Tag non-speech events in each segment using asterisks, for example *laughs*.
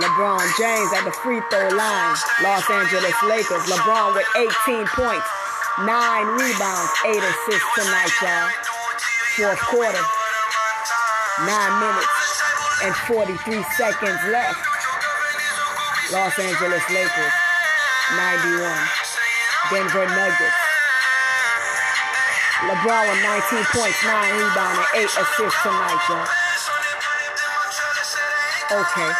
LeBron James at the free throw line. Los Angeles Lakers. LeBron with 18 points, 9 rebounds, 8 assists tonight, y'all. Fourth quarter. 9 minutes and 43 seconds left. Los Angeles Lakers, 91. Denver Nuggets. LeBron with 19 points, 9 rebounds, and 8 assists tonight, y'all. Okay.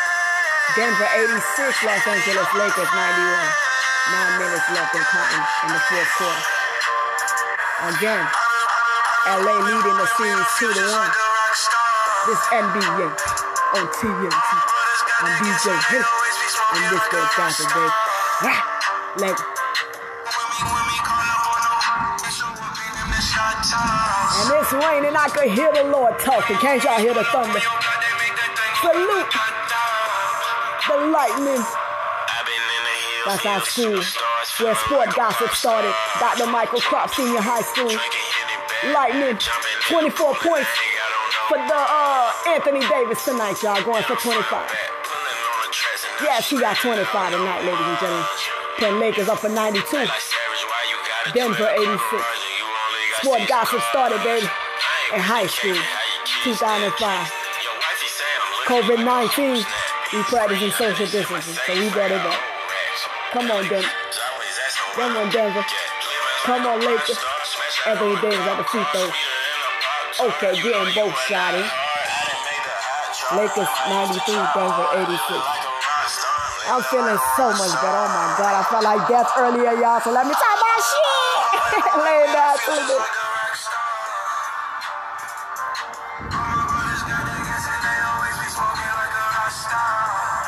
Denver 86, Los Angeles Lakers 91. Nine minutes left in in the fourth quarter. Again, LA leading the series 2 to 1. This NBA on TNT. I'm DJ Hit. And this goes Johnson Day. Ah, like, and it's raining. I could hear the Lord talking. Can't y'all hear the thunder? Salute lightning. That's our school where sport gossip started. Dr. Michael Krop Senior High School. Lightning, 24 points for the uh, Anthony Davis tonight, y'all. Going for 25. Yes, he got 25 tonight, ladies and gentlemen. Ten Lakers up for 92. Denver 86. Sport gossip started, baby, in high school, 2005. COVID 19, we practicing social distancing, so we better go. Come on, Denver. Come on, Denver. Come on, Lakers. Anthony Davis at the free throw. Okay, getting both shot. Lakers 93, Denver 86. I'm feeling so much better. Oh my God, I felt like death earlier, y'all. So let me talk about shit. *laughs* Lay down to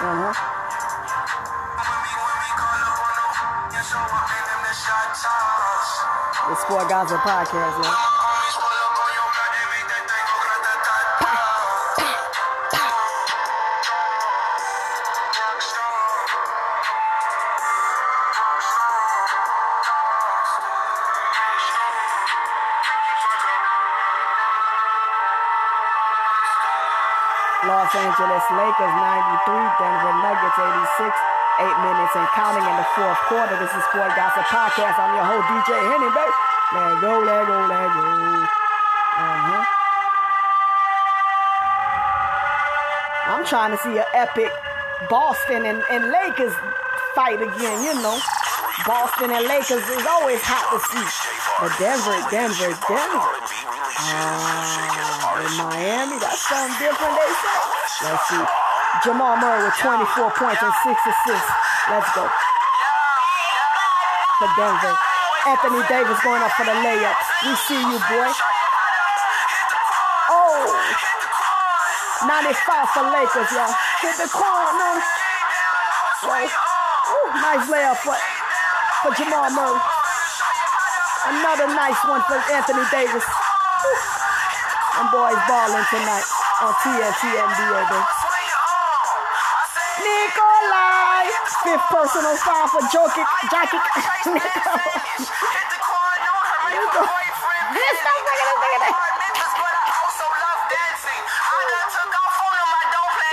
me. Uh-huh. The Sport Gossip Podcast, yeah. Quarter. This is Sport Gossip Podcast. I'm your host, DJ Henny, baby. Let go, let go, let go. Uh-huh. I'm trying to see an epic Boston and, and Lakers fight again, you know. Boston and Lakers is always hot to see. But Denver, Denver, Denver. Ah, in Miami, that's something different, they say. Let's see. Jamal Murray with 24 points and 6 assists. Let's go. For Denver. Anthony Davis going up for the layup. We see you, boy. Oh. 95 for Lakers, y'all. Hit the corner. Whoa. Ooh, nice layup for, for Jamal Murray. Another nice one for Anthony Davis. Them boys balling tonight on TNT NBA, baby. Nikolai! Fifth personal foul for Jokic. Jokic. *laughs* Nico. Yes, stop looking at look at that.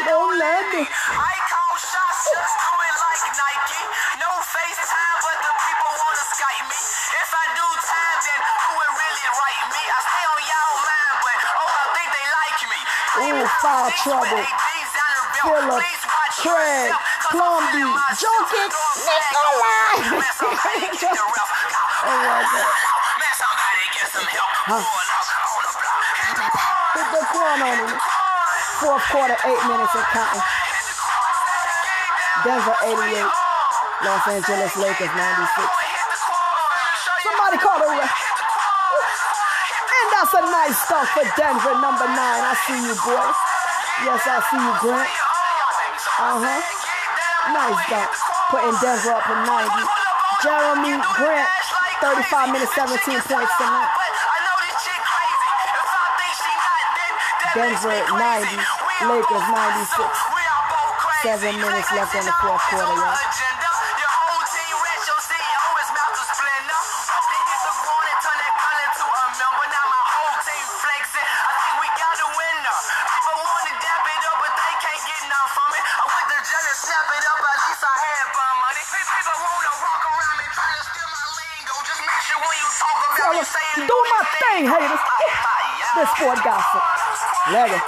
Don't let me. I call shots, just do it like Nike. No FaceTime, but the people wanna Skype me. If I do time, then who would really write me? I stay on oh, y'all mind, but oh, I think they like me. Ooh, foul trouble. Craig, Plumlee, Jokic, Nikolai. oh my God. Man, somebody get some help. Huh. Pull the block. Hit the corner on him. Fourth quarter, eight minutes and counting. Denver 88, Los Angeles Lakers 96. Somebody call the ref. And that's a nice stuff for Denver, number nine. I see you, boys. Yes, I see you, Grant. Uh-huh. Nice dunk. Putting Denver up for 90. Jerami Grant, 35 minutes, 17 points tonight. Denver 90, Lakers 96. Seven minutes left in the fourth quarter, y'all. Sport gossip. Lego.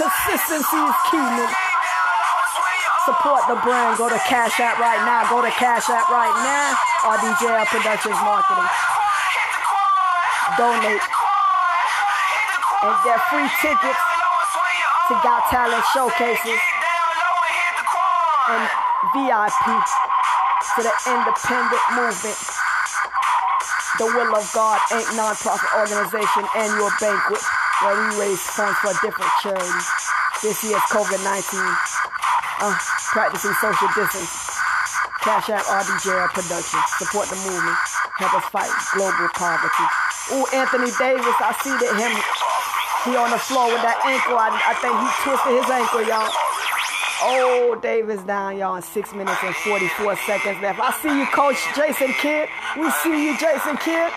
Consistency is key, nigga. Support the brand. Go to Cash App right now. Go to Cash App right now. RDJL Productions Marketing. Donate and get free tickets to Got Talent showcases and VIP to the independent movement. The Will of God Inc. nonprofit organization annual banquet where we raise funds for different charities. This year's COVID-19, uh, practicing social distance. Cash App RDJL Productions. Support the movement. Help us fight global poverty. Ooh, Anthony Davis, I see that him he on the floor with that ankle. I, I think he twisted his ankle, y'all. Oh, Davis down, y'all, in 6 minutes and 44 seconds left. I see you, Coach Jason Kidd. We see you, Jason Kidd.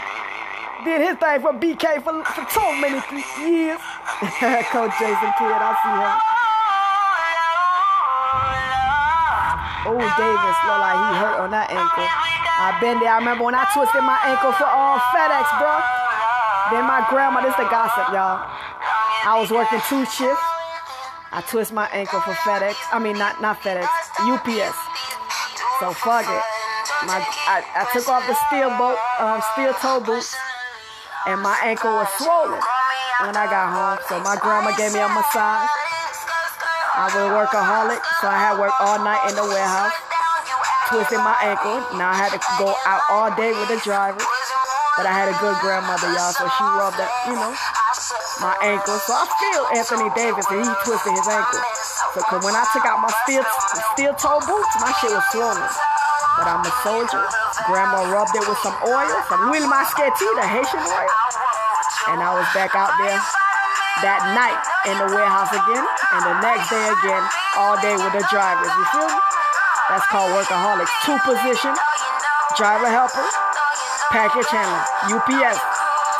Did his thing for BK for, for so many years. *laughs* Coach Jason Kidd, I see him. Oh, Davis look like he hurt on that ankle. I been there. I remember when I twisted my ankle for uh, FedEx, bro. Then my grandma, this the gossip, y'all. I was working two shifts. I twist my ankle for FedEx. I mean, not not FedEx, UPS. So fuck it. My I, I took off the steel boat, um, steel toe boots, and my ankle was swollen when I got home. So my grandma gave me a massage. I was a workaholic, so I had work all night in the warehouse, twisting my ankle. Now I had to go out all day with the driver. But I had a good grandmother, y'all, so she rubbed you know, my ankle. So I feel Anthony Davis and he twisted his ankle. So cause when I took out my steel steel toe boots, my shit was swollen. But I'm a soldier. Grandma rubbed it with some oil, some huile masqueti, the Haitian oil. And I was back out there that night in the warehouse again. And the next day again, all day with the drivers. You feel me? That's called workaholics. Two position, driver helper, package handler, UPS.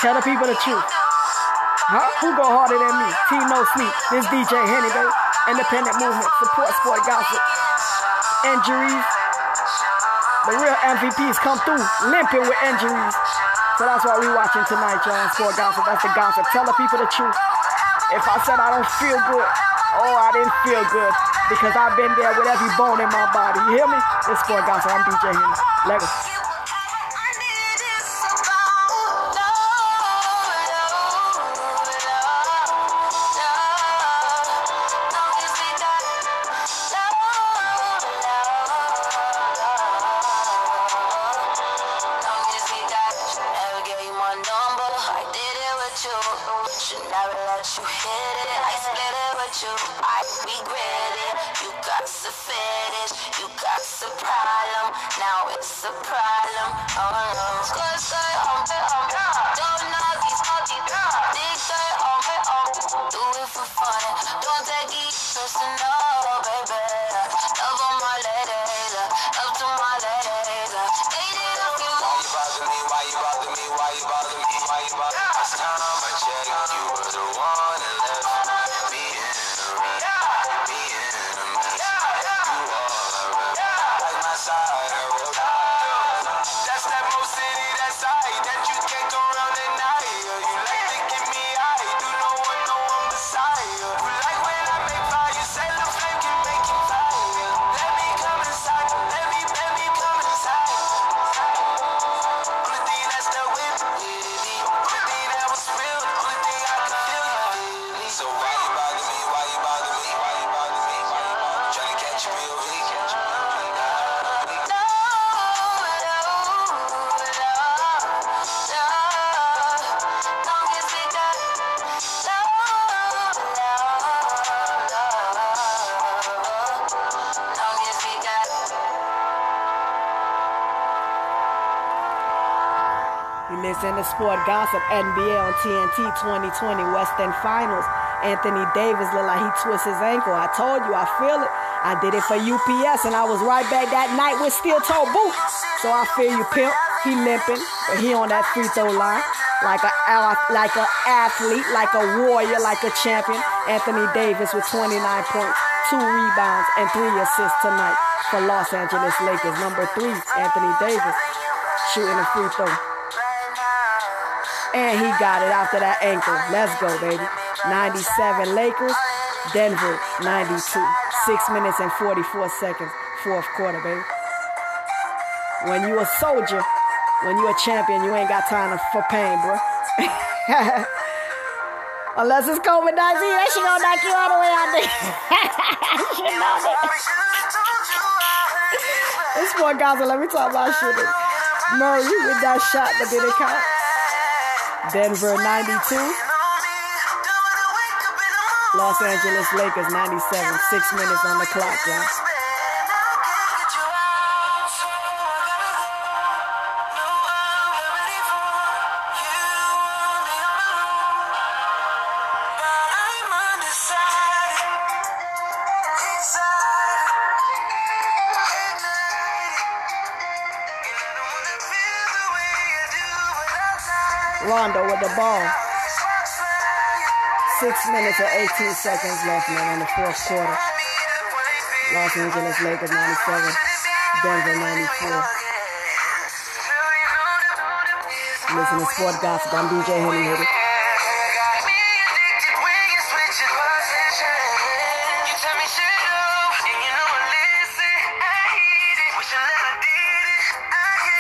Tell the people the truth. Huh? Who go harder than me? Team No Sleep. This DJ Henny, baby. Independent movement. Support sport gossip. Injuries. The real MVPs come through limping with injuries. So that's why we watching tonight, y'all. Sport gossip. That's the gossip. Tell the people the truth. If I said I don't feel good, oh, I didn't feel good because I've been there with every bone in my body. You hear me? It's sport gossip. I'm DJ Henny. Legacy. In the sport gossip NBA on TNT 2020 Western Finals. Anthony Davis looked like he twisted his ankle. I told you, I feel it. I did it for UPS and I was right back that night with steel toe boots. So I feel you, pimp. He limping, but he on that free throw line. like a like a athlete, like a warrior, like a champion. Anthony Davis with 29 points, two rebounds, and three assists tonight for Los Angeles Lakers. Number three, Anthony Davis shooting a free throw. And he got it after that ankle. Let's go, baby. 97 Lakers, Denver 92. Six minutes and 44 seconds, fourth quarter, baby. When you a soldier, when you a champion, you ain't got time for pain, bro. *laughs* Unless it's COVID 19, that shit gonna knock you all the way out there. *laughs* shit know that. *laughs* This poor guys, let me talk about shit. Murray with that shot that didn't count. Denver 92. Los Angeles Lakers 97. Six minutes on the clock, y'all. Minutes and 18 seconds left, man, in the fourth quarter. Los Angeles Lakers 97, Denver 94. Listen to Sport Gossip. I'm DJ Henny with.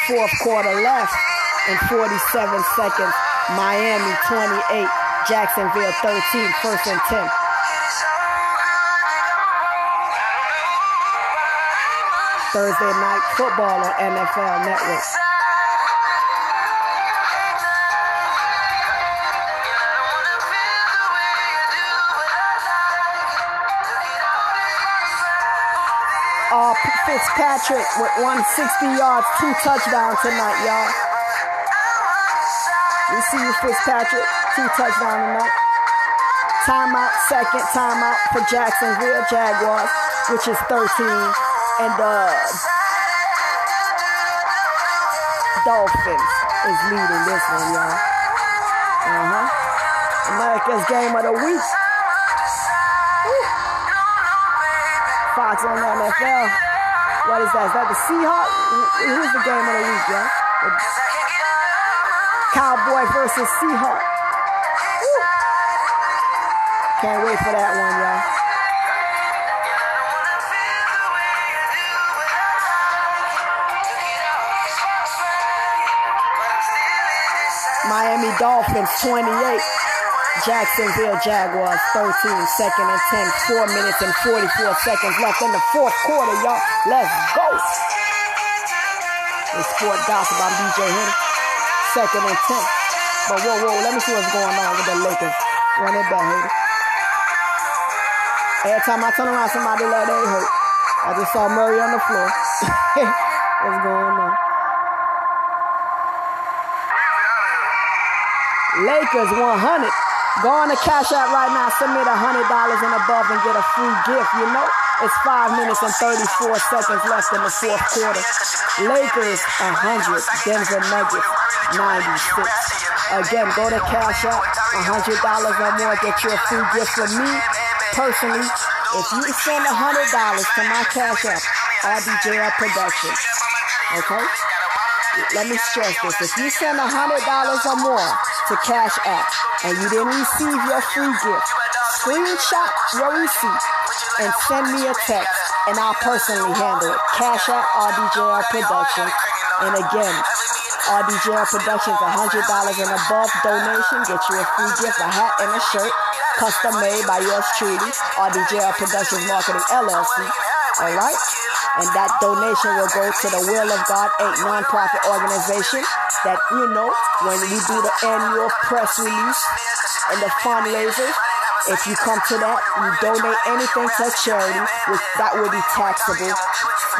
Fourth quarter left and 47 seconds. Miami 28, Jacksonville 13, first and 10. Thursday night football on NFL Network. Uh, Fitzpatrick with 160 yards, two touchdowns tonight, y'all. We see you, Fitzpatrick. Two touchdowns tonight. Timeout, second timeout for Jacksonville Jaguars, which is 13. And the Dolphins is leading this one, y'all. Uh-huh. America's game of the week. Fox on NFL. What is that? Is that the Seahawks? Who's the game of the week, y'all? Cowboy versus Seahawks. Can't wait for that one, y'all. Miami Dolphins 28. Jacksonville Jaguars 13, second and 10, 4 minutes and 44 seconds left in the fourth quarter, y'all. Let's go. It's Sport Gossip. I'm DJ Henny second and ten. But whoa, whoa, let me see what's going on with the Lakers. Run it back, hater. Every time I turn around, somebody like they hurt. I just saw Murray on the floor. *laughs* what's going on? Lakers 100. Go on the cash app right now. Submit $100 and above and get a free gift, you know? It's 5 minutes and 34 seconds left in the fourth quarter. Lakers 100. Denver Nuggets 96. Again, go to Cash App, $100 or more, get you a free gift from me. Personally, if you send $100 to my Cash App, RBJR Productions, okay? Let me stress this. If you send $100 or more to Cash App and you didn't receive your free gift, screenshot your receipt and send me a text and I'll personally handle it. Cash App, RBJR Productions. And again, RDJL Productions, $100 and above donation. Get you a free gift, a hat and a shirt. Custom made by yours truly. RDJ Productions Marketing LLC. All right? And that donation will go to the Will of God 8 nonprofit organization that, you know, when we do the annual press release and the fundraiser, if you come to that, you donate anything to charity, that will be taxable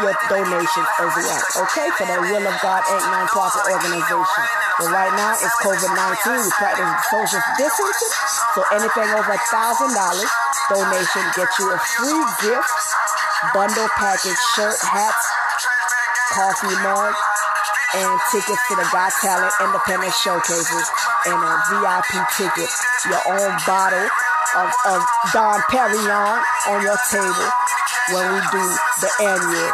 your donations as well. Okay, for the Will of God Inc. nonprofit organization. But right now it's COVID-19. We practice social distancing. So anything over a thousand dollars donation gets you a free gift, bundle package, shirt, hats, coffee mug, and tickets to the Got Talent Independent Showcases and a VIP ticket, your own bottle of, of Dom Perignon on your table when we do the annual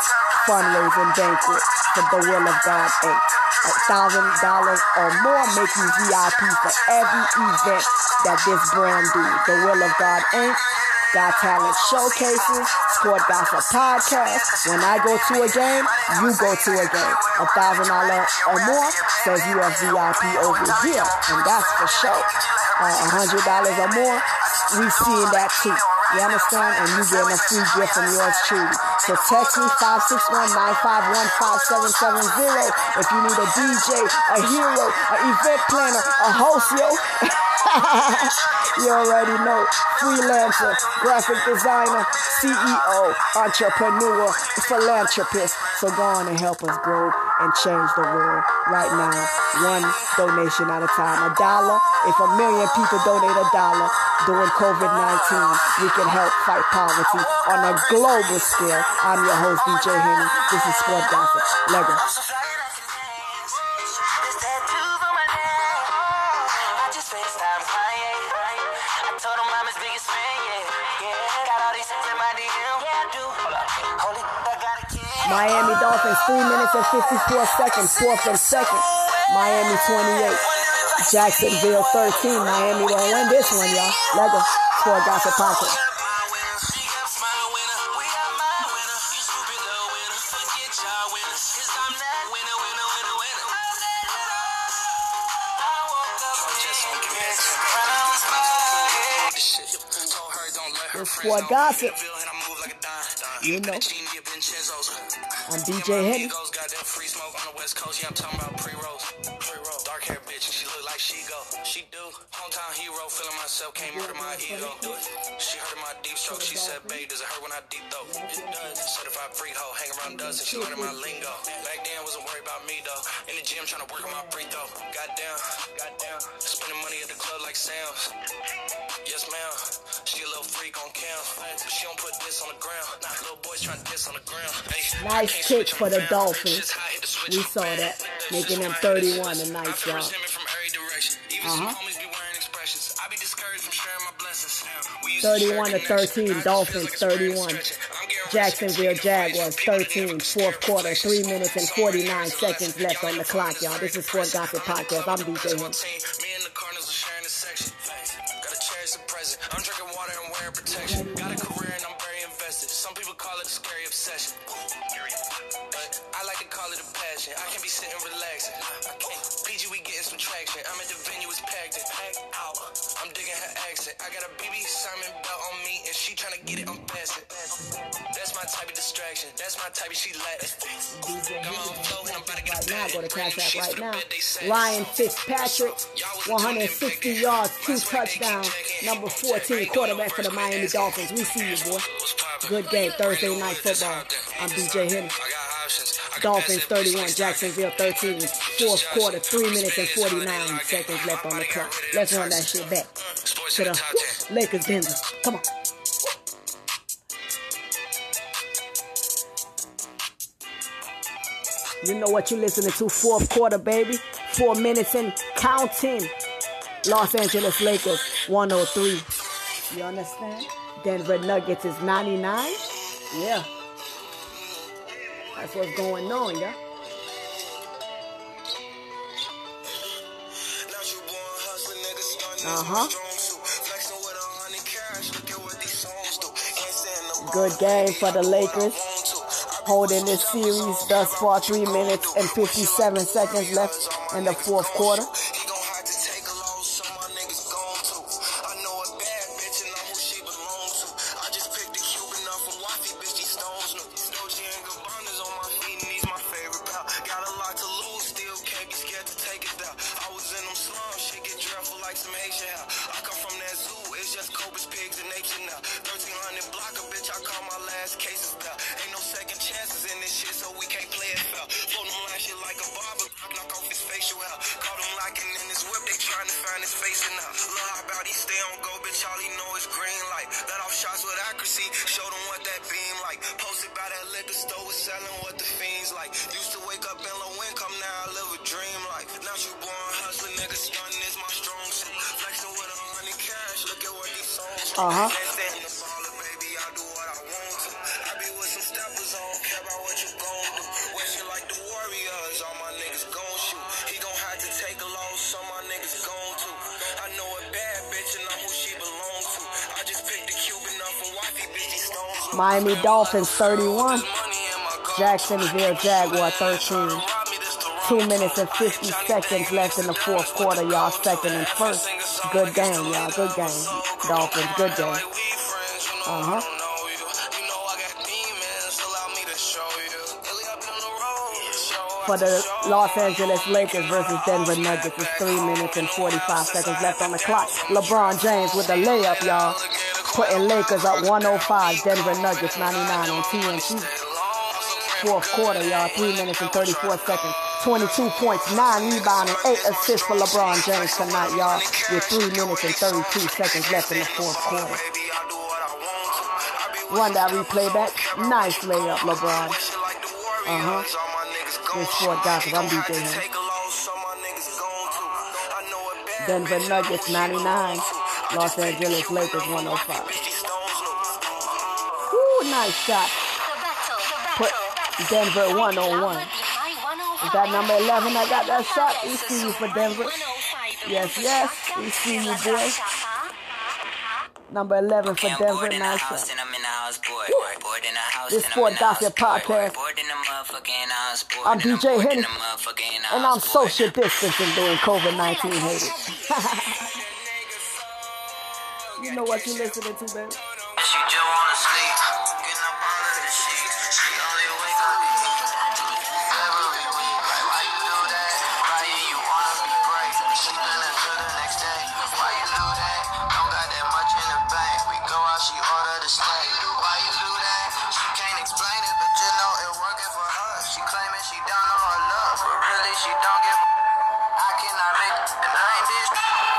fundraising banquet for the Will of God Inc. A thousand dollars or more make you VIP for every event that this brand do. The Will of God Inc. Got Talent Showcases, Sport Gossip Podcast. When I go to a game, you go to a game. A thousand dollars or more says you are VIP over here, and that's for sure. Uh, a hundred dollars or more, we seeing that too. You understand? And you getting a free gift from yours truly. So text me 561-951-5770 if you need a DJ, a hero, an event planner, a host, yo. *laughs* you already know. Freelancer, graphic designer, CEO, entrepreneur, philanthropist. So go on and help us grow and change the world right now. One donation at a time. A dollar. If a million people donate a dollar during COVID-19, we can help fight poverty on a global scale. I'm your host, DJ Henny. This is Sport Gossip. Lego. Miami Dolphins, 3 minutes and 54 seconds, fourth and second. Miami 28. Jacksonville 13. Miami don't win this one, y'all. Lego, Sport Gossip. It's Sport Gossip. You know. I'm DJ Henny. Dark hair bitch, she look like she go. She do. Hometown hero, feeling myself, can't murder my ego. She heard my deep stroke, she said, babe, does it hurt when I deep though? It does. Certified freak hoe, hang around and she learning my lingo. Back then, wasn't worried about me though. In the gym, trying to work on my free throw. Goddamn, goddamn. Spending money at the club like Sam's. Yes, ma'am. She a little freak on cam, but she don't put this on the ground. Little boys trying to diss on the ground. Hey, Nice kick for the Dolphins. We saw that. Making them 31 tonight, y'all. Uh-huh. 31 to 13, Dolphins 31. Jacksonville Jaguars 13, fourth quarter, 3 minutes and 49 seconds left on the clock, y'all. This is Sport Gossip Podcast. I'm DJ Henny. Me the Cardinals sharing the section. Gotta cherish the present. I'm drinking water and wearing protection. Got a career and I'm very invested. Some people call it a scary obsession. But I like to call it a passion. I can be sitting relaxing. Traction. I'm at the venue, it's packed in. Packed out. I'm digging her accent. I got a BB Simon belt on me and she tryna get it, I'm passing. That's my type of distraction. That's my type of she Latin. Got my own flow and I'm about to get right now. Go to Cash App right now. bed, they said. Ryan Fitzpatrick, 160 yards, two touchdowns. Number 14, quarterback for the Miami Dolphins. We see you, boy. Good game, Thursday night football. I'm DJ Henny. I got options. I can Dolphins pass that bitch 31, Jacksonville 13. Fourth quarter, 3 minutes and 49 seconds left on the clock. Let's run that shit back Sports to the 10. Lakers Denver. Come on. You know what you're listening to, fourth quarter, baby. Four minutes and counting. Los Angeles Lakers, 103. You understand? Denver Nuggets is 99. Yeah. That's what's going on, yeah. Uh-huh. Good game for the Lakers. Holding this series thus far, 3 minutes and 57 seconds left in the fourth quarter. Dolphins 31. Jacksonville Jaguar 13. Two minutes and 50 seconds left in the fourth quarter. Y'all second and first. Good game, y'all. Good game. Dolphins, good game. Uh huh. For the Los Angeles Lakers versus Denver Nuggets, it's three minutes and 45 seconds left on the clock. LeBron James with a layup, y'all. Putting Lakers up 105, Denver Nuggets 99 on TNT. Fourth quarter, y'all. Three minutes and 34 seconds. 22 points, 9 rebounds, and 8 assists for LeBron James tonight, y'all, with 3 minutes and 32 seconds left in the fourth quarter. Run that replay back. Nice layup, LeBron. Uh-huh. This sport gossip, I'm DJ. Denver Nuggets 99. Los Angeles Lakers 105. Ooh, nice shot. Put Denver 101. Is that number 11 I got that shot? We see you for Denver. Yes, yes. We see you, boy. Number 11 for Denver. Nice shot. This Sport Gossip Podcast. I'm DJ Henny. And I'm social distancing during COVID-19 haters. *laughs* you know what you listening to, baby.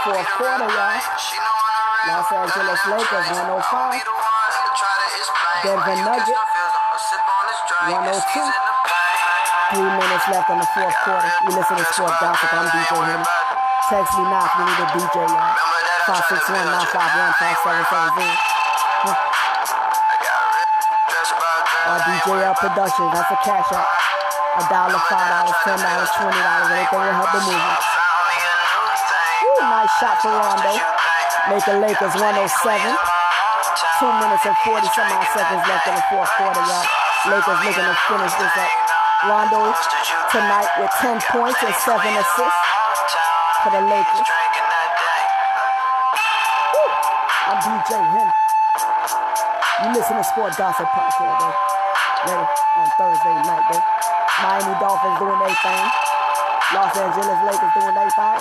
Fourth quarter, y'all. Los Angeles Lakers 105. Denver Nuggets 102. Three minutes left on the fourth quarter. You listen to Sport Gossip. I'm DJ Henny. Text me now if you need a DJ, y'all. 561 951 Or DJL Productions. That's a cash out. A dollar, five dollars, ten dollars, twenty dollars. Anything will help the movement. Ooh, nice shot for Rondo. The Lakers 107. Two minutes and 40 some odd seconds left in the fourth quarter, y'all. Lakers looking to finish this up. Rondo tonight with 10 points and 7 assists for the Lakers. Woo. I'm DJ Henny. You listen to Sport Gossip Podcast. Later on Thursday night, bro. Miami Dolphins doing their thing. Los Angeles Lakers doing their thing.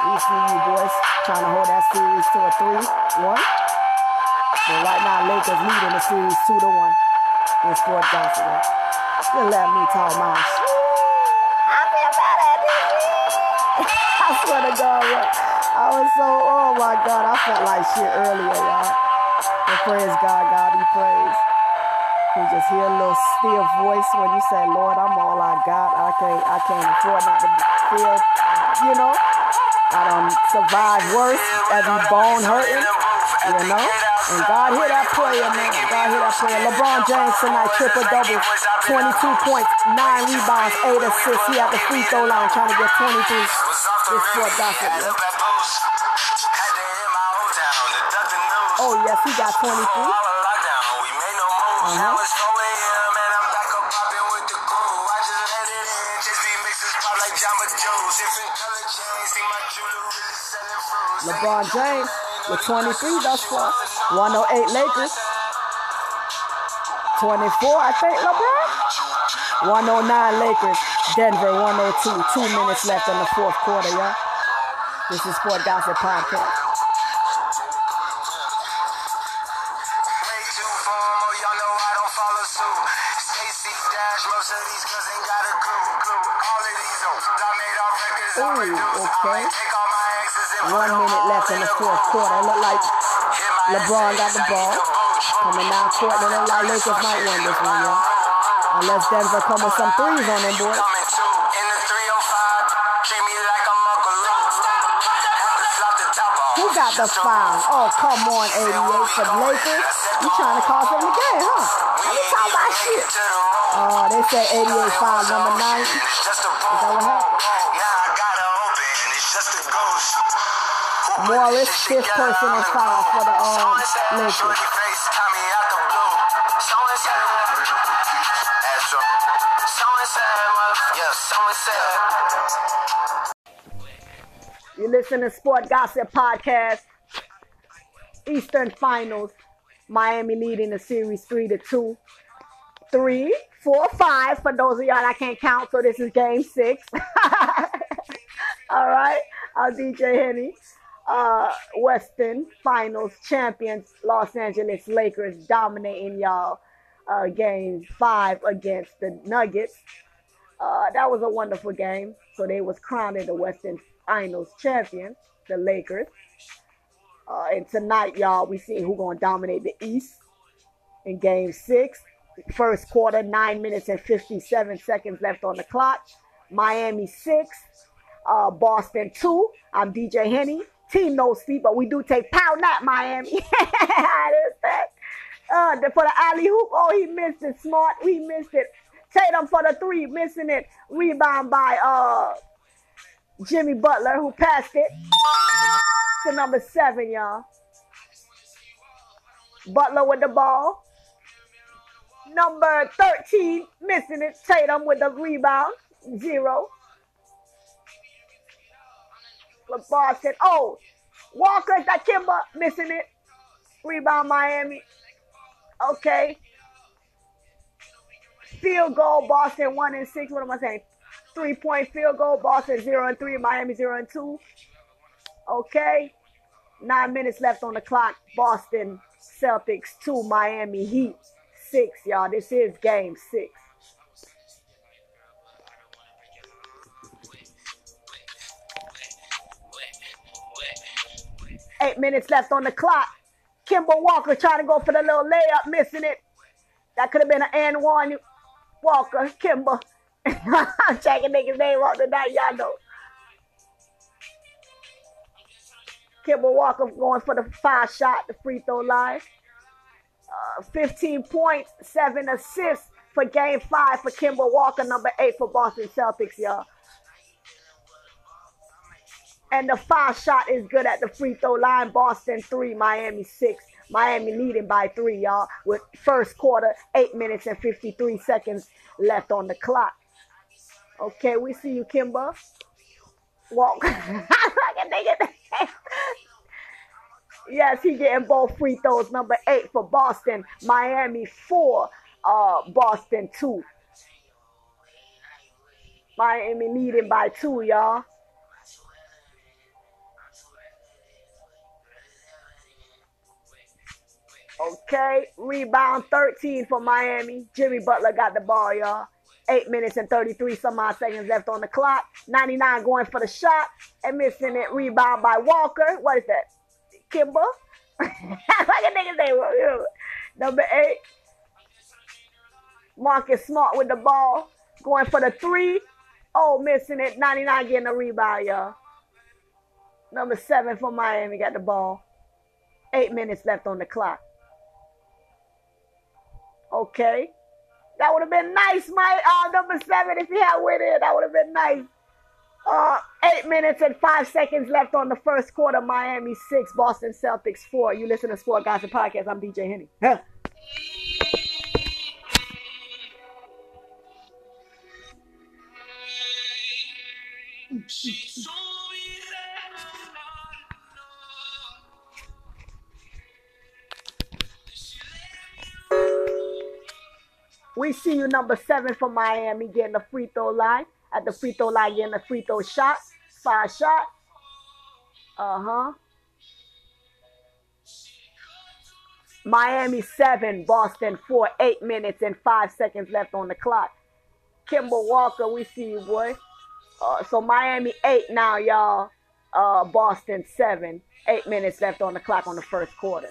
We see you boys trying to hold that series to a 3-1. But right now, Lakers leading the series 2 to 1 in Sport Gossip. Just let me talk my shit. I feel better *laughs* I swear to God. I was so, oh my God, I felt like shit earlier, y'all. But praise God, God be praised. You just hear a little still voice when you say, Lord, I'm all I got. I can't, I can't afford not to feel, you know. I don't survive worse, every bone hurting, you know. And God hear that prayer, man. God hear that prayer. LeBron James tonight, triple double, 22 points, 9 rebounds, 8 assists. He at the free throw line trying to get 23. This gossip, man. Oh, yes, he got 23. Uh-huh. LeBron James with 23 thus far. 108 Lakers. 24, I think, LeBron. 109 Lakers. Denver 102. Two minutes left in the fourth quarter, y'all. This is Sport Gossip Podcast. Ooh, okay. One minute left in the fourth quarter. Look like LeBron got the ball. Coming down court. It look like Lakers might win this one, y'all. Unless Denver come with some threes on them, boy. Who got the foul. Oh, come on, 88 for Lakers. You trying to cost them the game, huh? Let me talk about shit. Oh, they say 88 foul number 9. Is that what happened? Morris, fifth person on foul for the um, Lakers. You listen to Sport Gossip Podcast. Eastern Finals. Miami leading the series three to two. Three, four, five for those of y'all that can't count. So this is game six. *laughs* All right. I'm DJ Henny. Uh, Western Finals champions, Los Angeles Lakers dominating y'all uh, game five against the Nuggets. Uh, that was a wonderful game. So they was crowning the Western Finals champions, the Lakers. Uh, and tonight, y'all, we see who gonna dominate the East in Game Six. First quarter, nine minutes and 57 seconds left on the clock. Miami six, uh, Boston two. I'm DJ Henny. Team no sleep, but we do take power not Miami. *laughs* that. Uh, for the alley hoop, oh, he missed it. Smart, he missed it. Tatum for the three, missing it. Rebound by uh Jimmy Butler, who passed it to number seven, y'all. Butler with the ball. Number 13, missing it. Tatum with the rebound. Zero. LeBron said, oh, Walker, that Kimba, missing it. Rebound Miami. Okay. Field goal, Boston one and six. What am I saying? Three point field goal, Boston zero and three, Miami zero and two. Okay. Nine minutes left on the clock. Boston Celtics two, Miami Heat six, y'all. This is game six. Eight minutes left on the clock. Kemba Walker trying to go for the little layup, missing it. That could have been an and one. Walker, Kimba. I'm *laughs* checking niggas' name off tonight, y'all know. Kimba Walker going for the five shot, the free throw line. Uh, 15 points, seven assists for game five for Kimba Walker, number eight for Boston Celtics, y'all. And the five shot is good at the free throw line. Boston three, Miami six. Miami leading by three, y'all, with first quarter, eight minutes and 53 seconds left on the clock. Okay, we see you, Kimba. Walk. *laughs* yes, he getting both free throws. Number eight for Boston. Miami four. Uh, Boston two. Miami leading by two, y'all. Okay, rebound 13 for Miami. Jimmy Butler got the ball, y'all. Eight minutes and 33 some odd seconds left on the clock. 99 going for the shot and missing it. Rebound by Walker. What is that? Kimba? *laughs* like a nigga name. Number eight. Marcus Smart with the ball. Going for the three. Oh, missing it. 99 getting a rebound, y'all. Number seven for Miami got the ball. Eight minutes left on the clock. Okay. That would have been nice, my uh, number seven, if you had with it. That would have been nice. Uh, eight minutes and five seconds left on the first quarter. Miami six, Boston Celtics four. You listen to Sport Gossip Podcast. I'm DJ Henny. Huh. We see you number seven for Miami getting the free throw line. At the free throw line, getting the free throw shot. Five shot. Uh-huh. Miami seven, Boston four, eight minutes and five seconds left on the clock. Kimber Walker, we see you, boy. Uh, so Miami eight now, y'all. Uh, Boston seven, eight minutes left on the clock on the first quarter.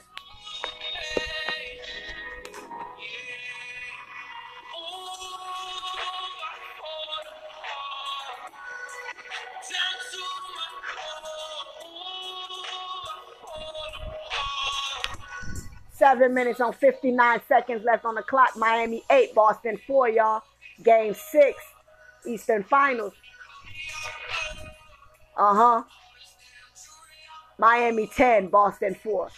Seven minutes on 59 seconds left on the clock. Miami 8, Boston 4, y'all. Game 6, Eastern Finals. Uh huh. Miami 10, Boston 4.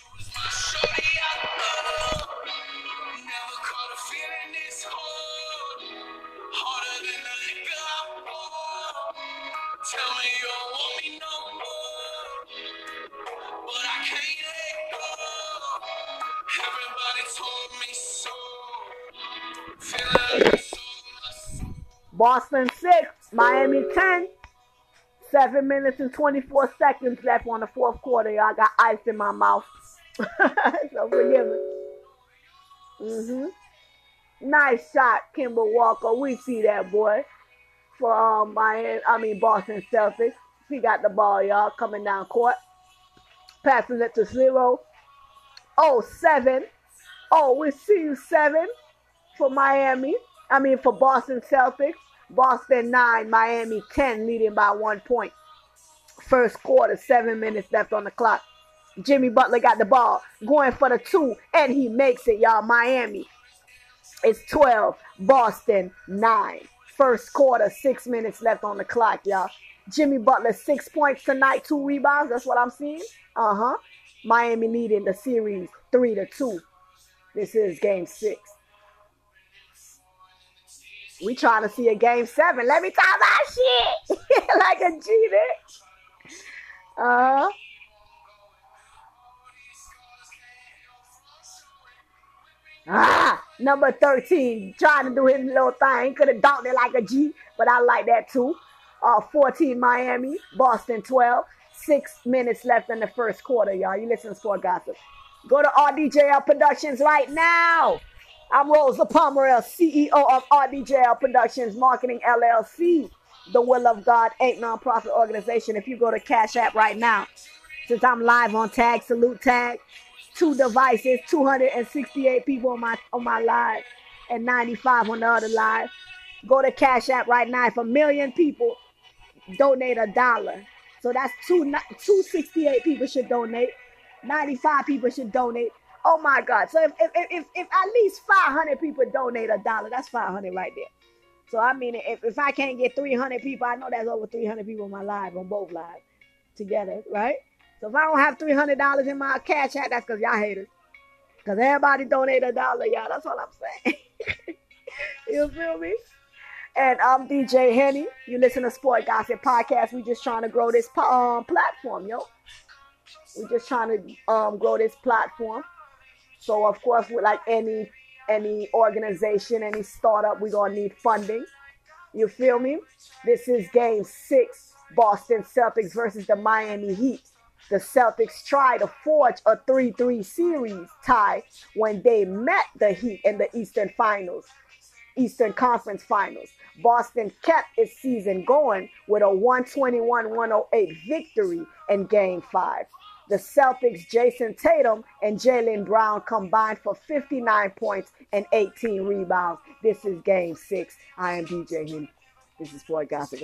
Boston 6, Miami 10. 7 minutes and 24 seconds left on the fourth quarter. Y'all got ice in my mouth. *laughs* so forgive me. Mm-hmm. Nice shot, Kemba Walker. We see that boy. For um, Miami, I mean Boston Celtics. He got the ball, y'all, coming down court. Passing it to zero. Oh, seven. Oh, we see you seven for Miami. I mean for Boston Celtics. Boston 9, Miami 10, leading by one point. First quarter, seven minutes left on the clock. Jimmy Butler got the ball, going for the two, and he makes it, y'all. Miami. It's 12, Boston 9. First quarter, six minutes left on the clock, y'all. Jimmy Butler, six points tonight, two rebounds. That's what I'm seeing. Uh huh. Miami leading the series three to two. This is game six. We trying to see a game seven. Let me talk my shit *laughs* like a G there. Uh Ah, number 13, trying to do his little thing. Could have dunked it like a G, but I like that too. Uh, 14 Miami, Boston 12. Six minutes left in the first quarter, y'all. You listen to Sport Gossip. Go to RDJL Productions right now. I'm Rosa Pomerel, CEO of RDJL Productions Marketing LLC. The Will of God Inc. nonprofit organization. If you go to Cash App right now, since I'm live on Tag Salute Tag, two devices, 268 people on my on my live, and 95 on the other live. Go to Cash App right now. If a million people donate a dollar, so that's two 268 people should donate. 95 people should donate. Oh my God. So if, if, if, if at least 500 people donate a dollar, that's 500 right there. So I mean, if, if I can't get 300 people, I know that's over 300 people on my live, on both lives together, right? So if I don't have $300 in my cash app, that's because y'all haters. Because everybody donate a dollar, y'all. That's what I'm saying. *laughs* you feel me? And I'm DJ Henny. You listen to Sport Gossip Podcast. We just trying to grow this um, platform, yo. We just trying to um, grow this platform. So of course, with like any any organization, any startup, we're gonna need funding. You feel me? This is game six, Boston Celtics versus the Miami Heat. The Celtics tried to forge a 3-3 series tie when they met the Heat in the Eastern Finals, Eastern Conference Finals. Boston kept its season going with a 121-108 victory in game 5. The Celtics, Jayson Tatum and Jaylen Brown combined for 59 points and 18 rebounds. This is game six. I am DJ Henny. This is Sport Gossip,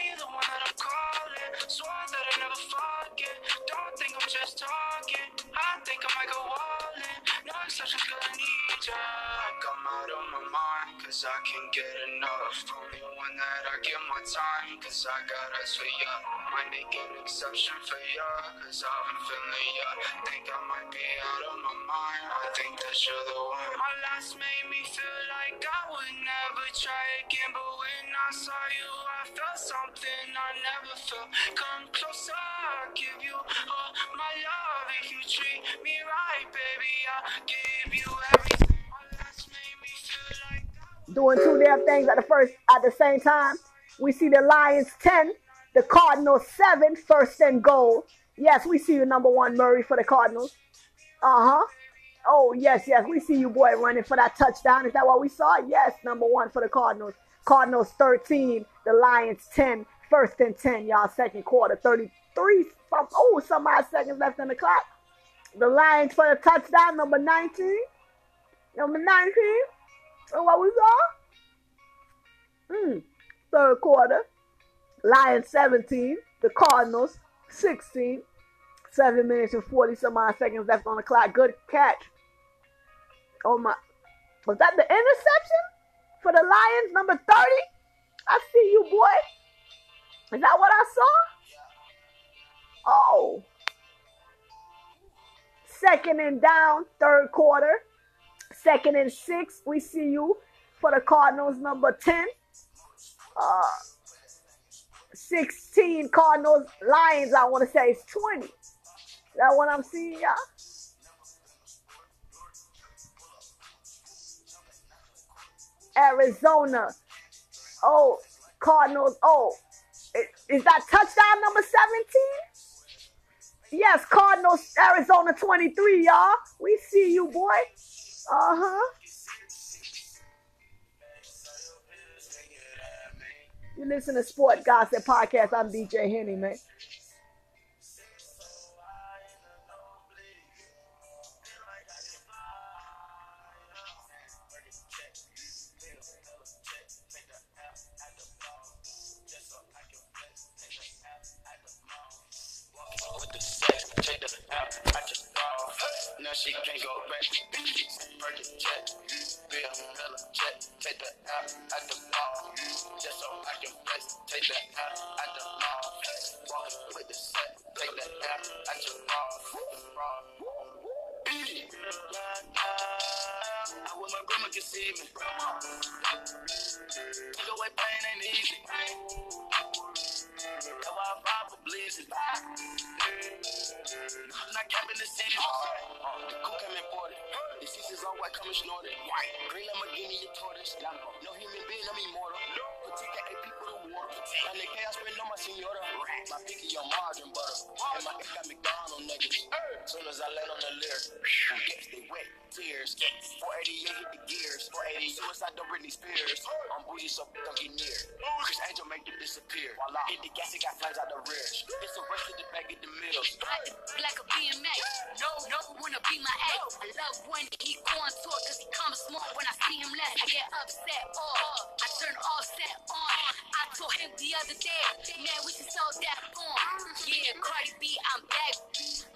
guys. cause I can't get enough. Only one that I give my time, cause I got eyes for ya. Might make an exception for ya, cause I've been feeling ya. Think I might be out of my mind, I think that you're the one. My last made me feel like I would never try again, but when I saw you, I felt something I never felt. Come closer, I'll give you all my love. If you treat me right, baby, I'll give you everything. Like doing two damn things at the first at the same time. We see the Lions 10, the Cardinals 7, first and goal. Yes, we see you number one, Murray, for the Cardinals. Uh-huh. Oh, yes, yes. We see you, boy, running for that touchdown. Is that what we saw? Yes, number one for the Cardinals. Cardinals 13, the Lions 10, first and 10, y'all, second quarter, 33, oh, some odd seconds left in the clock. The Lions for the touchdown, number 19. Number 19. And what we saw? Hmm. Third quarter. Lions 17. The Cardinals 16. Seven minutes and 40 some odd seconds left on the clock. Good catch. Oh my. Was that the interception for the Lions, number 30? I see you, boy. Is that what I saw? Oh. Second and down, third quarter. Second and six, we see you for the Cardinals, number 10. Uh, 16 Cardinals, Lions, I want to say it's 20. Is that what I'm seeing, y'all? Arizona. Oh, Cardinals. Oh, is that touchdown number 17? Yes, Cardinals, Arizona 23, y'all. We see you, boy. Uh huh. You listen to Sport Gossip Podcast. I'm DJ Henny, man. Green Lamborghini, a tortoise. No human being, I'm immortal. Protect the eight people to water. And the chaos spend on my senora. My pinky on margarine butter. And my got McDonald nuggets. Soon as I land on the lyric, gets they wet. Tears. 488 hit the gears. 480 suicide, don't Britney Spears. I'm bougie, so don't get near. Criss Angel make it disappear. Hit the gas, it got flames out the rear. It's a rush to the back of the middle. Like a BMX. No, no, wanna be my ex. I love when he going to cause he comes small when I see him less. I get upset, oh, I turn all set on. I told him the other day, man, we should sell that. Yeah, Cardi B, I'm back.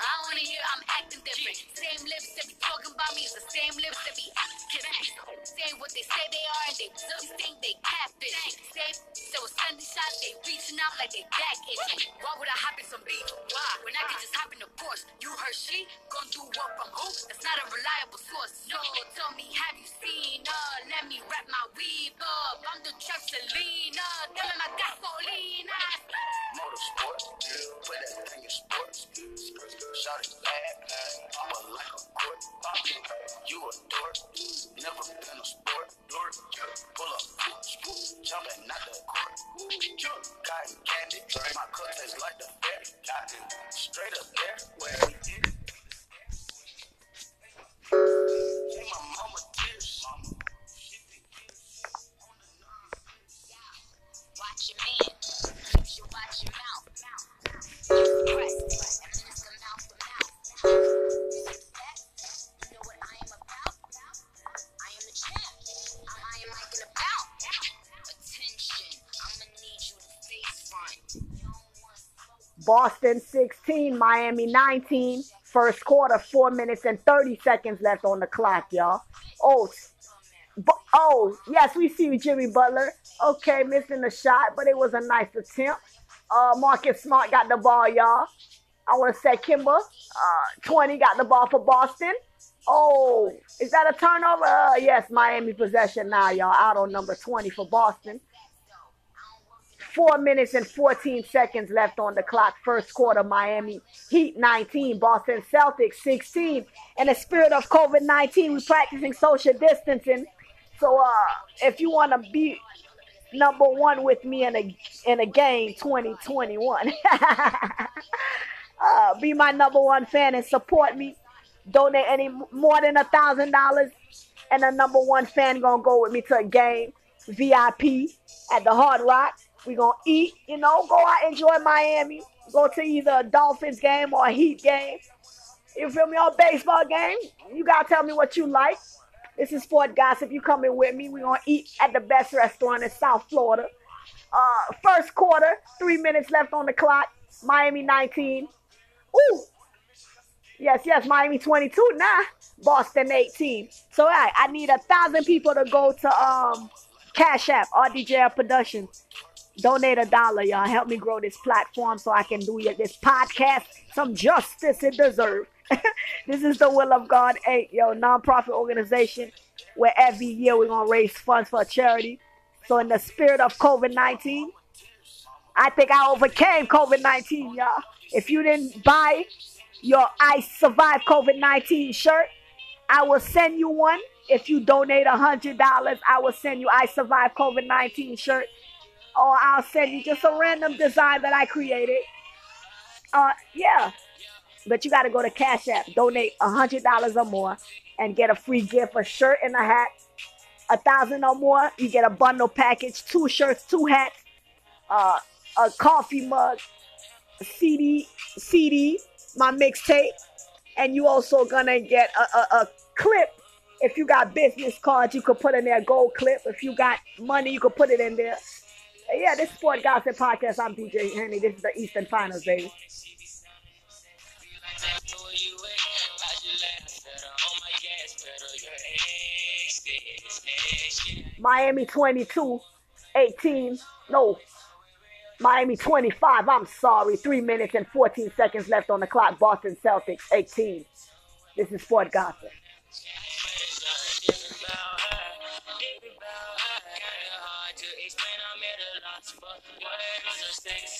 I wanna hear I'm acting different. Same lips that be talking about me is the same lips that be kissing. Saying what they say they are and they really think they catfish. Same, so was sending shots, they reaching out like they back itching. Why would I hop in some beef? Why? When I could just hop in the Porsche. You heard she gon' do what from who? That's not a reliable source. No, tell me, have you seen her? Let me wrap my weave up. I'm the trap Selena. Uh, tell him. Motorsport, put that thing in sports. Shot it bad, but like a court. You a dork, never been a sport. Dork, pull up, jumping out the court. Cotton candy, my cup tastes like the fair. Straight up there, where Boston 16, Miami 19. First quarter, four minutes and 30 seconds left on the clock, y'all. Oh, oh, yes, we see you, Jimmy Butler. Okay, missing the shot, but it was a nice attempt. Uh, Marcus Smart got the ball, y'all. I want to say Kemba, uh, 20 got the ball for Boston. Oh, is that a turnover? Uh, yes, Miami possession now, y'all. Out on number 20 for Boston. Four minutes and 14 seconds left on the clock. First quarter, Miami Heat 19, Boston Celtics 16. In the spirit of COVID 19, we're practicing social distancing. So uh, if you want to be number one with me in a in a game 2021, *laughs* uh, be my number one fan and support me. Donate any more than a thousand dollars, and a number one fan gonna go with me to a game VIP at the Hard Rock. We gonna eat, you know, go out and enjoy Miami. Go to either a Dolphins game or a Heat game. You feel me? Or baseball game. You gotta tell me what you like. This is Sport Gossip. You coming with me? We're gonna eat at the best restaurant in South Florida. Uh, first quarter, three minutes left on the clock. Miami 19. Ooh, Yes, yes, Miami 22 now. Boston 18. So I I need a thousand people to go to um Cash App, RDJL Productions. Donate a dollar, y'all. Help me grow this platform so I can do this podcast some justice it deserves. *laughs* this is the Will of God 8, yo, nonprofit organization where every year we're going to raise funds for a charity. So, in the spirit of COVID 19, I think I overcame COVID 19, y'all. If you didn't buy your I Survived COVID 19 shirt, I will send you one. If you donate a $100, I will send you I Survived COVID 19 shirt. Or I'll send you just a random design that I created. Uh, yeah. But you got to go to Cash App, donate a $100 or more, and get a free gift a shirt and a hat. A thousand or more, you get a bundle package, two shirts, two hats, uh, a coffee mug, CD, CD, my mixtape, and you also gonna get a, a, a clip. If you got business cards, you could put in there gold clip. If you got money, you could put it in there. Yeah, this Sport Gossip Podcast. I'm DJ Henny. This is the Eastern Finals, baby. Miami 22, 18, no, Miami 25, I'm sorry, 3 minutes and 14 seconds left on the clock. Boston Celtics 18. This is Sport Gossip.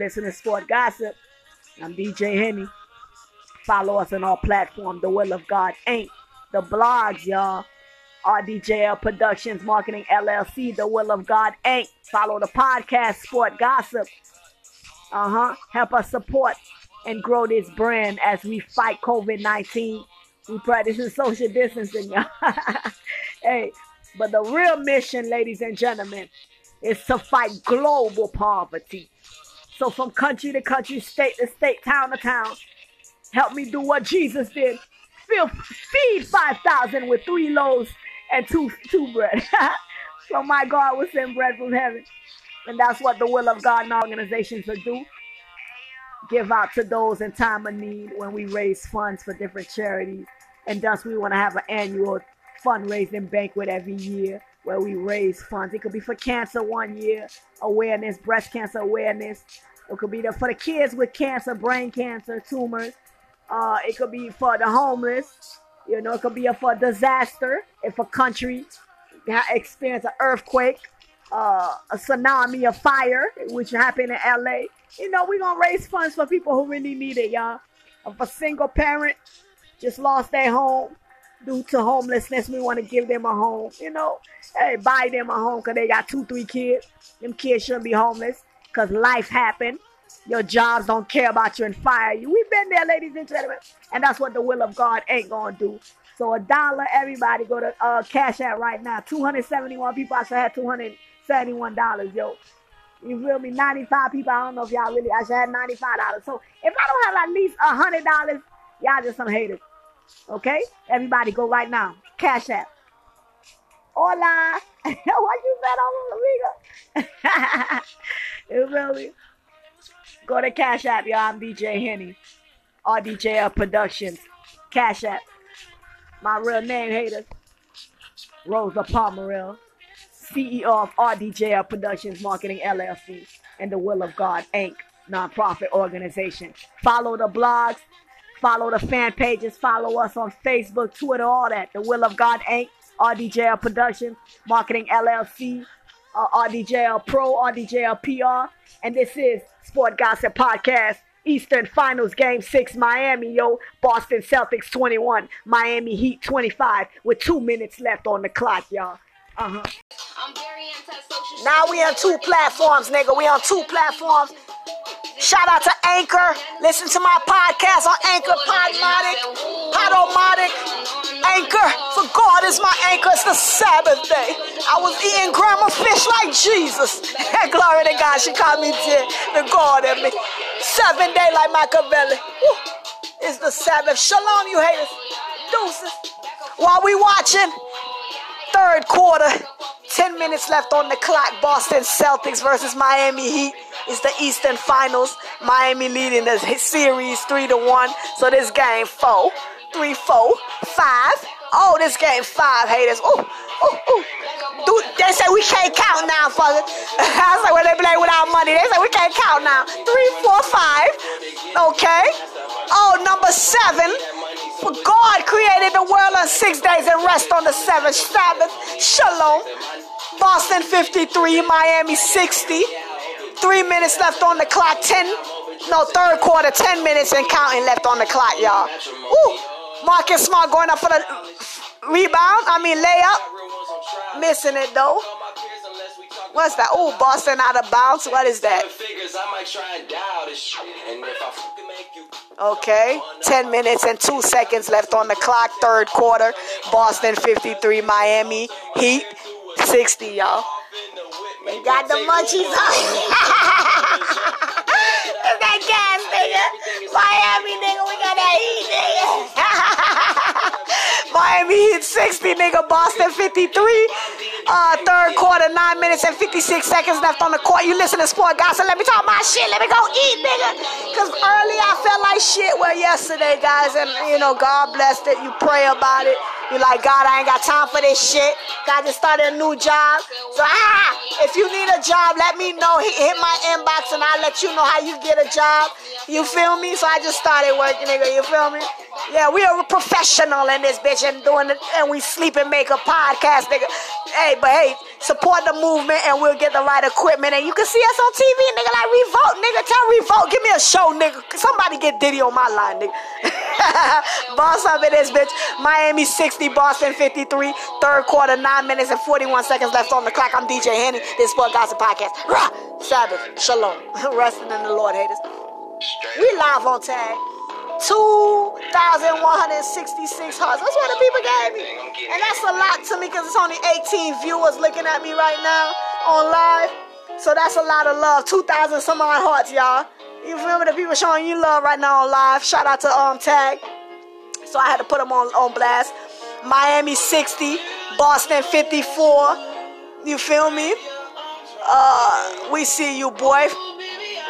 Listening to Sport Gossip. I'm DJ Henny. Follow us on all platforms. The Will of God Inc. the blogs, y'all. RDJL Productions Marketing LLC. The Will of God ain't. Follow the podcast Sport Gossip. Uh huh. Help us support and grow this brand as we fight COVID 19. We practice social distancing, y'all. *laughs* hey, but the real mission, ladies and gentlemen, is to fight global poverty. So from country to country, state to state, town to town, help me do what Jesus did. Fill, feed 5,000 with three loaves and two, two bread. *laughs* so my God will send bread from heaven. And that's what the will of God and organizations will do. Give out to those in time of need when we raise funds for different charities. And thus we want to have an annual fundraising banquet every year where we raise funds. It could be for cancer one year, awareness, breast cancer awareness, it could be the, for the kids with cancer, brain cancer, tumors. Uh, it could be for the homeless. You know, it could be a, for disaster. If a country experience an earthquake, uh, a tsunami, a fire, which happened in LA. You know, we're to raise funds for people who really need it, y'all. If a single parent just lost their home due to homelessness, we want to give them a home. You know, hey, buy them a home because they got two, three kids. Them kids shouldn't be homeless because life happened. Your jobs don't care about you and fire you. We've been there, ladies and gentlemen. And that's what the will of God ain't going to do. So a dollar, everybody go to uh, Cash App right now. 271 people. I should have $271, yo. You feel me? 95 people. I don't know if y'all really, I should have $95. So if I don't have at least $100, y'all just some haters. Okay? Everybody go right now. Cash App. Hola. *laughs* what you said, amiga? *laughs* feel me? Go to Cash App, y'all. I'm DJ Henny. RDJL Productions. Cash App. My real name, haters. Rosa Pomerel. CEO of RDJL Productions Marketing LLC and the Will of God Inc. nonprofit organization. Follow the blogs, follow the fan pages, follow us on Facebook, Twitter, all that. The Will of God Inc. RDJL Productions Marketing LLC, uh, RDJL Pro, RDJL PR, and this is Sport Gossip Podcast. Eastern Finals Game 6, Miami, yo. Boston Celtics 21, Miami Heat 25, with two minutes left on the clock, y'all. Uh-huh. Now we on two platforms, nigga. We on two platforms. Shout out to Anchor. Listen to my podcast on Anchor, Podmatic, Podomatic, Anchor. For God is my anchor. It's the Sabbath day. I was eating grandma fish like Jesus. *laughs* Glory to God. She called me dead. The God in me. Seven day like Machiavelli. Woo. It's the Sabbath. Shalom, you haters. Deuces. While we watching, third quarter, 10 minutes left on the clock. Boston Celtics versus Miami Heat. It's the Eastern Finals. Miami leading the series 3 to 1. So this game 4, 3 4, 5. Oh, this game 5 haters. Ooh, ooh, ooh. Dude, they say we can't count now, fucker. *laughs* I was like, where well, they play without money, they say we can't count now. 3 4 5. Okay. Oh, number 7. God created the world on six days and rest on the seventh Sabbath. Shalom. Boston 53, Miami 60. Three minutes left on the clock. Ten, no, third quarter, 10 minutes and counting left on the clock, y'all. Ooh, Marcus Smart going up for the rebound. I mean, layup. Missing it though. What's that? Oh, Boston out of bounds. What is that? Okay, 10 minutes and 2 seconds left on the clock. Third quarter. Boston 53, Miami Heat 60, y'all. They got the munchies on. *laughs* it's that gas, nigga. Miami, nigga, we got that heat, nigga. *laughs* Miami Heat 60, nigga. Boston 53. Uh, third quarter, 9 minutes and 56 seconds left on the court. You listen to Sport Gossip. Let me talk my shit. Let me go eat, nigga. Because early I felt like shit. Well, yesterday, guys, and, you know, God blessed it. You pray about it. You like, God, I ain't got time for this shit. God just started a new job. So, ah, if you need a job, let me know. Hit my inbox and I'll let you know how you get a job. You feel me? So I just started working, nigga. You feel me? Yeah, we are professional in this bitch and doing it, and we sleep and make a podcast, nigga. Hey, but hey, support the movement and we'll get the right equipment. And you can see us on TV, nigga, like Revolt, nigga. Tell Revolt, give me a show, nigga. Somebody get Diddy on my line, nigga. *laughs* Boss up in this bitch. Miami 60, Boston 53. Third quarter, 9 minutes and 41 seconds left on the clock. I'm DJ Henny. This Sport Gossip Podcast. Rah! Sabbath. Shalom. *laughs* Resting in the Lord, haters. We live on tag. 2,166 hearts. That's what the people gave me. And that's a lot to me because it's only 18 viewers looking at me right now on live. So that's a lot of love. 2,000 some odd hearts, y'all. You feel me? The people showing you love right now on live. Shout out to um Tag. So I had to put them on, on blast. Miami 60, Boston 54. You feel me? Uh, we see you, boy.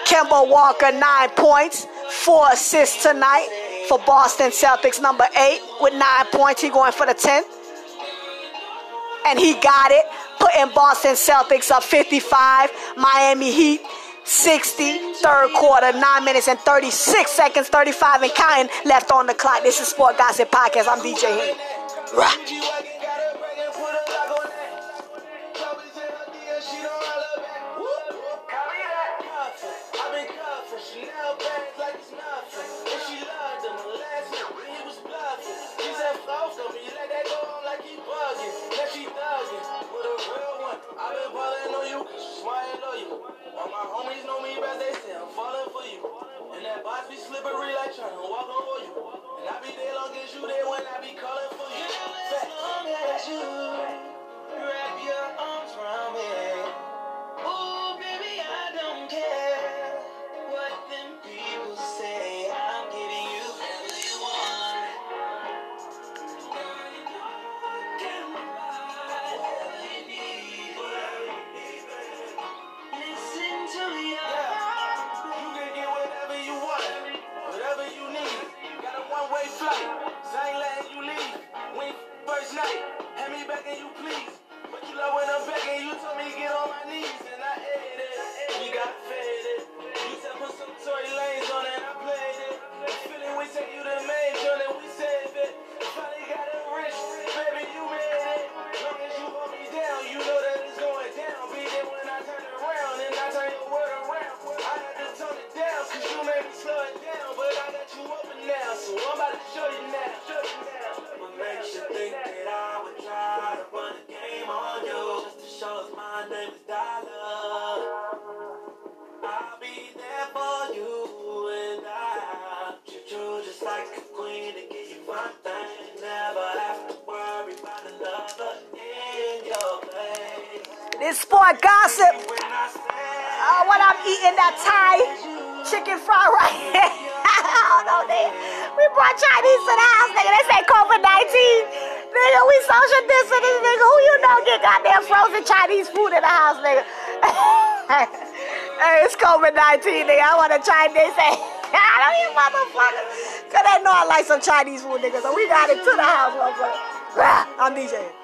Kemba Walker, nine points, four assists tonight for Boston Celtics, number eight, with nine points. He going for the 10th. And he got it, putting Boston Celtics up 55, Miami Heat 60, third quarter, 9 minutes and 36 seconds, 35 and counting left on the clock. This is Sport Gossip Podcast. I'm DJ Henny. Rah. All my homies know me best, they say I'm falling for you. And that box be slippery like trying to walk over you. And I be there long as you there when I be calling for you. Fat. Long as you wrap your arms around me. Ooh, night. ain't letting you leave. When first night, hand me back and you please. But you love when I'm back and you told me get on my knees and I ate it. We got fed. and sport gossip. Uh, when I'm eating that Thai chicken fried rice. *laughs* I don't know. We brought Chinese to the house, nigga. They say COVID 19. Nigga, we social distancing, nigga. Who you know get goddamn frozen Chinese food in the house, nigga? *laughs* hey, it's COVID 19, nigga. I want a Chinese. Hey, *laughs* I don't even motherfucker. Cause they know I like some Chinese food, nigga. So we got it to the house, motherfucker. I'm DJing.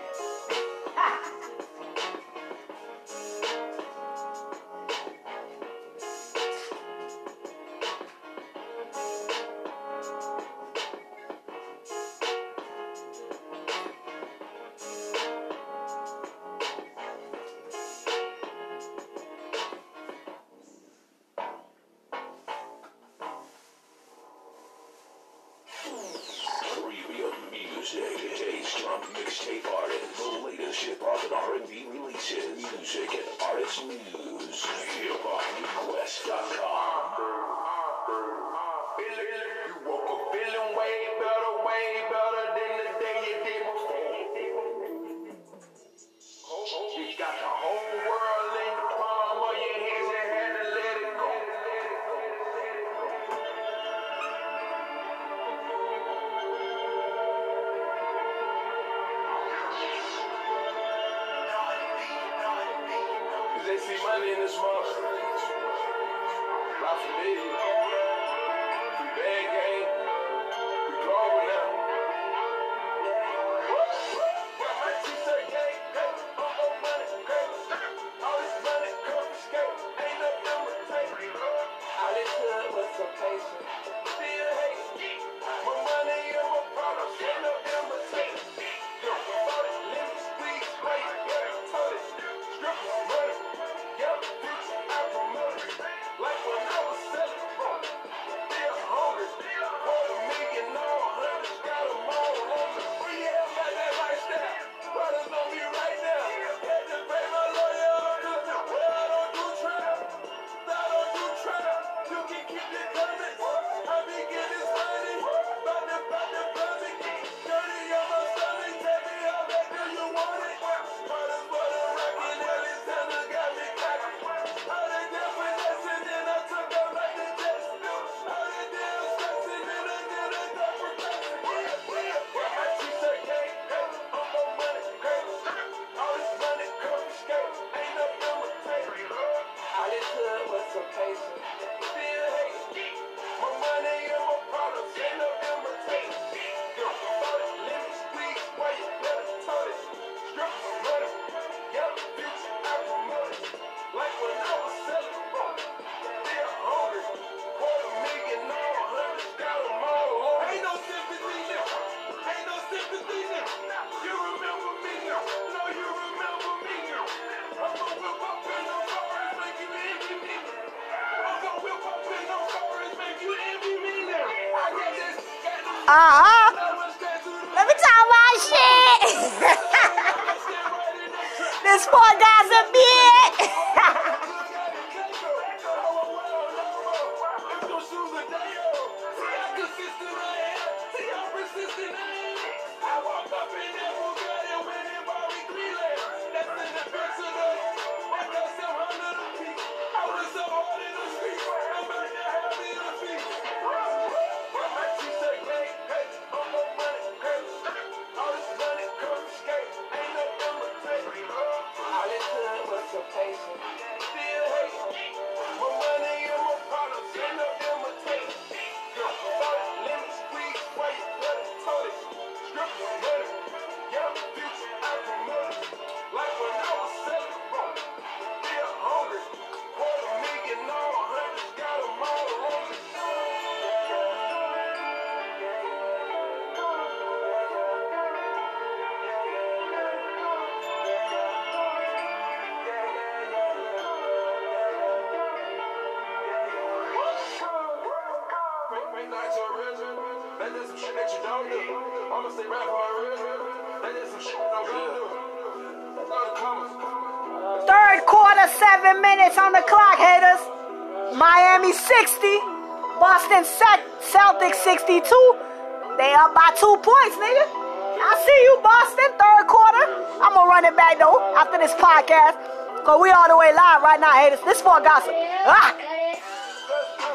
Haters. This for gossip. Ah!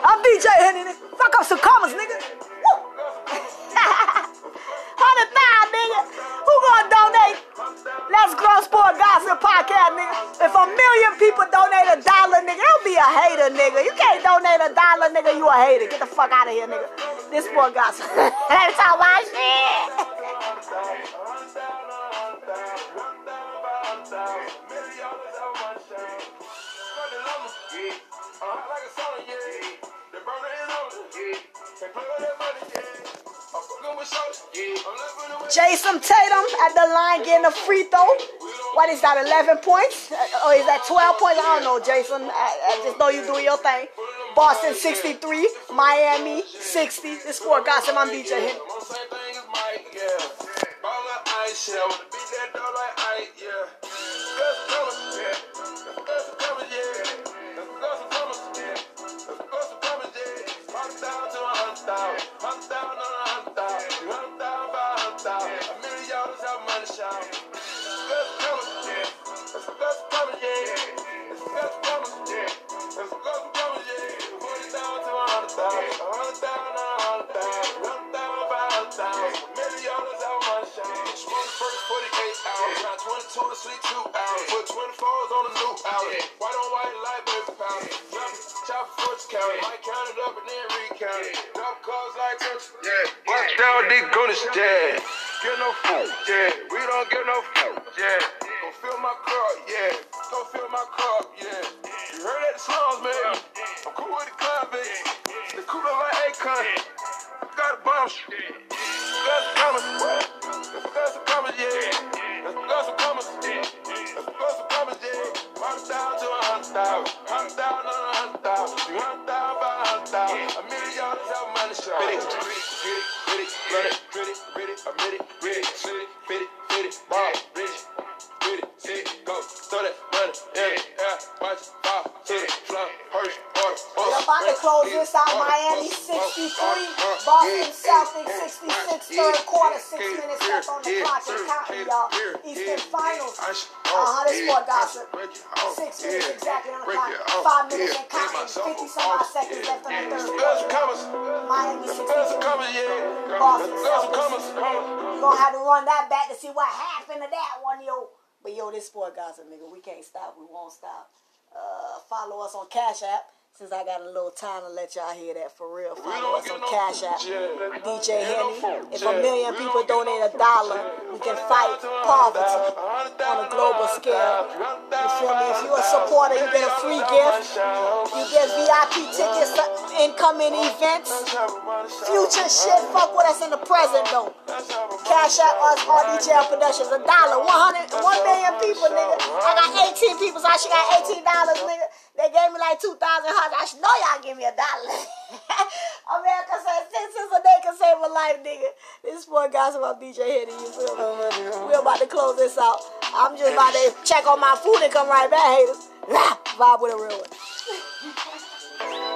I'm DJ Henny. Fuck up some commas, nigga. Woo! *laughs* Hundred thousand, nigga. Who gonna donate? Let's grow sport gossip podcast, nigga. If a million people donate a dollar, nigga, don't be a hater, nigga. You can't donate a dollar, nigga. You a hater. Get the fuck out of here, nigga. This sport gossip. *laughs* Jayson Tatum at the line getting a free throw. What is that, 11 points? Uh, Or is that 12 points? I don't know, Jayson. I, I just know you doing your thing. Boston 63, Miami 60. This sport gossip. I'm DJ Henny. Got a bomb shit. That's. That's coming, yeah. That's coming. That's coming, yeah. Hundred thousand to a hundred thousand. Hundred thousand on a hundred thousand. Two hundred thousand by a hundred thousand. A million dollars have money shot. See what happened to that one, yo. But yo, this sport gossip, nigga, we can't stop. We won't stop. Uh, follow us on Cash App. Since I got a little time to let y'all hear that for real. Follow us on no Cash App. yeah. DJ no Henny. If a million people donate a dollar, we can fight poverty on a global scale. You feel me? If you're a supporter, you get a free gift. You get VIP tickets incoming events. Future shit, fuck with us in the present though. Cash out us, RDJL Productions, a dollar, 100, 1 million people, nigga. I got 18 people, so I should got 18 dollars, nigga. They gave me like 2,000 hearts. I should know y'all give me a dollar. *laughs* America says, since a day can save a life, nigga. This boy got some DJ Henny, you feel me? We're about to close this out. I'm just about to check on my food and come right back, haters. *laughs* Vibe with a real one. *laughs*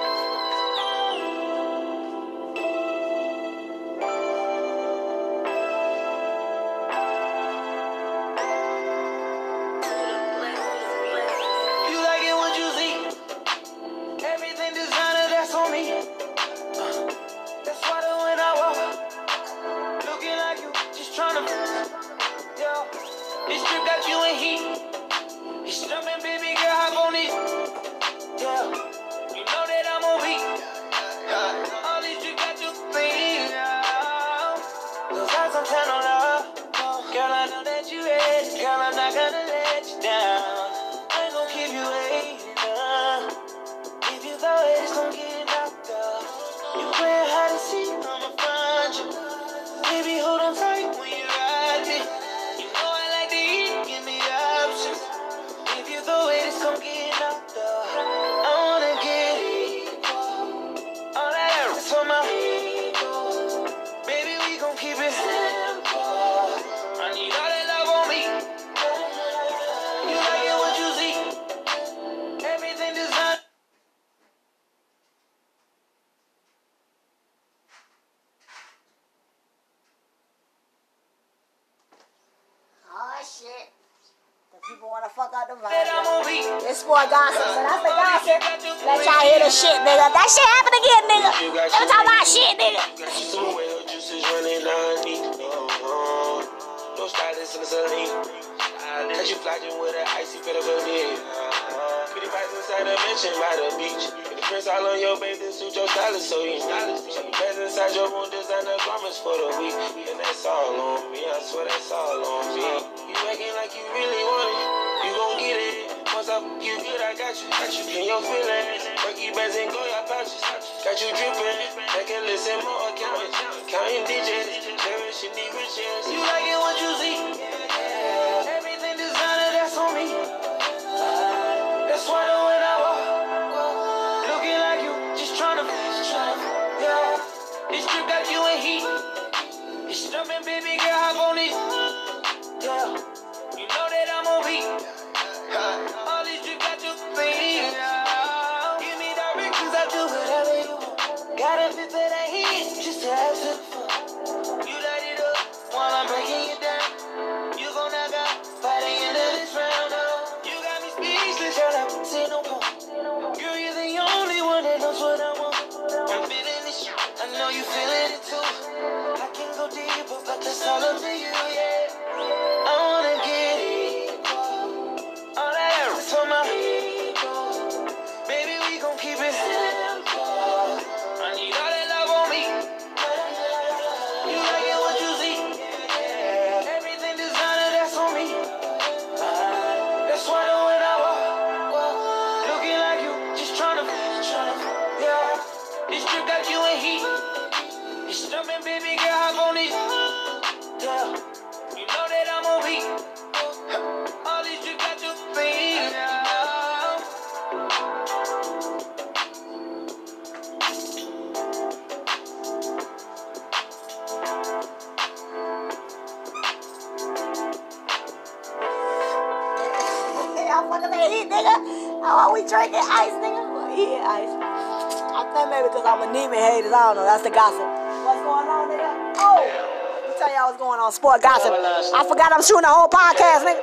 nigga. How are we drinking ice, nigga? Well, he ice. I think maybe because I'm anemic haters. I don't know. That's the gossip. What's going on, nigga? Oh, let me tell y'all what's going on. Sport gossip. I forgot I'm shooting a whole podcast, nigga.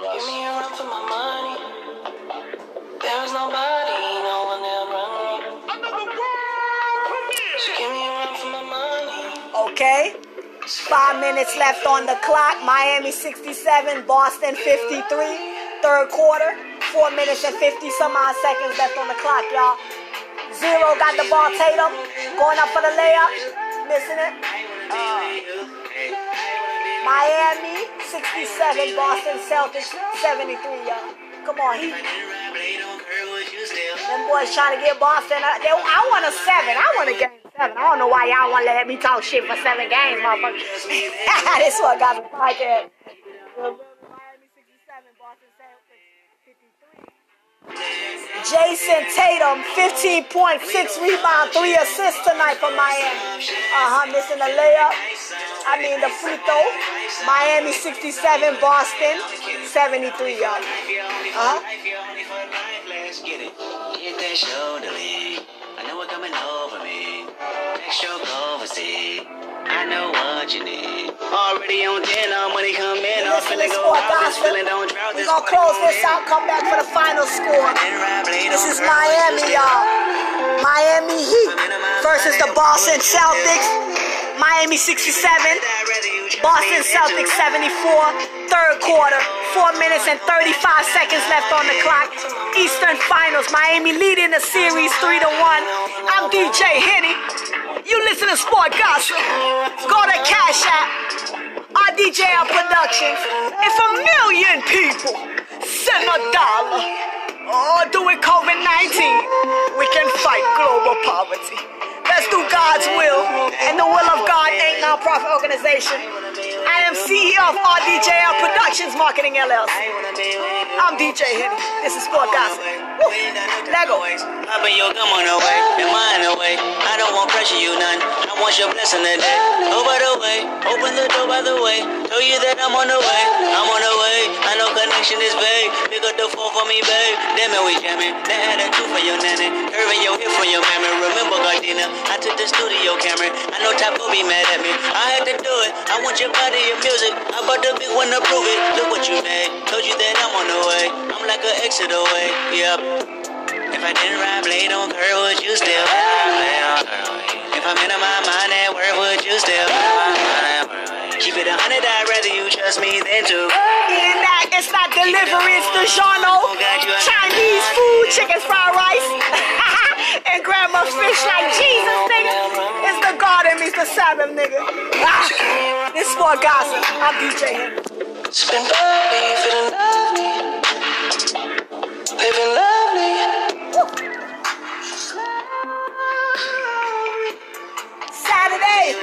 Give me a run for my money. There's nobody, no one that run me. So give me a run for my money. Okay. Five minutes left on the clock. Miami 67, Boston 53. Third quarter. Four minutes and 50 some odd seconds left on the clock, y'all. Zero got the ball. Tatum going up for the layup. Missing it. Uh, Miami 67, Boston Celtics 73, y'all. Come on, Heat. Them boys trying to get Boston. Uh, they, I want a seven. I want a game seven. I don't know why y'all want to let me talk shit for seven games, motherfucker. *laughs* this one got me podcast. Miami Jayson Tatum, 15.6 rebound, 3 assists tonight for Miami. Uh-huh, missing the layup. I mean the free throw. Miami 67, Boston 73, y'all. Uh-huh. That shoulder lean. I know it coming over me. Next stroke overseas. I know what you need. Already on 10, all money come in. I'm feeling go out. This feeling don't drought. We're gonna close this out, come back for the final score. This is Miami, y'all. Miami Heat versus the Boston Celtics. Miami 67, Boston Celtics 74. Third quarter, 4 minutes and 35 seconds left on the clock. Eastern Finals, Miami leading the series 3 to 1. I'm DJ Henny. You listen to Sport Gossip. Go to Cash App. Our Productions. If a million people send a dollar or do it COVID 19, we can fight global poverty. Let's do God's will, and the will of God ain't nonprofit organization. I am CEO of RDJL Productions Marketing LLC. I'm DJ Henny. This is Sport Gossip. Woo. Lego. Popping your gum on the way, and mine away. I don't want pressure, you none. I want your blessing today. Oh, by the way, open the door by the way. Told you that I'm on the way. I'm on the way. I know connection is vague. Pick up the phone for me, babe. Damn it, we jamming. That had a two for your nanny. Curving your hip from your mammy. Remember, Gardena, I took the studio camera. I know will be mad at me. I had to do it. I want your body, your music. I bought the big one to prove it. Look what you made. Told you that I'm on the way. I'm to the way. Yep. If I didn't ride blade on curve, would you still? If I'm in my mind at work, would you still? be Keep it a hundred, I'd rather you trust me than to. That, it's not delivery, it's the DiGiorno. Chinese food, chicken fried rice. *laughs* and grandma fish like Jesus, nigga. It's the God in me's the Sabbath, nigga. *laughs* Ah, this for gossip. I'm DJ Henny. It's been lovely, feeling lovely. Living lovely. Saturday.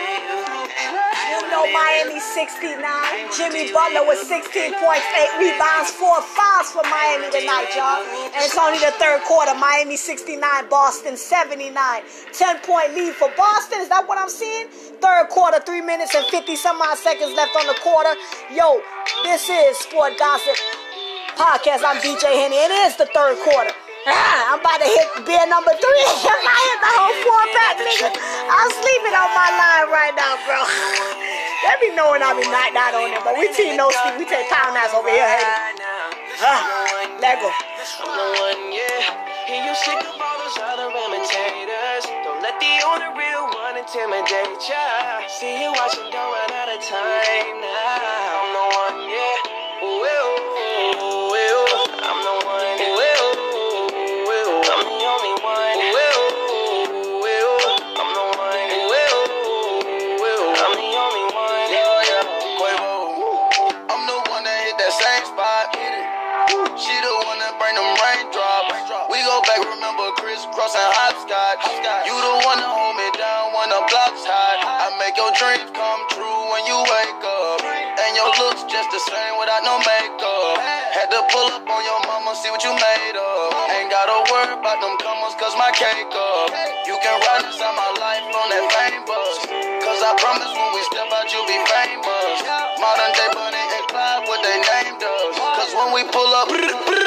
You know Miami 69. Jimmy Butler with 16 points, 8 rebounds, 4 fouls for Miami tonight, y'all. And it's only the third quarter. Miami 69, Boston 79. 10 point lead for Boston. Is that what I'm seeing? Third quarter, 3 minutes and 50 some odd seconds left on the quarter. Yo, this is Sport Gossip Podcast. I'm DJ Henny. and It is the third quarter. Ah, I'm about to hit beer number three. *laughs* I hit the whole four pack, nigga. I'm sleeping on my line right now, bro. *laughs* They be knowing I be knocked out on them, but we team no sleep. We take pound ass over here, hey. Ah, let go. Intimidate ya. See you watching, don't out of time now. I'm the one, crossing hopscotch. You the one to hold me down when the block's hot. I make your dreams come true when you wake up. And your looks just the same without no makeup. Had to pull up on your mama, see what you made of. Ain't gotta worry about them comers, cause my cake up. You can ride inside my life on that fame bus. Cause I promise when we step out, you'll be famous. Modern day Bunny and Clyde, what they named us. Cause when we pull up, *laughs*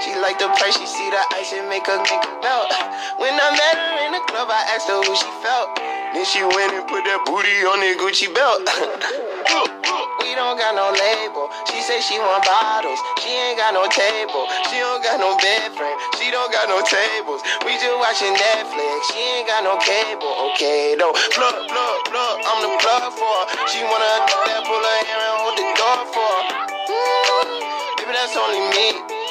She like the price, she see the ice and make her make her melt. When I met her in the club, I asked her who she felt. Then she went and put that booty on that Gucci belt. *laughs* we don't got no label. She say she want bottles. She ain't got no table. She don't got no bed frame. She don't got no tables. We just watching Netflix. She ain't got no cable. Okay though. Plug, plug, plug. I'm the plug for her. She wanna that pull her hair and hold the door for her. Mm, Baby, that's only me.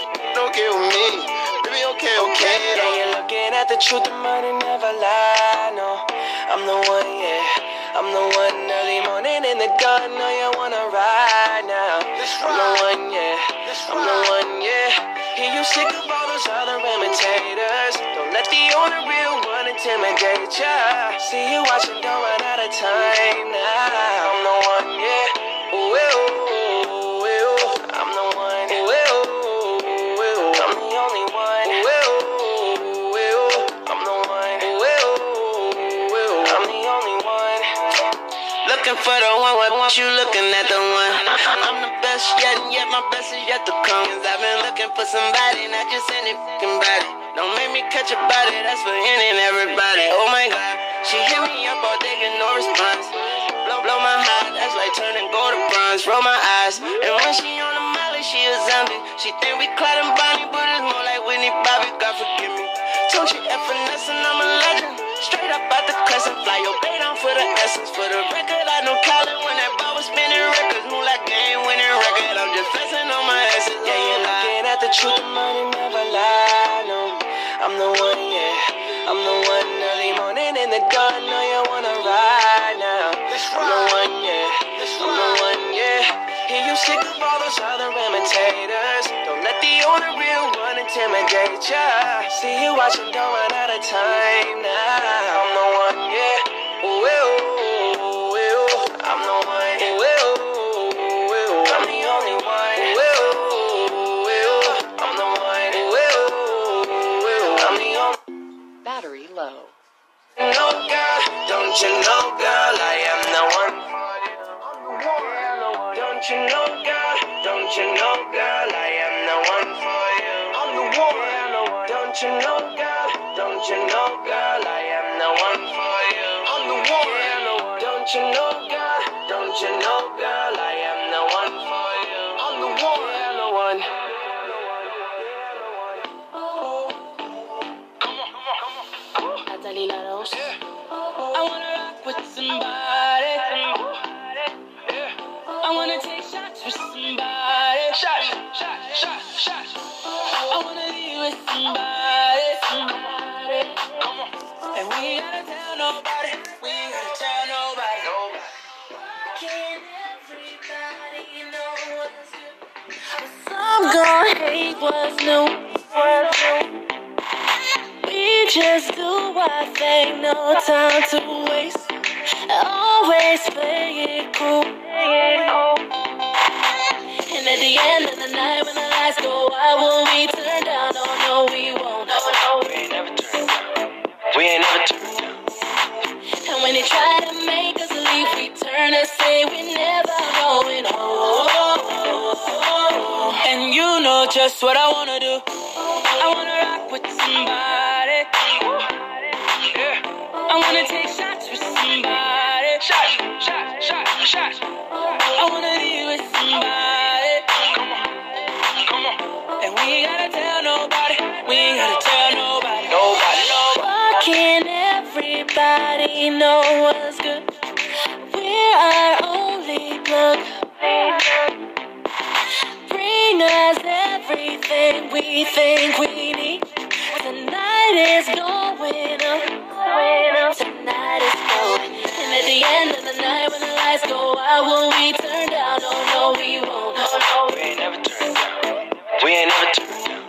Okay with me. Baby, okay, okay. Yeah, you're looking at the truth, the money never lie. No, I'm the one, yeah. I'm the one early morning in the garden. Know you wanna ride now. I'm the one, yeah. I'm the one, yeah. Hear you sick of all those other imitators. Don't let the only real one intimidate ya. See you watching, don't run out of time now. For the one, what want you looking at the one? I'm the best yet, and yet my best is yet to come. Cause I've been looking for somebody, not just any fucking body. Don't make me catch a body, that's for any and everybody. Oh my god, she hit me up all day, get no response. Blow, blow my heart, that's like turning gold to bronze. Roll my eyes, and when she on the molly, she a zombie. She think we Clyde and Bonnie, but it's more like Whitney Bobby, God forgive me. Told you F finesse I'm a legend. Straight up out the crescent, fly your bait on for the essence. For the record, I know Colin when that ball was spinning records. Move like game winning record. I'm just flexing on my essence. Yeah, you're looking at the truth, the money never lie. No, I'm the one, yeah. I'm the one early morning in the garden. Know you wanna ride now. I'm the one, yeah. I'm the one, yeah. Hear you sick of all those other imitators. The only real one intimidate ya. See you going out of time now. I'm the one, yeah. Ooh, ooh, ooh, ooh. I'm the one. Ooh, ooh, ooh, ooh. I'm the only one. Ooh, ooh, ooh. Ooh, Battery low. No girl, don't you know, girl, I am the one. Don't you know, girl? Don't you know, girl? You know, girl, don't you know, girl, I am the one for you. I'm the one. Don't you know, girl, don't you know, girl, I am the one for you. I'm the one. Natalie La Rose. I wanna rock with somebody. I wanna take shots with somebody. Shots, shots, shots, shots. I wanna be with somebody. Gotta tell nobody. We ain't gotta tell nobody. Can everybody know what's good? Some gon' hate what's new. What's new. We just do our thing, no time to waste. Always play it cool. And at the end of the night, when the lights go out, will we turn down? Oh no, we won't. No, no, We We ain't never turned down. And when they try to make us leave, we turn and say we're never going home. And you know just what I wanna do. I wanna rock with somebody. Yeah. I wanna take shots with somebody. Shots, shots, shots, shots. I wanna be with somebody. Come on, come on. And we ain't gotta tell nobody. We ain't gotta tell everybody know what's good? We're our only plug. Bring us everything we think we need. Tonight is going up. Tonight is going. And at the end of the night, when the lights go out, will we turn down? Oh no, we won't. No, no. We ain't never turned down. We ain't never turned down.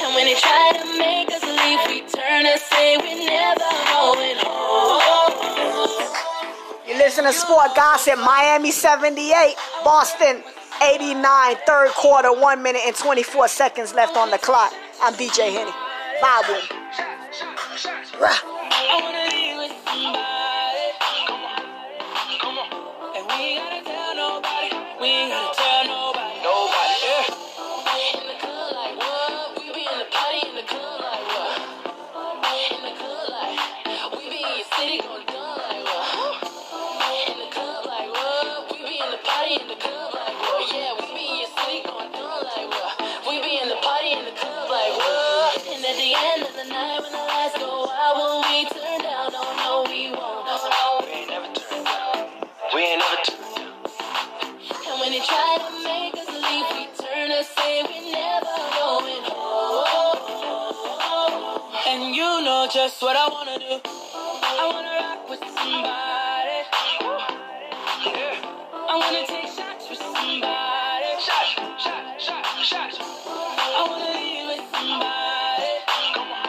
And when they try to make us leave, we turn and say we're never going home. Listen to Sport Gossip, Miami 78, Boston 89, third quarter, 1 minute and 24 seconds left on the clock. I'm DJ Henny. Vibe with know just what I wanna do. I wanna rock with somebody. Yeah. I wanna take shots with somebody. Shots, shots, shots, shots. I wanna be with somebody. Come on,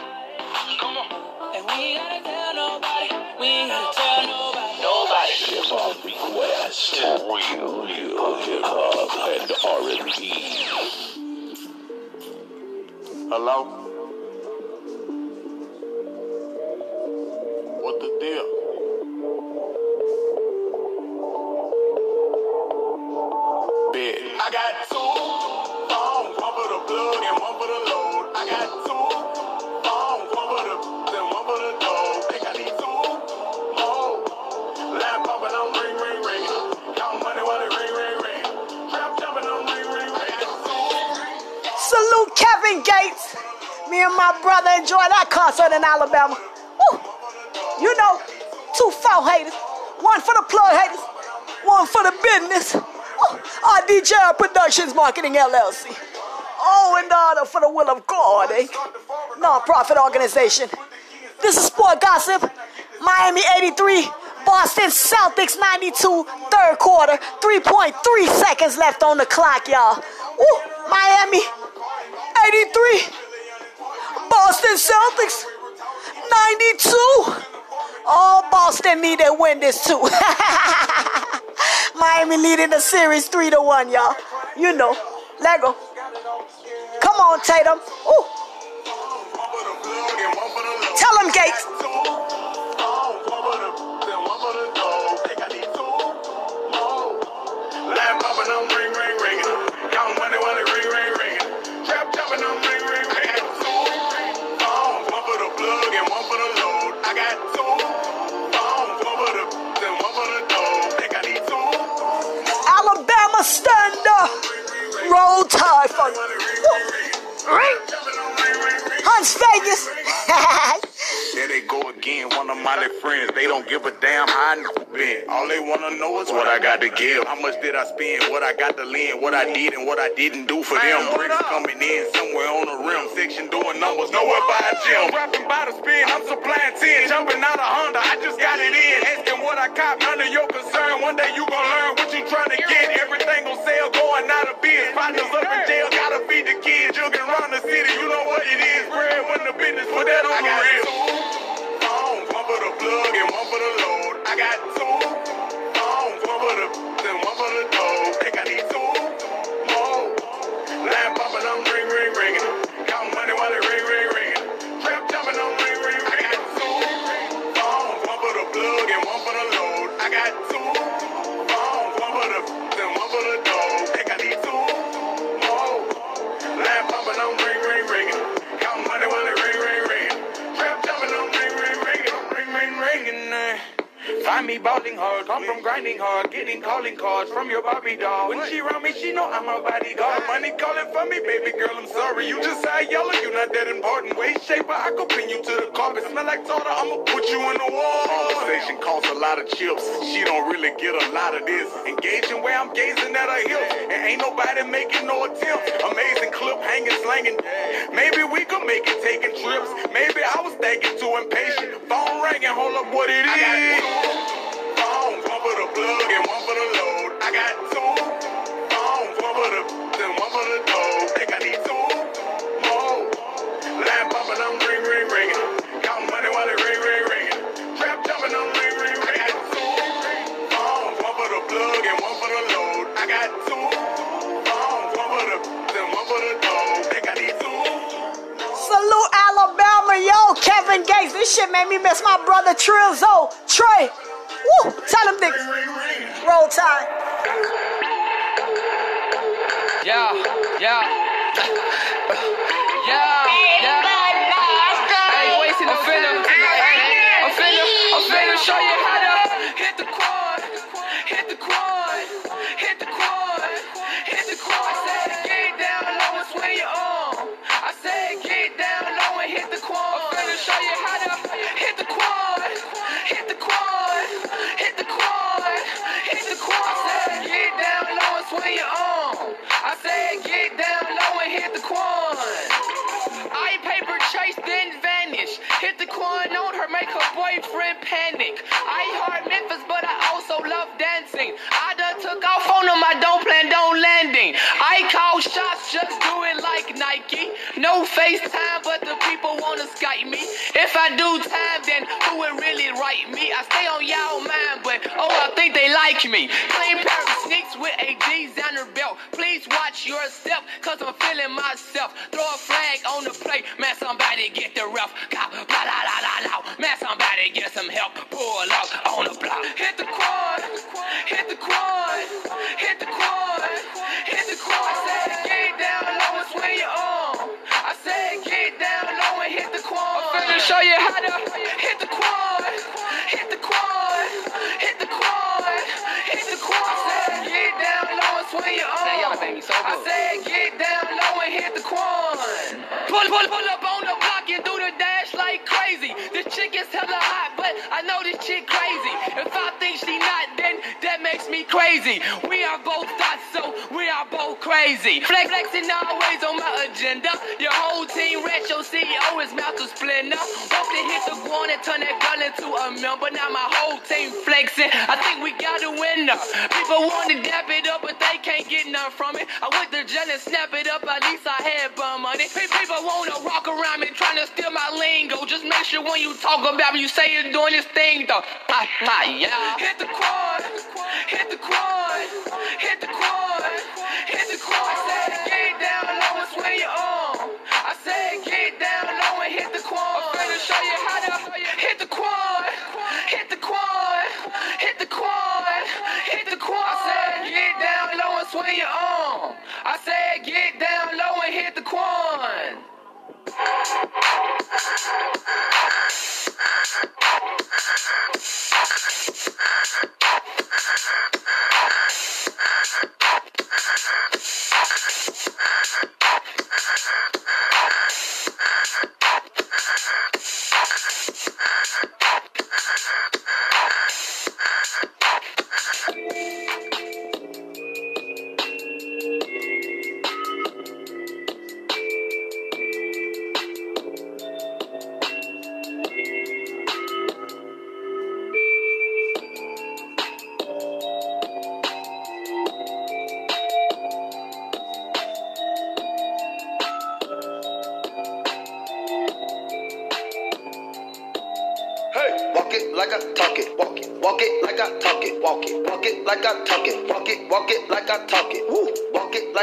come on. And we ain't gotta tell nobody. We ain't gotta tell nobody. Nobody. Hip Hop Request. Real, real hip hop and R&B. Hello? My brother enjoyed that concert in Alabama. Woo. You know, two foul haters. One for the plug haters, one for the business. Woo. RDJ Productions Marketing LLC. Oh, and the other for the will of God, eh? Non-profit organization. This is Sport Gossip. Miami 83, Boston Celtics 92, third quarter. 3.3 seconds left on the clock, y'all. Miami 83, Boston Celtics 92. Oh, Boston need to win this too. *laughs* Miami leading the series 3 to 1, y'all. You know. Lego. Come on, Tatum. Ooh. Tell him, Gates. Roll Tide. Fuck. Hunts Vegas. *laughs* There they go again, one of my little friends. They don't give a damn how I been. All they wanna know is what I got to give. How much did I spend? What I got to lend? What I did and what I didn't do for them. Bricks coming in somewhere on the rim. Section doing numbers, nowhere by a gym. Rapping by the spin, I'm supplying 10. Jumping out of Honda, I just got it in. Asking what I cop, none of your concern. One day you gon' learn what you trying to get. Everything gon' sell, going out of biz. Partners up in jail, gotta feed the kids. Jugging around the city, you know what it is. Bread when the business, put that on the real. For the plug and one for the load. I got two phones, one for the Find me balling hard, come from grinding hard, getting calling cards from your Barbie doll. When she around me, she know I'm a bodyguard. Money calling for me, baby girl, I'm sorry. You just say yellow, you not that important. Waist shaper, I could pin you to the carpet. Smell like tartar, I'ma put you in the wall. Conversation costs a lot of chips. She don't really get a lot of this. Engaging where I'm gazing at her hips. And ain't nobody making no attempt. Amazing clip, hanging, slanging. Maybe we could make it taking trips. Maybe I was thinking too impatient. Phone ringing, hold up what it is. One for the plug and one for the load. I got two phones, one for the then one for the dough. Think I need two more. Line popping, I'm ring, ring, ringing. Count money while it ring, ring, ringing. Trap jumping, I'm ring, ring, ringing. I got two phones, one for the plug and one for the load. I got two phones, one for the then one for the dough. Think I need two. Salute Alabama, yo, Kevin Gates. This shit made me miss my brother Trilzo. Trey. Woo! Tell them niggas. Roll tide. Yeah, yeah. Yeah, wanna Skype me. If I do time, then who would really write me? I stay on y'all mind, but oh, I think they like me. Clean pair of sneaks with a designer belt. Please watch yourself, cause I'm feeling myself. Throw a flag on the plate, man, somebody get the ref. Cop, blah, la, la, la, la. Man, somebody get some help. Pull up on the block. Hit the quad, crazy. Flex, flexing always on my agenda. Your whole team rich, your CEO is Master Splendor. Hope to hit the ground and turn that gun into a member. Now my whole team flexing. I think we got a winner. People want to dap it up, but they can't get none from it. I went to jail and snap it up, at least I had bum money. People wanna walk around me trying to steal my lingo. Just make sure when you talk about me, you say you're doing this thing though. Ah, ah, yeah. Hit the quad, hit the quad, hit the quad, hit the quad. I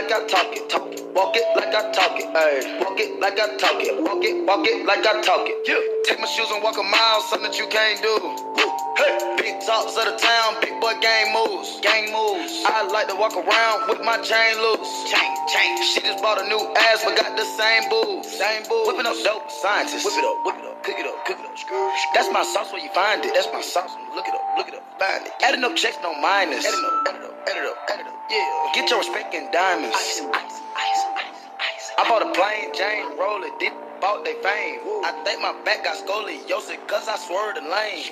like I talk it, talk it, walk it like I talk it, hey, walk it like I talk it, walk it, walk it like I talk it, yeah. Take my shoes and walk a mile, something that you can't do. Woo. Hey, big talks of the town, big boy gang moves, gang moves. I like to walk around with my chain loose, chain, chain. She just bought a new ass, but got the same boobs, same boobs. Whipping up dope, scientists. Whip it up, whip it up, cook it up, cook it up. That's my sauce where you find it. That's my sauce. Look it up, look it up, find it. Adding up checks, no minus. Add it up, add it up, up. Yeah, get your respect in diamonds. Ice, ice, ice, ice, ice. I bought a plain Jane roller, did bought they fame. I think my back got scoliosis cause I swerved the lane.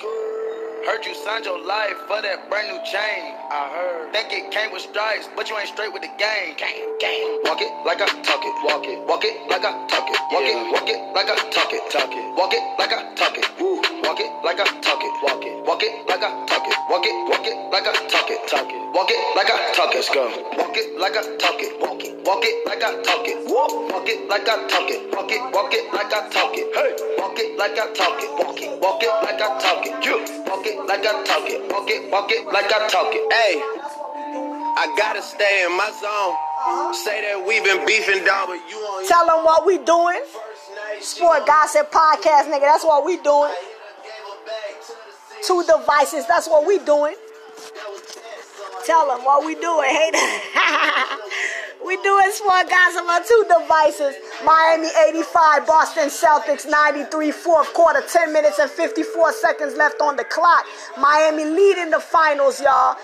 Heard you signed your life for that brand new chain. I heard. Think it came with stripes, but you ain't straight with the game. Game, game. Walk it like I talk it. Walk it. Walk it like I talk it. Walk it. Walk it like I talk it. Talk it. Walk it like I talk it. Woo. Walk it like I talk it. Walk it. Walk it like I talk it. Walk it. Walk it like I talk it. Talk it. Walk it like I talk it. Let's go. Walk it like I talk it. Walk it. Walk it like I talk it. Walk. Walk it like I talk it. Walk it. Walk it like I talk it. Hey. Walk it like I talk it. Walk it. Walk it like I talk it. You. Walk it like I talk it. Walk it. Walk it like I talk it. Hey, I gotta stay in my zone. Say that we been beefing down, but you on Tell them what we doing. Sport Gossip Podcast, nigga. That's what we doing. Two devices. That's what we doing. Tell them what we doing. Hey, *laughs* we doing Sport guys, on my two devices. Miami 85, Boston Celtics 93, fourth quarter, 10 minutes and 54 seconds left on the clock. Miami leading the finals, y'all.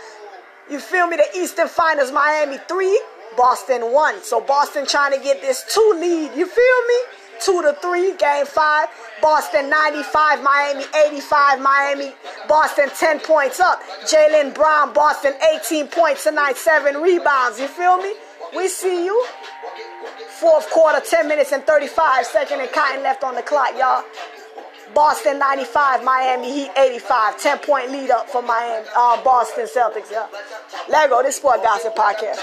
You feel me? The Eastern Finals, Miami 3, Boston 1. So Boston trying to get this 2 lead. You feel me? 2 to 3, game 5. Boston 95, Miami 85, Miami, Boston 10 points up. Jaylen Brown, Boston 18 points tonight, 7 rebounds. You feel me? We see you. Fourth quarter, 10 minutes and 35 seconds and cotton left on the clock, y'all. Boston 95, Miami Heat 85. 10 point lead up for Miami, uh, Boston Celtics. Yeah. Let go. This Sport Gossip Podcast.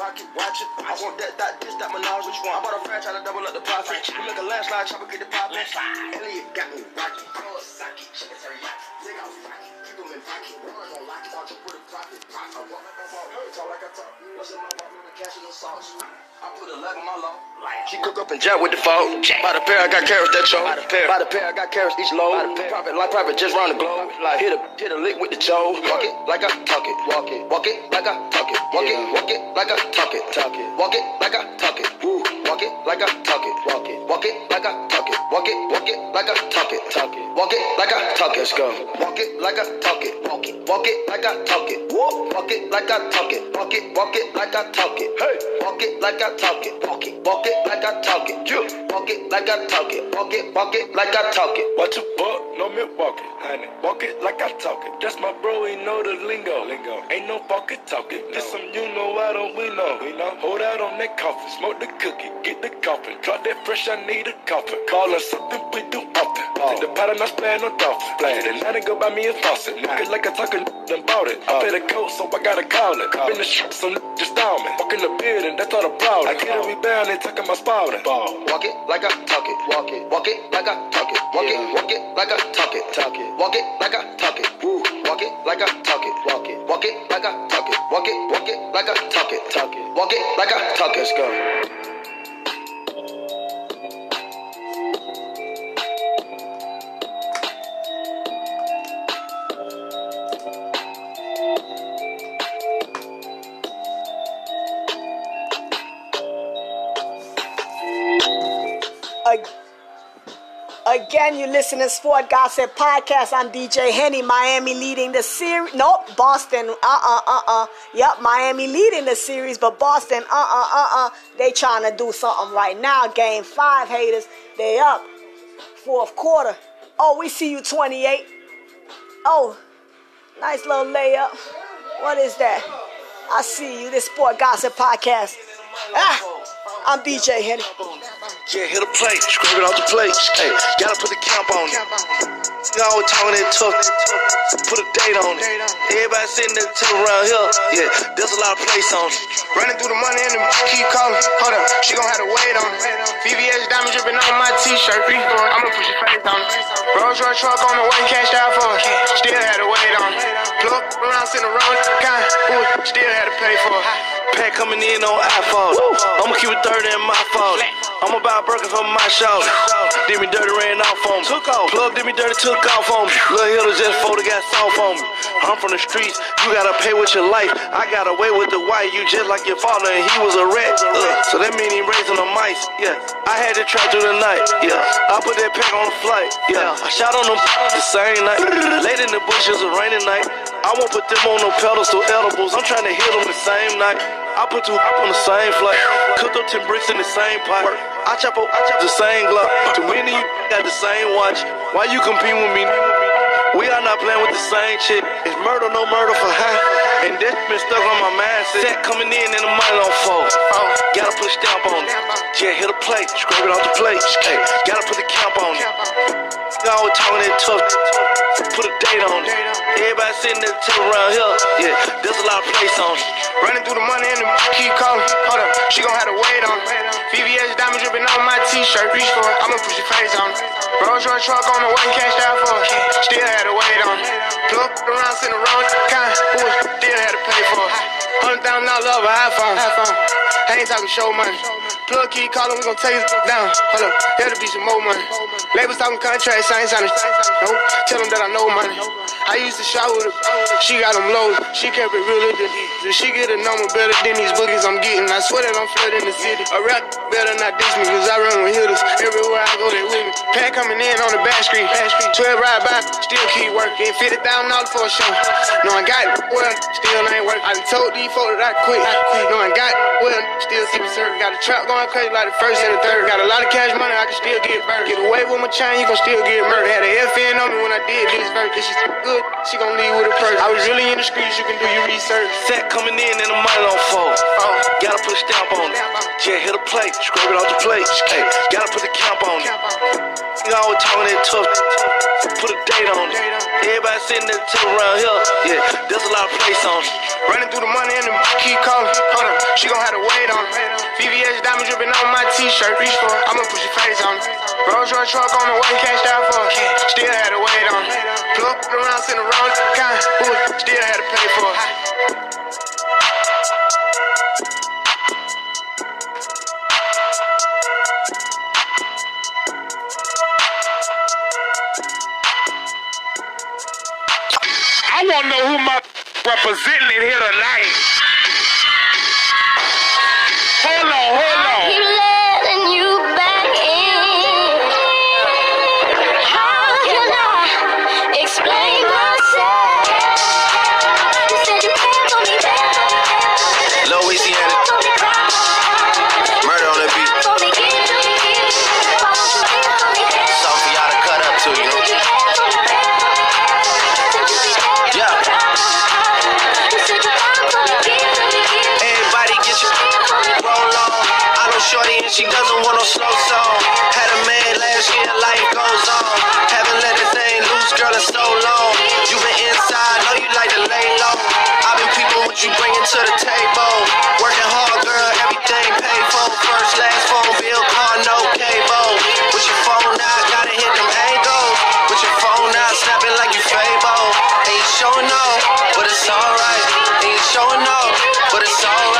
Rock it, watch it. I want that, that, this, that, menage. Which one? I bought a franchise to double up the profit. You make a landslide, chopper get the poppin'. Elliot got me rocky. Kawasaki, chicken teriyaki. Take out rocky. Keep 'em in pocket. Run on lock it, watch a profit. I walk like I walk, talk like I talk. What's in my walk, no cash and no sauce. I put a leg on my law. She cook up and jab with the phone. By the pair, I got carrots that choke. By the pair, by the pair, I got carrots each load. Profit like profit just round the globe. Like hit a hit a lick with the chose. Walk it like I talk it. Walk it. Walk it like I talk it. Walk it. Walk it like I talk it. Talk it. Walk it like I talk it. Woo. Walk it like I talk it. Walk it. Walk it like I talk it. Walk it. Walk it like I talk it. Talk it. Walk it like I talk it. Let's go. Walk it like I talk it. Walk it. Walk it like I talk it. Walk it like I talk it. Walk it. Walk it like I talk it. Hey. Walk it like I talk it. Walk it. Walk it like I talk it. You. Walk it like I talk it. Walk it. Walk it like I talk it. What you fuck? No Milwaukee, honey. Walk it like I talk it. That's my bro, he know the lingo. Lingo. Ain't no pocket talking. This some you know, I don't we know. We know. Hold out on that coffin, smoke the cookie, get the coffin. Drop that fresh, I need a coffin. Callin' something we do often. Take the pot and I playing on dolphin. Playing and now they go buy me a faucet. Looking like I talking done bought it. I pay the coat, so I gotta call it. Up in the shop, so just down me. Walk in the building, that's all the problem. I get a rebound, they talking my spouting. Walk it like I talk it. Walk it. Walk it like I talk it. Walk it. Walk it like I talk it. Talk it. Walk it like I talk it. Woo. Walk it like I talk it. Walk it. Walk it like I talk it. Walk it. Walk it like I talk it. Talk it. Walk it like I talk it. Let's go. Again, you listen to Sport Gossip Podcast. I'm DJ Henny. Miami leading the series. Nope, Boston. Uh uh uh uh. Yep, Miami leading the series, but Boston. Uh uh uh uh. They trying to do something right now. Game five, haters. They up. Fourth quarter. Oh, we see you 28. Oh, nice little layup. What is that? I see you. This Sport Gossip Podcast. Ah, I'm DJ Henny. Yeah, hit a plate, scrub it off the plate. Hey, gotta put the camp on it. I was talking that tough. Put a date on it. Everybody sitting there tell around here. Yeah, there's a lot of place on it. Running through the money and the keep calling. Hold up, she gon' have to wait on it. VVS diamond dripping on my t-shirt. I'ma push your face on it. Rolls Royce truck on the way, cashed out for it. Still had to wait on it. Plug around, sitting around, kind. Ooh, still had to pay for it. Pack coming in on iPhone. I'ma keep it 30 in my fault. I'ma buy a burger from my shop. Did me dirty, ran off on me. Took off. Plug did me dirty, took off on me. Lil' Hitter just folded, got soft on me. I'm from the streets, you gotta pay with your life. I got away with the white, you just like your father, and he was a rat. Uh, so that mean he raising the mice. Yeah, I had to try through the night. Yeah, I put that pack on the flight. Yeah, I shot on them *laughs* the same night. Late in the bushes, a rainy night. I won't put them on no pedestal edibles. I'm trying to hit them the same night. I put two up on the same flight. Cooked up 10 bricks in the same pot. I chop up I chop the same Glock. Too many you got the same watch. Why you compete with me? We are not playing with the same shit. It's murder, no murder for high. And that's been stuck on my mindset. Set coming in and the money don't fall. Oh, gotta put a stamp on it. Yeah, hit a plate, scrape it off the plate. Hey, gotta put the camp on it. I always talking that tough. Put a date on it. Everybody sitting there tell around here. Yeah, there's a lot of place on it. Running through the money and the money keep calling. Hold up, she gon' have to wait on it. VVS diamond dripping on my t-shirt. Reach for it, I'ma push your face on it. Rolls Royce truck on the way, cashed out for it. Still had to wait on it. Plug around, send the wrong kind. Ooh, still had to pay for it. Hundred thousand dollars an iPhone. iPhone. I ain't talking show money. Plug keep calling, we gon' take it down. Hold up, there'll be some more money. Labels talking contracts, I ain't signing. No, tell them that I know money. I used to shop with her, she got them low. She kept it realer than she get a number better than these boogies I'm getting? I swear that I'm flooding the city. A rap better not diss me, cause I run with hitters. Everywhere I go, they with me. Pack coming in on the back street. 12 ride by, still keep working. $50,000 for a show. No, I got it, well, still ain't working. I told these folks that I quit. No, I got it, well, still see it certain. Got a trap going crazy like the first and the third. Got a lot of cash money, I can still get burned. Get away with my chain, you gon' still get murdered. Had a FN on me when I did this verse. She's so good, she gon' leave with a purse. I was really in the streets, you can do your research. Set coming in and the money don't fall. Oh, uh. Gotta put a stamp on it. Yeah, plate, scrape it off the plate. Hey, gotta put the camp on it. You always talking that tough. Put a date on it. Everybody sitting there tell around here. Yeah, there's a lot of place on it. Running through the money and the keep calling. Hold up, she gon' have to wait on it. VVS diamond dripping on my t-shirt. Reach for it, I'ma push your face on it. Rolls Royce truck on the way, cashed out for it. Still had to wait on it. Plug around, sitting around, kind. Ooh, still had to pay for it. To know who my representing here tonight. Man last life goes on. Haven't let it thing loose, girl, in so long. You been inside, know you like to lay low. I've been peeping what you bringing to the table. Working hard, girl, everything paid for. First, last phone bill, car, no cable. With your phone out, gotta hit them angles. With your phone out, snapping like you Fable. Ain't showing off, but it's alright. Ain't showing off, but it's alright.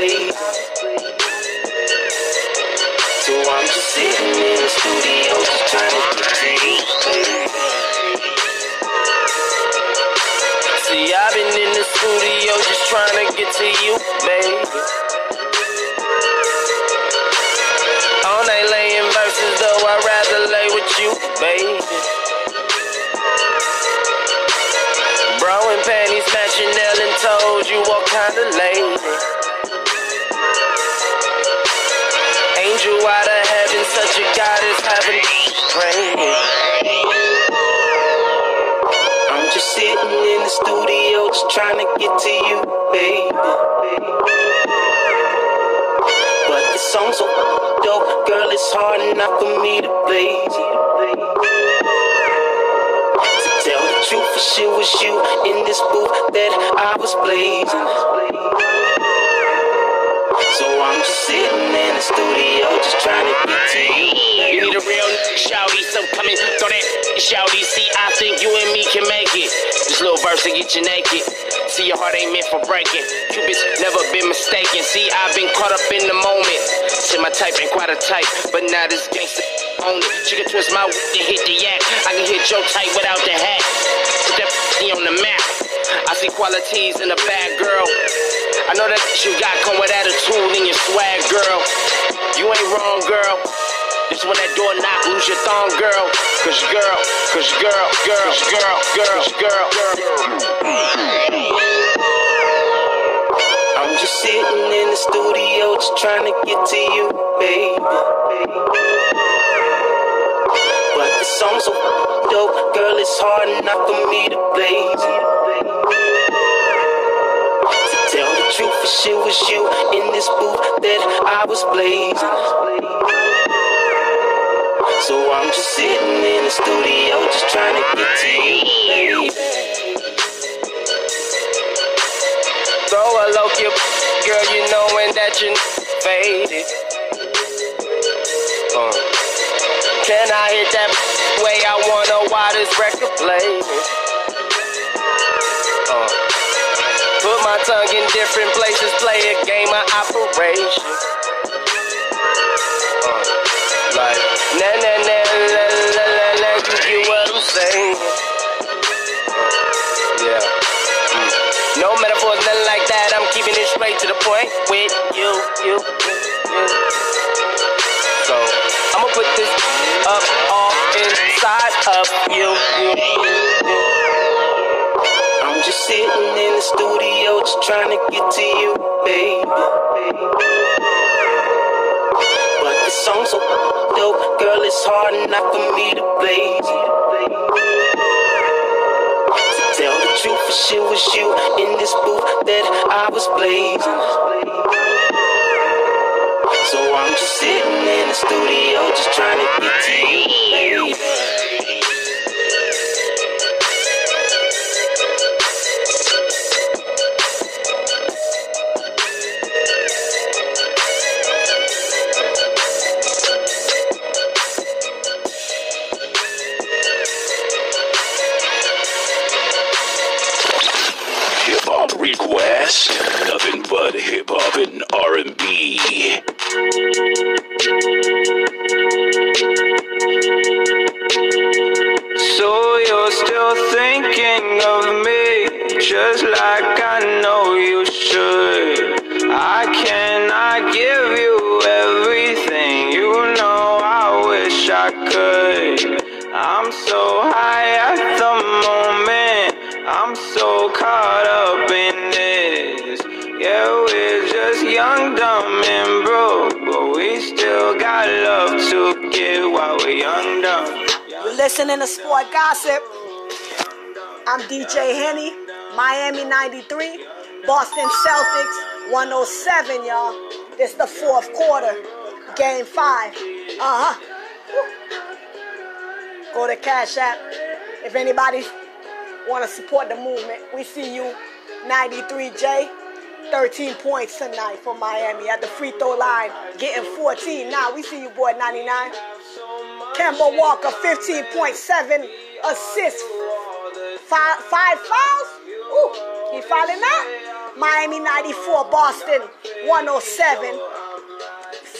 I. So I'm just sitting in the studio just trying to babe. See, I've been in the studio just trying to get to you, baby. All night laying verses, though I'd rather lay with you, baby. Bro and panties matching nail and toes, you all kinda lady. I'm just sitting in the studio, just trying to get to you, baby. But the song's so dope, girl, it's hard enough for me to play. To tell the truth, the shit was you in this booth that I was blazing. So I'm just sitting in the studio, just trying to get to you. You need a real shouty, so come and throw that shouty. See, I think you and me can make it. This little verse to get you naked. See, your heart ain't meant for breaking. Cupid's never been mistaken. See, I've been caught up in the moment. See, my type ain't quite a type, but now this gangsta on it. She can twist my whip and hit the yak. I can hit your type without the hat. Put that on the map. I see qualities in a bad girl. I know that you got come with attitude in your swag, girl. You ain't wrong, girl. This when that door knock, lose your thong, girl. Cause girl, cause girl, girl, girl, girl, girl, girl. I'm just sitting in the studio, just trying to get to you, baby. But the song's so dope, girl, it's hard enough for me to the truth, the shit was you in this booth that I was blazing. So I'm just sitting in the studio, just trying to get to you, baby. Throw a low kip, girl, you knowing that you faded. Uh. Can I hit that way I wanna while this record plays? Uh. Put my tongue in different places, play a game of operation. Uh. Like, na na na la la la la, you get what I'm saying? Uh. Yeah. Mm. No metaphors, nothing like that. I'm keeping it straight to the point with you, you, you. So I'ma put this up all inside of you, you, you, you. Sitting in the studio, just trying to get to you, baby. But the song's so dope, girl, it's hard enough for me to blaze. So tell the truth, for shit was you in this booth that I was blazing. So I'm just sitting in the studio, just trying to get to you, baby. Listening to Sport Gossip. I'm DJ Henny, Miami 93, Boston Celtics 107, y'all. This the fourth quarter, game five. Uh huh. Go to Cash App. If anybody want to support the movement, we see you 93J. 13 points tonight for Miami at the free throw line, getting 14. Now we see you, boy, 99. Kemba Walker, 15.7 assists. Five, five fouls? Ooh, he fouling that? Miami 94, Boston 107.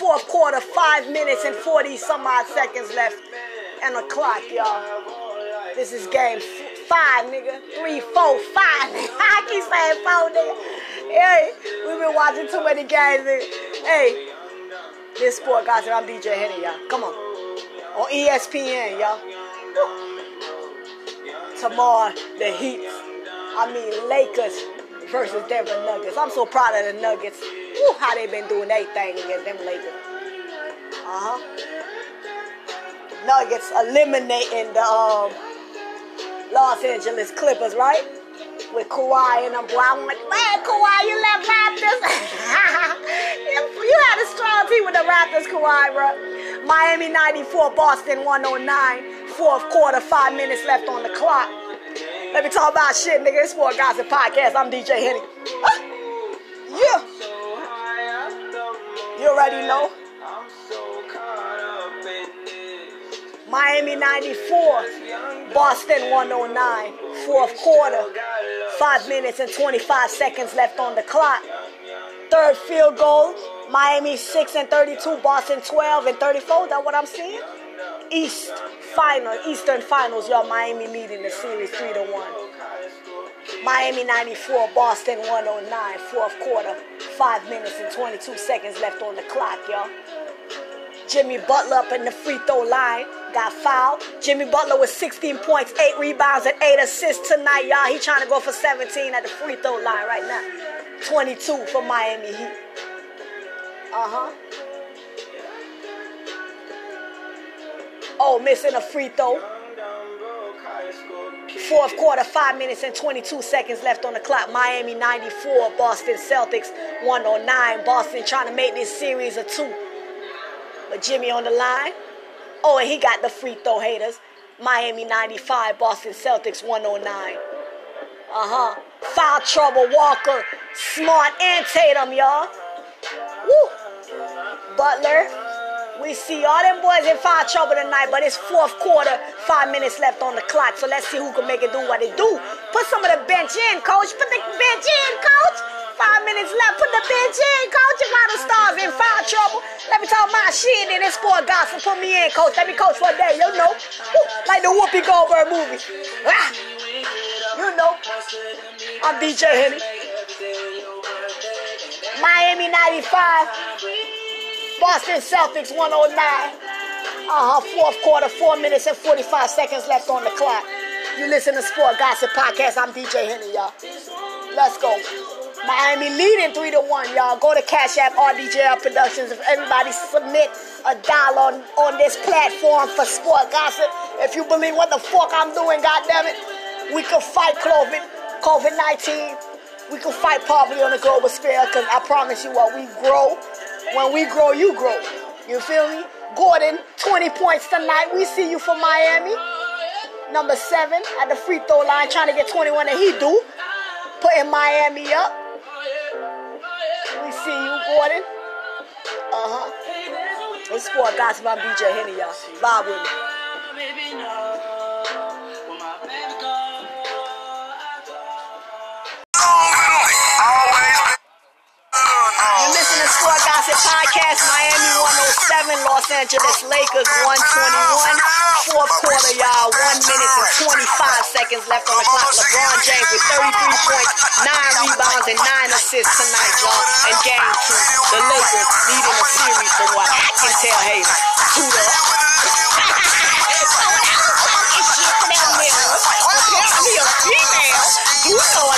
Fourth quarter, five minutes and 40 some odd seconds left. And a clock, y'all. This is game five, nigga. Three, four, five. *laughs* I keep saying four, nigga. Hey, we've been watching too many games. Hey, this sport, guys. I'm DJ Henny, y'all. Come on on ESPN, y'all. Tomorrow, the Heat, I mean Lakers versus Denver Nuggets. I'm so proud of the Nuggets. Woo, how they been doing their thing against them Lakers. Uh huh. Nuggets eliminating the um, Los Angeles Clippers, right? With Kawhi and them. Boy, I'm like, man, Kawhi, you left Raptors. you *laughs* you had a strong team with the Raptors, Kawhi, bro. Miami 94, Boston 109. Fourth quarter, five minutes left on the clock. Let me talk about shit, nigga. It's for a Gossip Podcast. I'm DJ Henny. Ah, yeah. You already know. Miami 94, Boston 109. Fourth quarter, five minutes and 25 seconds left on the clock. Third field goal, Miami 6 and 32, Boston 12 and 34. Is that what I'm seeing? East final, Eastern Finals, y'all. Miami leading the series 3 to 1. Miami 94, Boston 109, fourth quarter, 5 minutes and 22 seconds left on the clock, y'all. Jimmy Butler up in the free throw line. Got fouled. Jimmy Butler with 16 points, 8 rebounds, and 8 assists tonight, y'all. He trying to go for 17 at the free throw line right now. 22 for Miami Heat. Uh-huh. Oh, missing a free throw. Fourth quarter, 5 minutes and 22 seconds left on the clock. Miami 94, Boston Celtics 109. Boston trying to make this series a two. But Jimmy on the line. Oh, and he got the free throw haters. Miami 95, Boston Celtics 109. Uh-huh. Foul trouble, Walker, Smart, and Tatum, y'all. Woo. Butler. We see all them boys in foul trouble tonight, but it's fourth quarter, five minutes left on the clock. So let's see who can make it do what it do. Put some of the bench in, coach. Put the bench in, coach. Five minutes left. Put the bench in, coach. You got the stars in foul trouble. Let me talk my shit in this sport gossip. Put me in, coach. Let me coach for a day. You know, like the Whoopi Goldberg movie. Ah. You know, I'm DJ Henny. Miami 95. Boston Celtics 109. Uh-huh, fourth quarter, four minutes and 45 seconds left on the clock. You listen to Sport Gossip Podcast. I'm DJ Henny, y'all. Let's go. Miami leading 3 to 1, y'all. Go to Cash App RDJL Productions. If everybody submit a dollar on, on this platform for Sport Gossip, if you believe what the fuck I'm doing, goddammit, we can fight COVID. COVID 19. We can fight poverty on a global scale because I promise you what, we grow. When we grow, you grow. You feel me? Gordon, 20 points tonight. We see you from Miami. Number seven at the free throw line trying to get 21 and he do. Putting Miami up. We see you, Gordon. Uh-huh. It's sport gossip. I'm DJ Henny, y'all. Vibe with me. You listen to Sport Gossip Podcast, Miami 107, Los Angeles Lakers 121. Fourth quarter, y'all. One minute and 25 seconds left on the clock. LeBron James with 33 points, 9 rebounds, and 9 assists tonight, y'all. In game two, the Lakers leading the series from what I can tell, hey, to *laughs* the Apparently a female. You know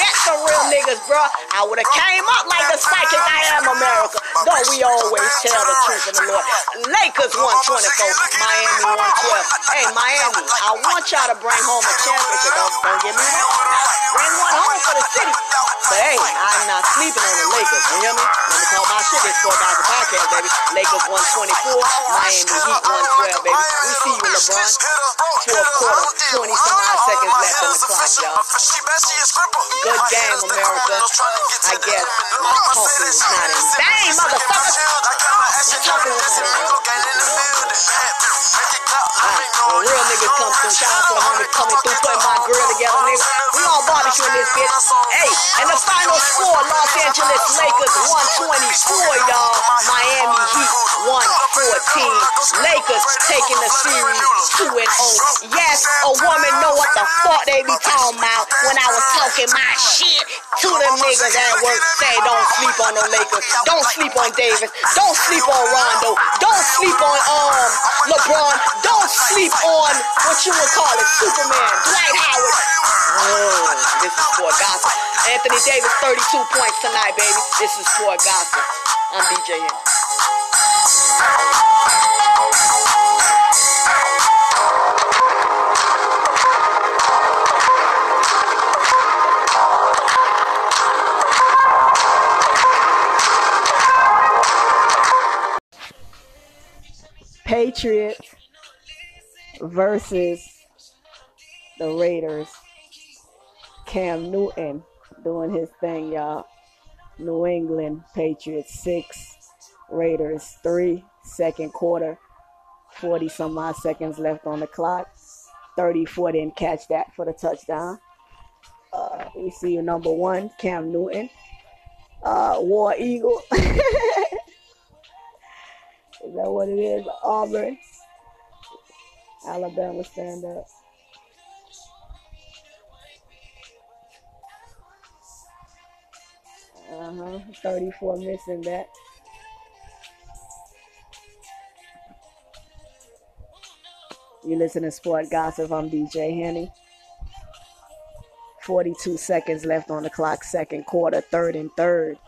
Didn't some real niggas, bro. I would have came up like the psychic I am, America. Though we always tell the truth in the Lord. Lakers 124. Miami 112. Hey, Miami, I want y'all to bring home a championship. Don't, don't get me wrong. Bring one home for the city. But hey, I'm not sleeping on the Lakers. You hear me? Let me talk my shit. This Sport Gossip Podcast, baby. Lakers 124. Miami Heat 112, baby. We see you, LeBron. Fourth quarter, 20 some odd seconds left on the clock, y'all. Good game, America. I guess my talking was not in vain, motherfucker. My talking was not in real niggas come through, shout out to the homies coming through, putting my grill together, nigga. We all barbecue in this bitch. Hey, and the final score, Los Angeles Lakers 124, y'all. Miami Heat 114. Lakers taking the series 2 and 0. Yes, a woman know what the fuck they be talking about when I was talking my shit to the niggas at work. Say don't sleep on the Lakers. Don't sleep on Davis. Don't sleep on Rondo. Don't sleep on um LeBron. Don't sleep on what you would call it, Superman, Dwight Howard. Oh, this is Sport Gossip. Anthony Davis, 32 points tonight, baby. This is Sport Gossip. I'm DJ here. Patriots versus the Raiders. Cam Newton doing his thing, y'all. New England Patriots six, Raiders three. Second quarter, 40 some odd seconds left on the clock. 34 didn't catch that for the touchdown. Uh, we see you number one, Cam Newton. Uh, War Eagle. *laughs* is that what it is? Auburn. Alabama stand up. Uh huh. 34 missing that. You listen to Sport Gossip. I'm DJ Henny. 42 seconds left on the clock, second quarter, third and third.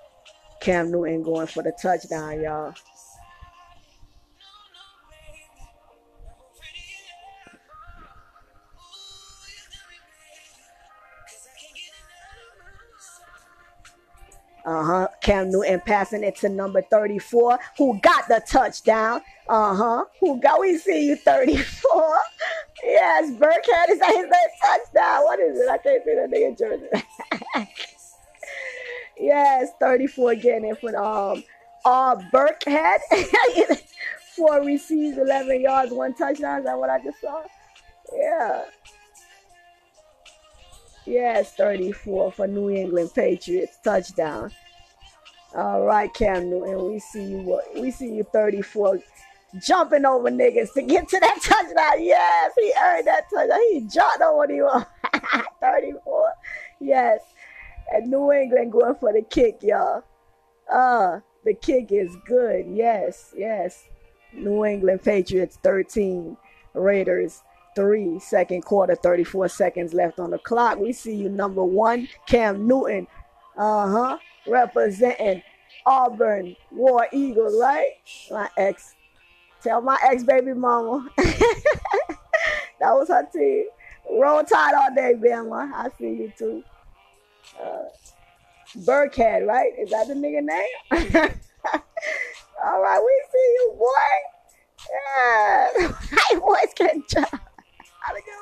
Cam Newton going for the touchdown, y'all. Uh huh. Cam Newton passing it to number 34, who got the touchdown. Uh huh. Who got, we see you 34. Yes, Burkhead is that his next touchdown. What is it? I can't see that nigga jersey. *laughs* yes, 34 getting it from um, uh, Burkhead. *laughs* Four receives, 11 yards, one touchdown. Is that what I just saw? Yeah. Yes, 34 for New England Patriots touchdown. All right, Cam Newton, we see you. We see you 34 jumping over niggas to get to that *laughs* touchdown. Yes, he earned that touchdown. He jumped over you. *laughs* 34. Yes. And New England going for the kick, y'all. Uh, the kick is good. Yes, yes. New England Patriots 13, Raiders 3, second quarter, 34 seconds left on the clock. We see you number one, Cam Newton. Uh huh. Representing Auburn War Eagles, right? My ex. Tell my ex baby mama. *laughs* that was her team. Roll Tide all day, Bama. I see you too. Uh, Burkhead, right? Is that the nigga name? *laughs* all right, we see you, boy. Yeah. *laughs* Hey, boys can jump. How to get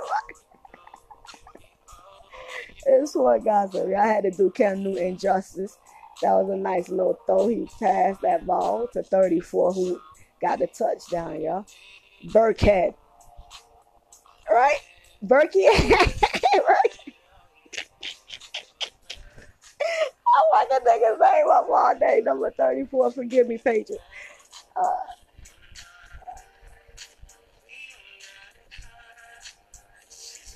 It's what gossip. I had to do Cam Newton justice. That was a nice little throw. He passed that ball to 34, who got the touchdown, y'all. Burkhead. Right? Berkey. *laughs* Berkey. I want that nigga's name up all day. Number 34. Forgive me, Patriot. Uh,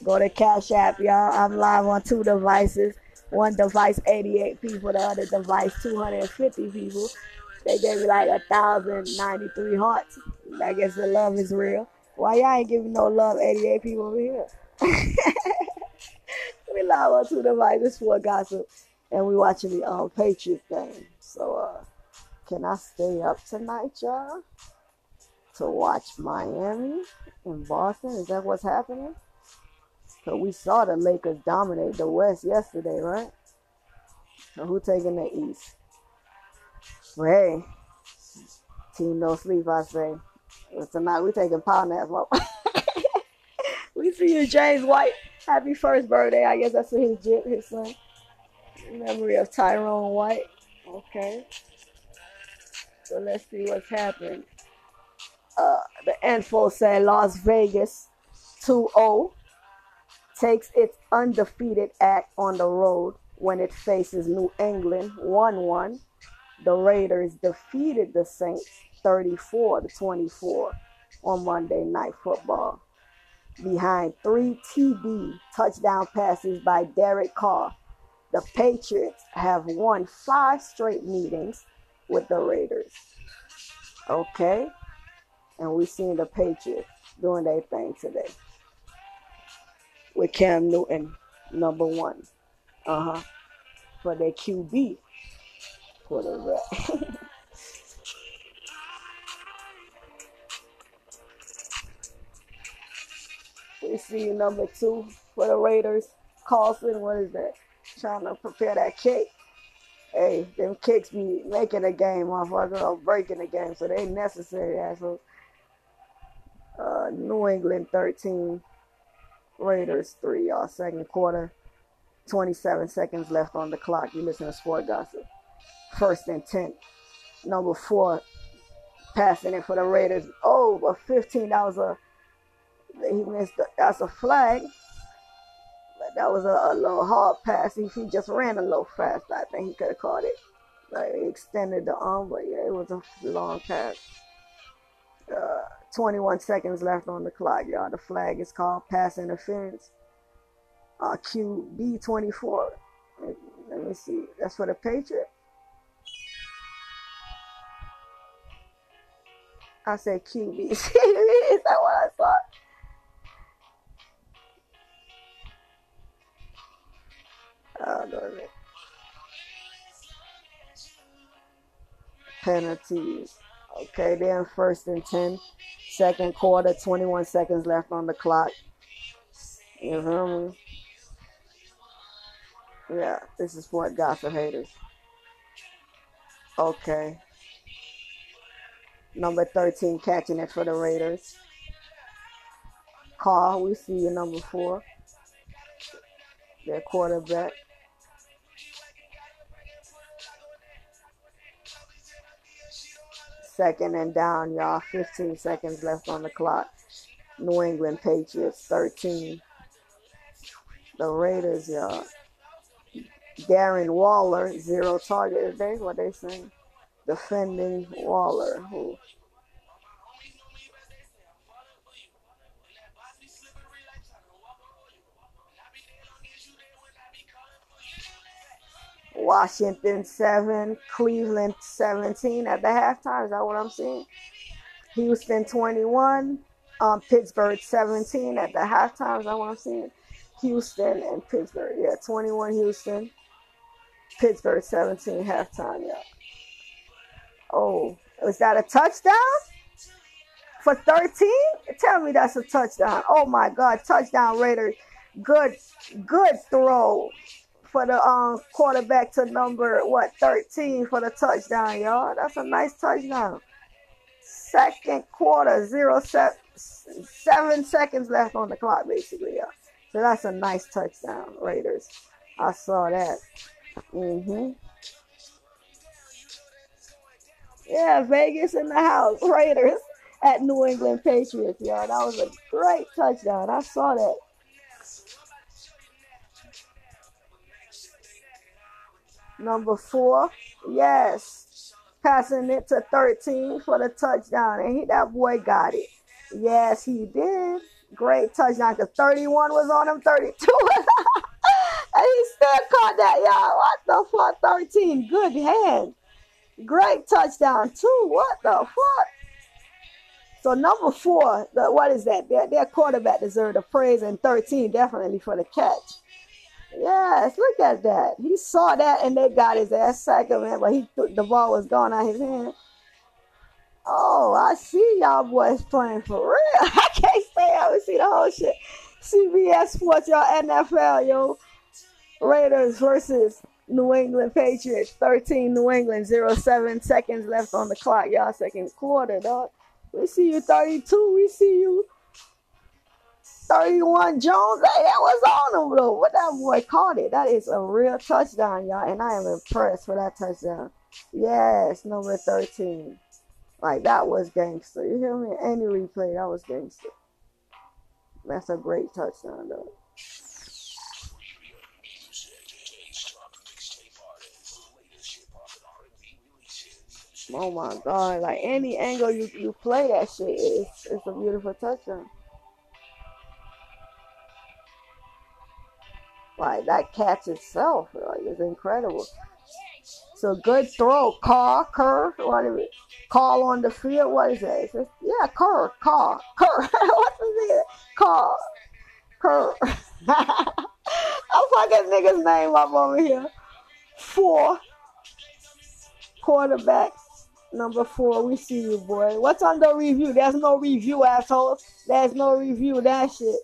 go to Cash App, y'all. I'm live on two devices. One device, 88 people. The other device, 250 people. They gave me like thousand ninety-three hearts. I guess the love is real. Why y'all ain't giving no love, 88 people over here? *laughs* we live on two devices for gossip, and we watching the um Patriot game. So, uh, can I stay up tonight, y'all, to watch Miami and Boston? Is that what's happening? So we saw the Lakers dominate the West yesterday, right? So who taking the East? Well, hey, team no sleep, I say. Tonight we taking power naps. *laughs* Well, we see you, James White. Happy first birthday. I guess that's his jit, his son. Memory of Tyrone White. Okay. So let's see what's happening. Uh, the info said Las Vegas 2-0 takes its undefeated act on the road when it faces New England 1-1 the Raiders defeated the Saints 34 to 24 on Monday Night Football. Behind three TD touchdown passes by Derek Carr, the Patriots have won five straight meetings with the Raiders. Okay? And we've seen the Patriots doing their thing today. With Cam Newton, number one. Uh huh. For their QB quarterback. we see number two for the Raiders. Carlson, what is that? Trying to prepare that kick. Hey, them kicks be making a game, motherfucker, or breaking the game, so they necessary, assholes. Uh, New England 13, Raiders 3, y'all. Second quarter, 27 seconds left on the clock. You listen to Sport Gossip first and 10. Number four, passing it for the Raiders. Oh, a 15. That was a, he missed, the, that's a flag. But that was a, a little hard pass. He, he just ran a little fast. I think he could have caught it. Like, he extended the arm, but yeah, it was a long pass. Uh, 21 seconds left on the clock, y'all. The flag is called pass interference. Uh, QB 24. Let me see. That's for the Patriot. I said QB. *laughs* Is that what I thought? Oh, no. Penalties. Okay, then first and 10. Second quarter, 21 seconds left on the clock. You hear me? Yeah, this is Sport Gossip Haters. Okay. Number 13 catching it for the Raiders. Carr, we see you number four. Their quarterback. Second and down, y'all. 15 seconds left on the clock. New England Patriots 13. The Raiders, y'all. Darren Waller, zero target today. What they saying? Defending Waller, who Washington 7, Cleveland 17 at the halftime. Is that what I'm seeing? Houston 21, um, Pittsburgh 17 at the halftime. Is that what I'm seeing? Houston and Pittsburgh. Yeah, 21 Houston, Pittsburgh 17 halftime. Yeah. Oh, was that a touchdown? For 13? Tell me that's a touchdown. Oh my God, touchdown Raiders. Good, good throw for the um, quarterback to number what 13 for the touchdown, y'all. That's a nice touchdown. Second quarter, zero set, seven seconds left on the clock, basically, y'all. So that's a nice touchdown, Raiders. I saw that. hmm Yeah, Vegas in the house, *laughs* Raiders at New England Patriots, y'all. That was a great touchdown. I saw that. Number four, yes. Passing it to 13 for the touchdown. And he, that boy got it. Yes, he did. Great touchdown. Because 31 was on him, 32. *laughs* and he still caught that, y'all. What the fuck? 13. Good hand. Great touchdown, too. What the fuck? So number four, the, what is that? Their, their quarterback deserved a praise, and 13 definitely for the catch. Yes, look at that. He saw that and they got his ass man, but he the ball was gone out his hand. Oh, I see y'all boys playing for real. *laughs* I can't stay out and see the whole shit. CBS Sports, y'all NFL, yo. Raiders versus New England Patriots. 13 New England, 0 7 seconds left on the clock, y'all. Second quarter, dog. We see you 32. We see you 31 Jones. That was on him though. What that boy caught it. That is a real touchdown, y'all. And I am impressed for that touchdown. Yes, number 13. Like that was gangster. You hear me? Any replay, that was gangster. That's a great touchdown though. Oh my god, like any angle you, you play that shit, it's, it's a beautiful touchdown. Like that catch itself, like it's incredible. So good throw, Carr, Kerr, what is it? Call on the field, what is that? It's yeah, Kerr, Carr, Kerr. *laughs* What's the Carr, Kerr. *laughs* I'm fucking nigga's name up over here. Four quarterback number four. We see you, boy. What's under review? There's no review, asshole. There's no review. That shit.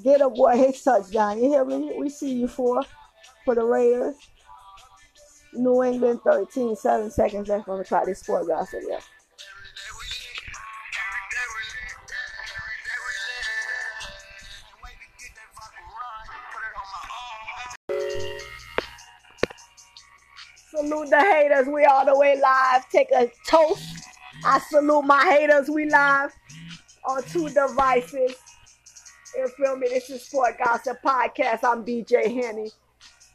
Get a boy his touchdown. You hear me? We see you four for the Raiders. New England 13, 7 seconds left on the clock. This sport gossip, yeah. Salute the haters. We all the way live. Take a toast. I salute my haters. We live on two devices. You feel me? This is Sport Gossip Podcast. I'm DJ Henny.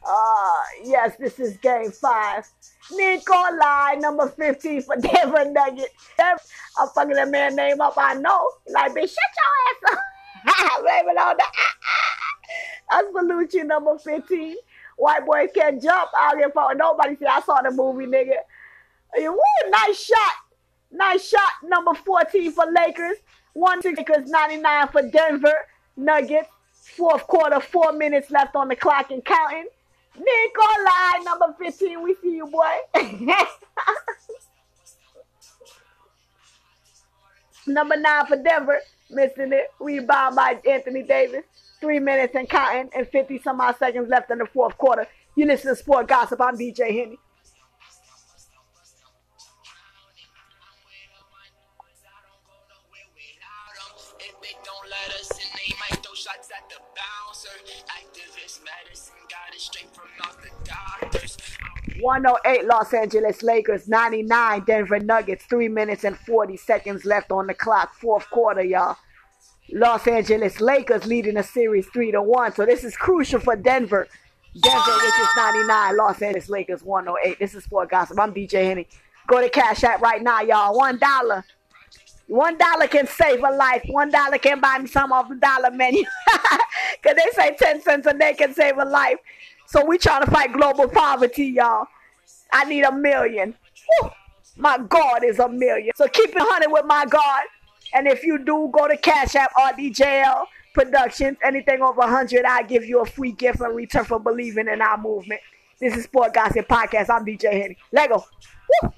Uh, yes, this is game five. Nikolai, number 15 for *laughs* Denver Nuggets. I'm fucking that man name up, I know. Like, bitch, shut your ass up. *laughs* Blame it on the. I salute you, number 15. White boys can't jump out here for nobody. See, I saw the movie, nigga. Woo, nice shot. Nice shot, number 14 for Lakers. One Lakers, 99 for Denver Nuggets. Fourth quarter, four minutes left on the clock and counting. Nikolai, number 15, we see you, boy. *laughs* number nine for Denver, missing it. Rebound by Anthony Davis. Three minutes and counting, and 50 some odd seconds left in the fourth quarter. You listen to Sport Gossip. I'm DJ Henny. 108 Los Angeles Lakers, 99 Denver Nuggets, 3 minutes and 40 seconds left on the clock, fourth quarter, y'all. Los Angeles Lakers leading the series 3 to 1. So this is crucial for Denver. Denver, which is 99, Los Angeles Lakers 108. This is Sport Gossip. I'm DJ Henny. Go to Cash App right now, y'all. One dollar. One dollar can save a life. One dollar can buy me some off the dollar menu. *laughs* Because they say 10 cents a day can save a life. So we trying to fight global poverty, y'all. I need a million. Woo! My God is a million. So keep it hunting with my God. And if you do, go to Cash App RDJL Productions. Anything over 100, I give you a free gift in return for believing in our movement. This is Sport Gossip Podcast. I'm DJ Henny. Lego. Woo!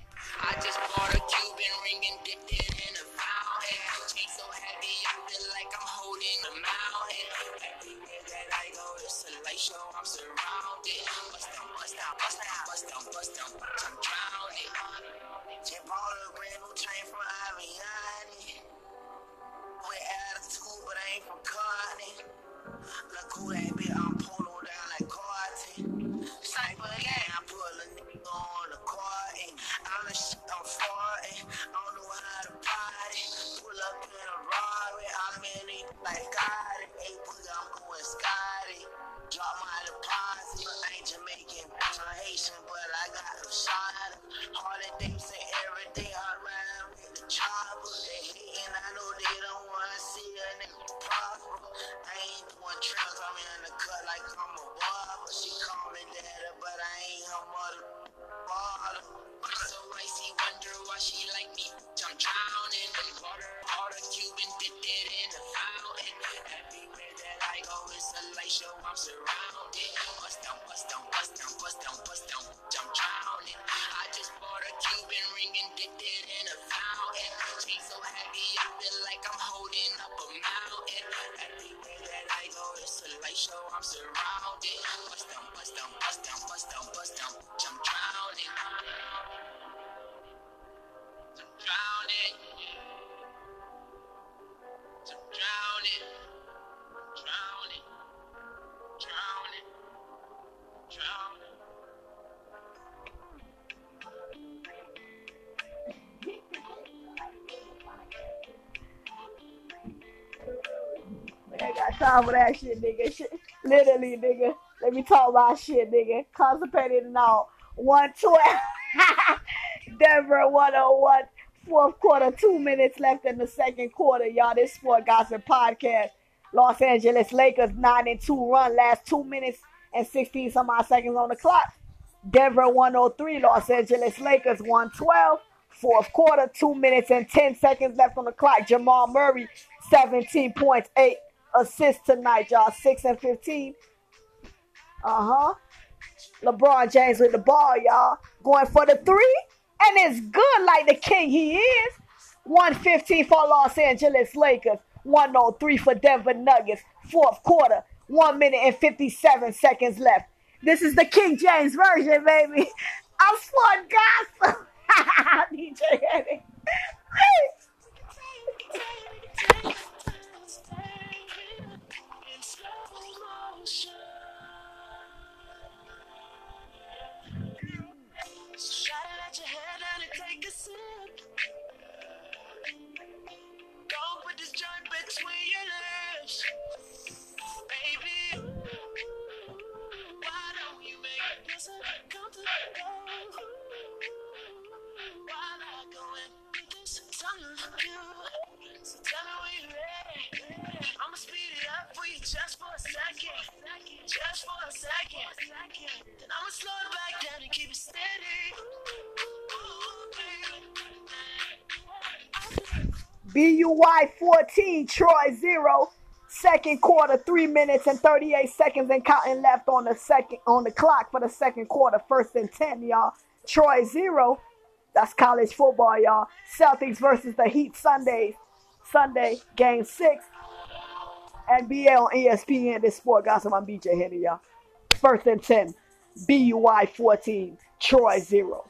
I just bought a Cuban ring and dipped it in a so I feel like I'm holding a. Everywhere that I go, it's a light show. Bust bust bust bust bust down. I'm drowning. Just bought a brand new chain from but I ain't from Carney. Look who that bitch, I'm polo down like Carton. Sniper I a nigga on. I'm shit, I'm farting. I don't know how to. Pull up in a Rari, I'm in it like I'm going Scotty. Drop my deposit. Haitian, but I got shot. Holidays and every day I ride with the chopper. They hating, I know they don't wanna see a nigga prosper. I ain't doing trails, I'm in the cut like I'm a barber. She call me daddy, but I ain't her mother. Father. So icy, wonder why she like me. I'm drowning. Water, water, Cuban, dipped it in the fountain. Everywhere that I go, it's a light show. I'm surrounded. Bust down, bust down, bust down, bust down, bust down. I'm drowning. I just bought a Cuban ring and dipped it in a fountain. Chain so heavy, I feel like I'm holding up a mountain. Everywhere that I go, it's a light show. I'm surrounded. Bust down, bust down, bust down, bust down, bust down. I'm drowning. I'm drowning. I'm drowning. I got time for that shit, nigga. Shit. Literally, nigga. Let me talk about shit, nigga. Constipated and all. 112. *laughs* Denver 101. Fourth quarter, two minutes left in the second quarter, y'all. This Sport Gossip Podcast. Los Angeles Lakers 9 and 2 run. Last two minutes and 16 some odd seconds on the clock. Denver 103. Los Angeles Lakers 112. Fourth quarter, two minutes and 10 seconds left on the clock. Jamal Murray, 17 points, 8 assists tonight, y'all. 6 and 15. Uh huh. LeBron James with the ball, y'all. Going for the three. And it's good like the king he is. 115 for Los Angeles Lakers. 103 for Denver Nuggets. Fourth quarter. 1 minute and 57 seconds left. This is the King James version, baby. *laughs* I'm Sport Gossip. DJ your head. This joint between your lips. Baby, why don't you make this uncomfortable? Why not go and do this? Me you. BYU 14, Troy 0. Second quarter, 3 minutes and 38 seconds and counting left on the second on the clock for the second quarter. First and 10, y'all. Troy 0. That's college football, y'all. Celtics versus the Heat Sundays. Sunday, game 6. NBA on ESPN. This sport gossip. I'm DJ Henny, y'all. First and 10. BYU 14, Troy 0.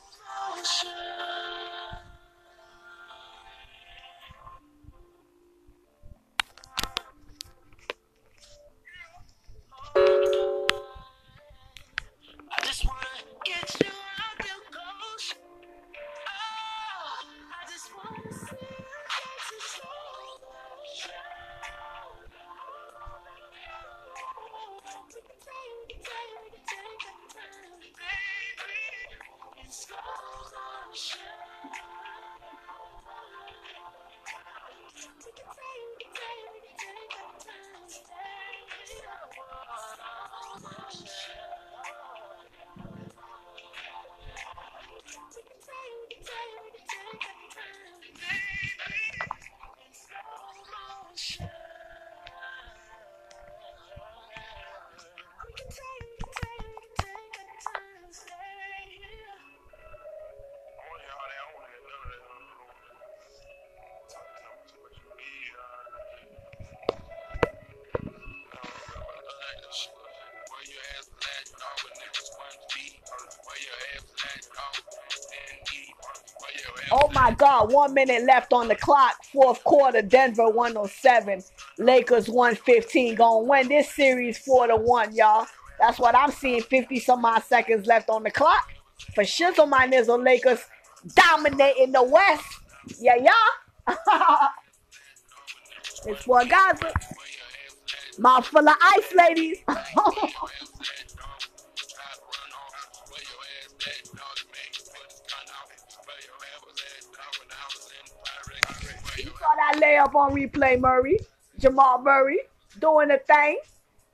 One minute left on the clock. Fourth quarter, Denver 107, Lakers 115. Gonna win this series 4 to 1, y'all. That's what I'm seeing. 50 some odd seconds left on the clock. For shizzle my nizzle, Lakers dominating the West. Yeah, yeah. *laughs* it's for Gaza. Mouth full of ice, ladies. *laughs* Saw layup on replay, Murray. Jamal Murray doing the thing.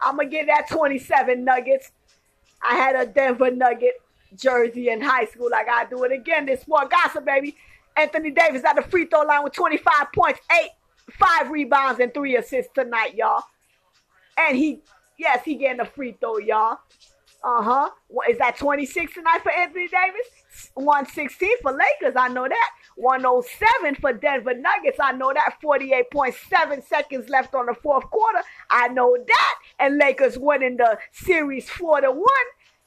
I'm gonna get that 27 Nuggets. I had a Denver Nugget jersey in high school. I gotta do it again. This more gossip, baby. Anthony Davis at the free throw line with 25 points, eight, five rebounds, and three assists tonight, y'all. And he, yes, he getting a free throw, y'all. Uh huh. What is that 26 tonight for Anthony Davis? 116 for Lakers, I know that. 107 for Denver Nuggets, I know that. 48.7 seconds left on the fourth quarter, I know that. And Lakers winning the series 4 to 1,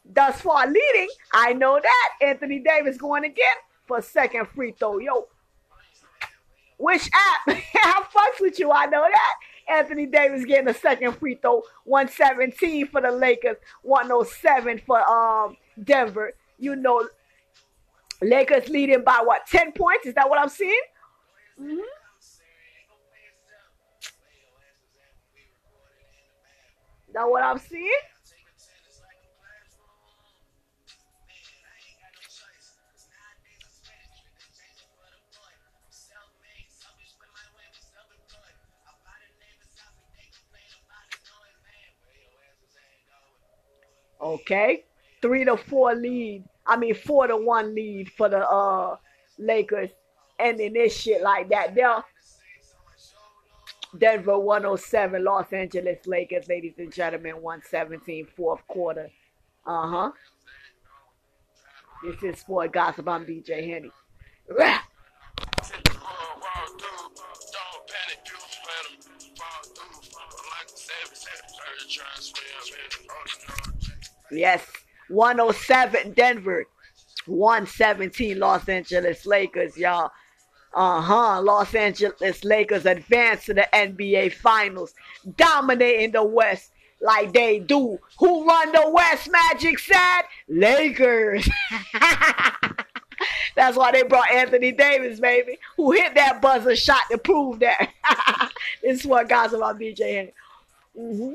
thus far leading, I know that. Anthony Davis going again for second free throw. Yo, which app? *laughs* I fucks with you, I know that. Anthony Davis getting a second free throw, 117 for the Lakers, 107 for um Denver. You know, Lakers leading by what, 10 points? Is that what I'm seeing? Mhm. That what I'm seeing? Okay. Three to four lead. I mean four to one lead for the uh Lakers. Ending this shit like that. There. Denver 107, Los Angeles Lakers, ladies and gentlemen, 117, fourth quarter. Uh-huh. This is Sport Gossip. I'm DJ Henny. *laughs* Yes. 107 Denver. 117 Los Angeles Lakers, y'all. Uh-huh. Los Angeles Lakers advance to the NBA Finals, dominating the West like they do. Who run the West, Magic said? Lakers. *laughs* That's why they brought Anthony Davis, baby, who hit that buzzer shot to prove that. *laughs* this is what guys about DJ Henny. hmm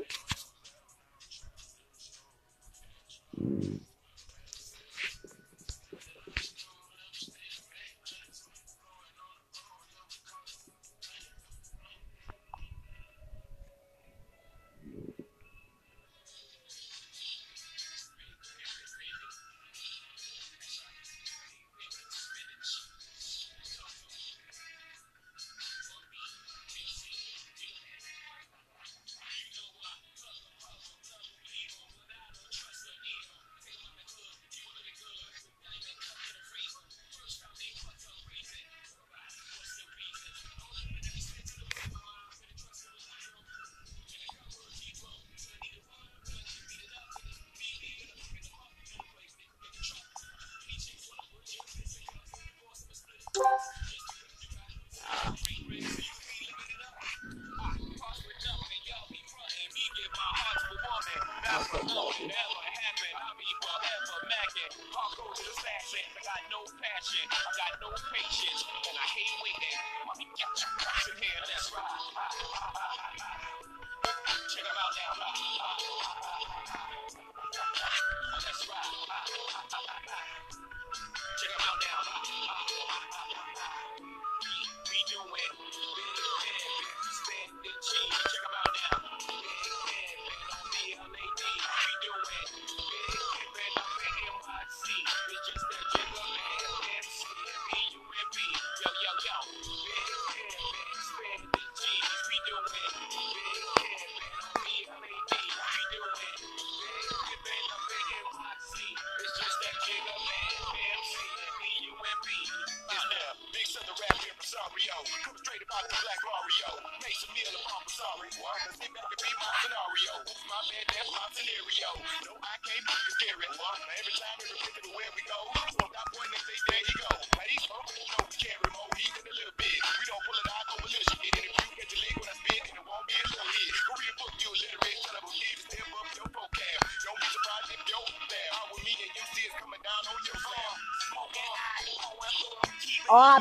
Mario.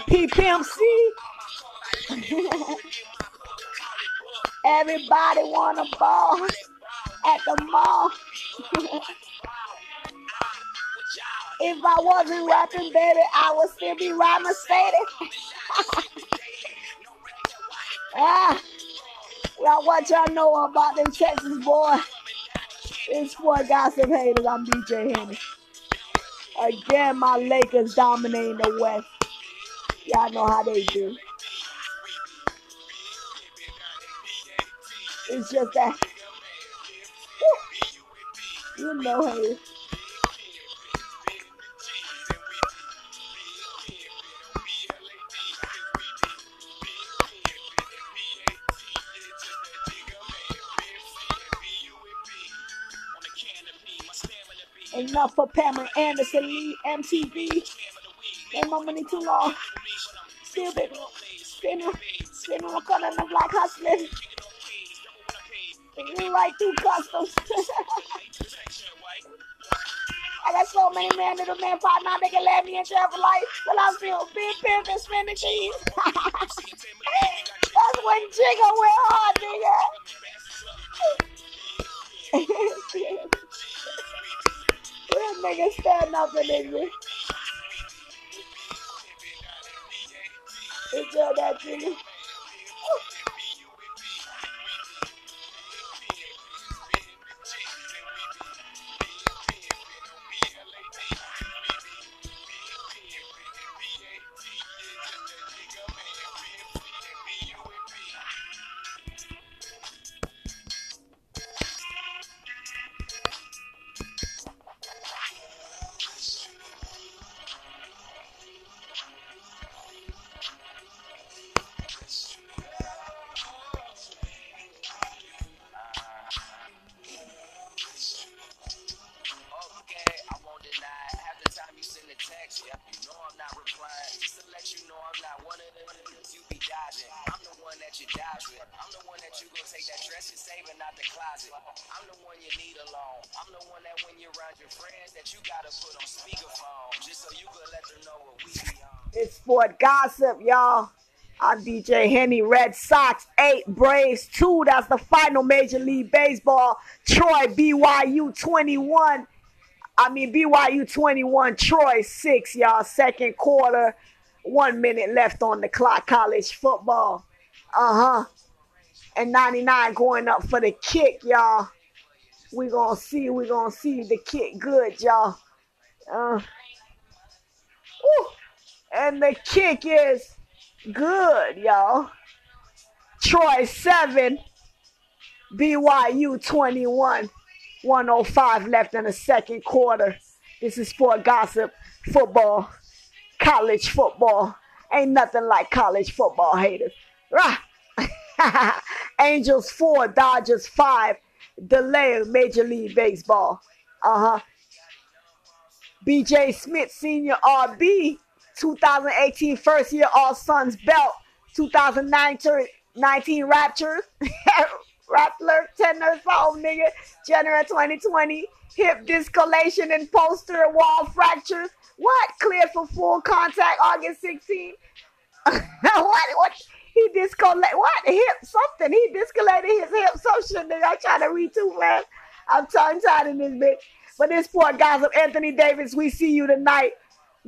R.I.P. Pimp C. Everybody wanna ball at the mall. if I wasn't rapping, baby, I would still be rhyming steady. *laughs* ah, y'all, what y'all know about them Texas boy? It's Sport Gossip haters. I'm DJ Henny. Again, my Lakers dominating the West. Y'all know how they do. It's just that. *laughs* You know how Enough for Pamela Anderson, Lee, MTV. Ain't my money too long. Been spinning, spinning on corner of like hustling. Thinking right through customs. *laughs* I got so many men little man now they can let me in jail for life. But I'm still big pimp and spinning cheese. *laughs* That's when Jigga went hard, nigga. *laughs* Real niggas stand up in this. Enjoy that, Jigga. Y'all. I'm DJ Henny. Red Sox 8, Braves 2. That's the final Major League Baseball. Troy, BYU 21. I mean, BYU 21, Troy 6, y'all. Second quarter. One minute left on the clock. College football. Uh huh. And 99 going up for the kick, y'all. we going to see. we going to see the kick good, y'all. Uh, woo. And the kick is good, y'all. Troy 7, BYU 21. 105 left in the second quarter. This is sport gossip, football, college football. Ain't nothing like college football haters. *laughs* Angels 4, Dodgers 5. Delay Major League Baseball. Uh huh. BJ Smith Senior RB 2018 first year All Suns belt. 2019 Raptors. Rappler, tenor phone nigga. January 2020. Hip discolation and posterior wall fractures. What? Cleared for full contact August 16. *laughs* what? What? He discolate what? Hip something. He discolated his hip social nigga. I try to read too fast. I'm tongue tied in this bitch. But this poor guys of Anthony Davis, we see you tonight.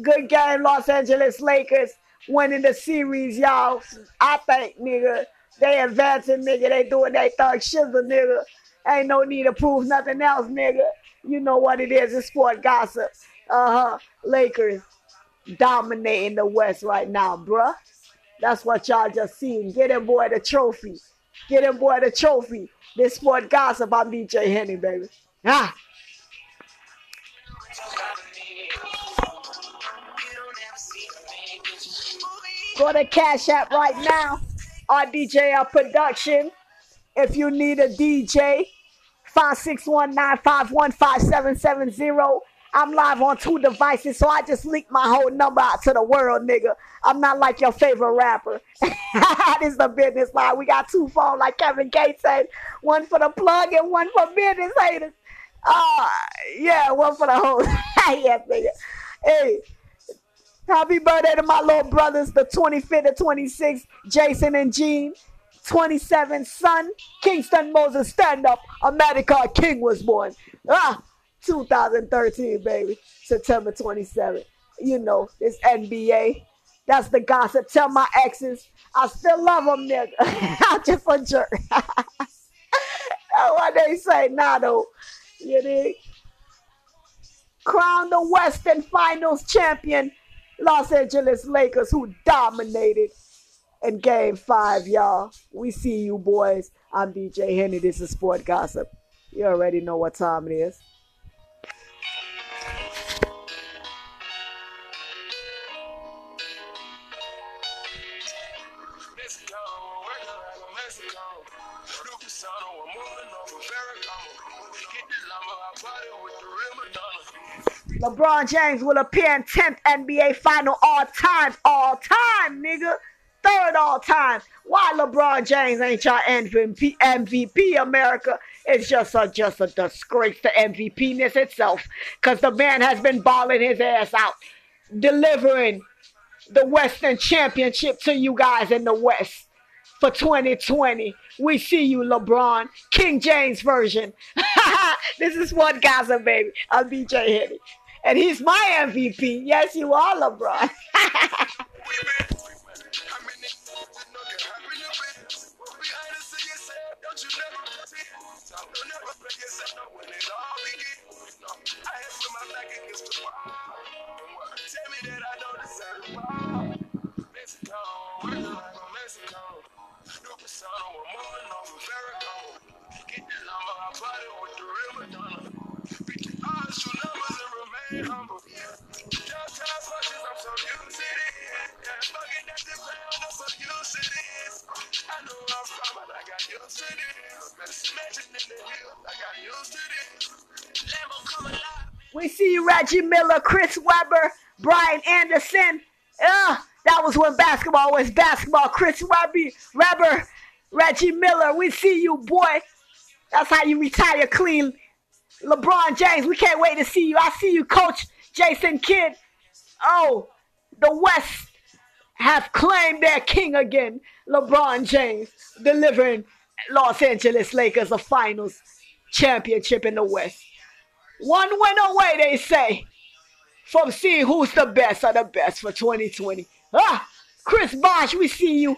Good game, Los Angeles Lakers winning the series, y'all. I think, nigga, they advancing, nigga. They doing they thug shizzle, nigga. Ain't no need to prove nothing else, nigga. You know what it is. It's sport gossip. Uh huh. Lakers dominating the West right now, bruh. That's what y'all just seen. Get him boy the trophy. Get him boy the trophy. This sport gossip. I'm DJ Henny, baby. Ah. Go to Cash App right now. our production. If you need a DJ, 561-951-5770. I'm live on two devices, so I just leaked my whole number out to the world, nigga. I'm not like your favorite rapper. *laughs* this is the business line. We got two phones, like Kevin Gates said. One for the plug and one for business haters. Uh, yeah, one for the whole. *laughs* yeah, nigga. Hey, happy birthday to my little brothers, the 25th and 26th, Jason and Gene. 27 son, Kingston Moses, stand up. America King was born. Ah, 2013, baby. September 27th. You know, it's NBA. That's the gossip. Tell my exes, I still love them, nigga. *laughs* I'm just a jerk. *laughs* That's what they say. Nah, though. You dig? Crown the Western Finals champion, Los Angeles Lakers, who dominated in game five, y'all. We see you, boys. I'm DJ Henny. This is Sport Gossip. You already know what time it is. LeBron James will appear in 10th NBA final all time. All time, nigga. Third all time. Why LeBron James ain't your MVP, MVP America? It's just a just a disgrace to MVP-ness itself. Cause the man has been balling his ass out, delivering the Western Championship to you guys in the West for 2020. We see you, LeBron. King James version. *laughs* this is what Gaza, baby. I'm DJ Henny. And he's my MVP. Yes, you are, LeBron. Don't you never pretend. Don't never play yourself when it all begins. No, I had put my back against the wall. And what? Tell me that I don't deserve the ball. Mexico, working like a Mexico. New persona, I'm moving on from Ferragamo. Get the lumber, I party with the real Madonna. Beat the odds, shoot numbers we see you, Reggie Miller, Chris Webber, Brian Anderson. Uh, that was when basketball was basketball. Chris Webber, Webber, Reggie Miller. We see you, boy. That's how you retire clean. LeBron James, we can't wait to see you. I see you, Coach Jason Kidd. Oh, the West have claimed their king again. LeBron James delivering Los Angeles Lakers a finals championship in the West. One win away, they say, from seeing who's the best of the best for 2020. Ah, Chris Bosh, we see you.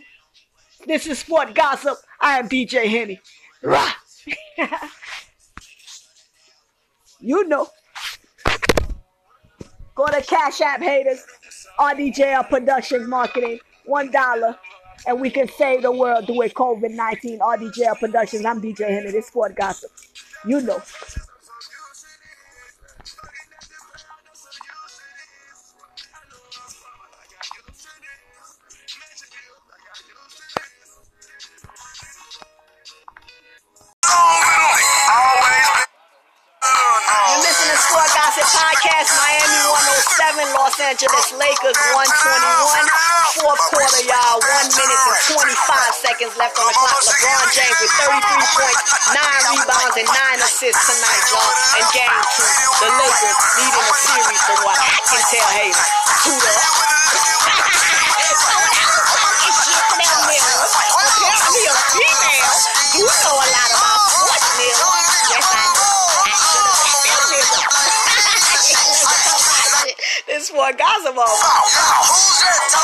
This is Sport Gossip. I am DJ Henny. Rah. *laughs* you know. Go to Cash App haters, RDJL Productions Marketing, one dollar, and we can save the world doing COVID 19. RDJL Productions. I'm DJ Henny. This Sport Gossip. You know. Angeles Lakers 121. Fourth quarter, y'all. One minute and 25 seconds left on the clock. LeBron James with 33 points, 9 rebounds, and 9 assists tonight, y'all. In game two, the Lakers leading the series from what I can tell, hey, to This one gossip over. Fifty-two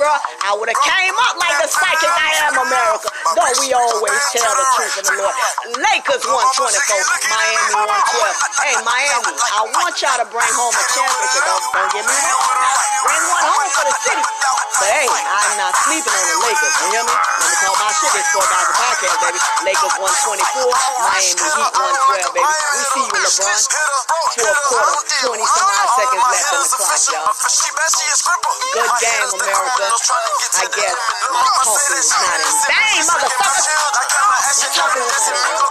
I would have came up like the psychic I am, America. Don't we always tell the truth in the Lord? Lakers 124, Miami 112. Hey, Miami, I want y'all to bring home a championship. Don't, don't get me wrong. Bring one home for the city. But hey, I'm not sleeping on the Lakers. You hear me? Let me call my shit. This four guys a podcast, baby. Lakers 124, Miami Heat 112, baby. We see you, LeBron. Fourth quarter, 20 some odd seconds left on the clock, y'all. Good game, America. I guess my talking was not in vain, motherfucker. My talking was not in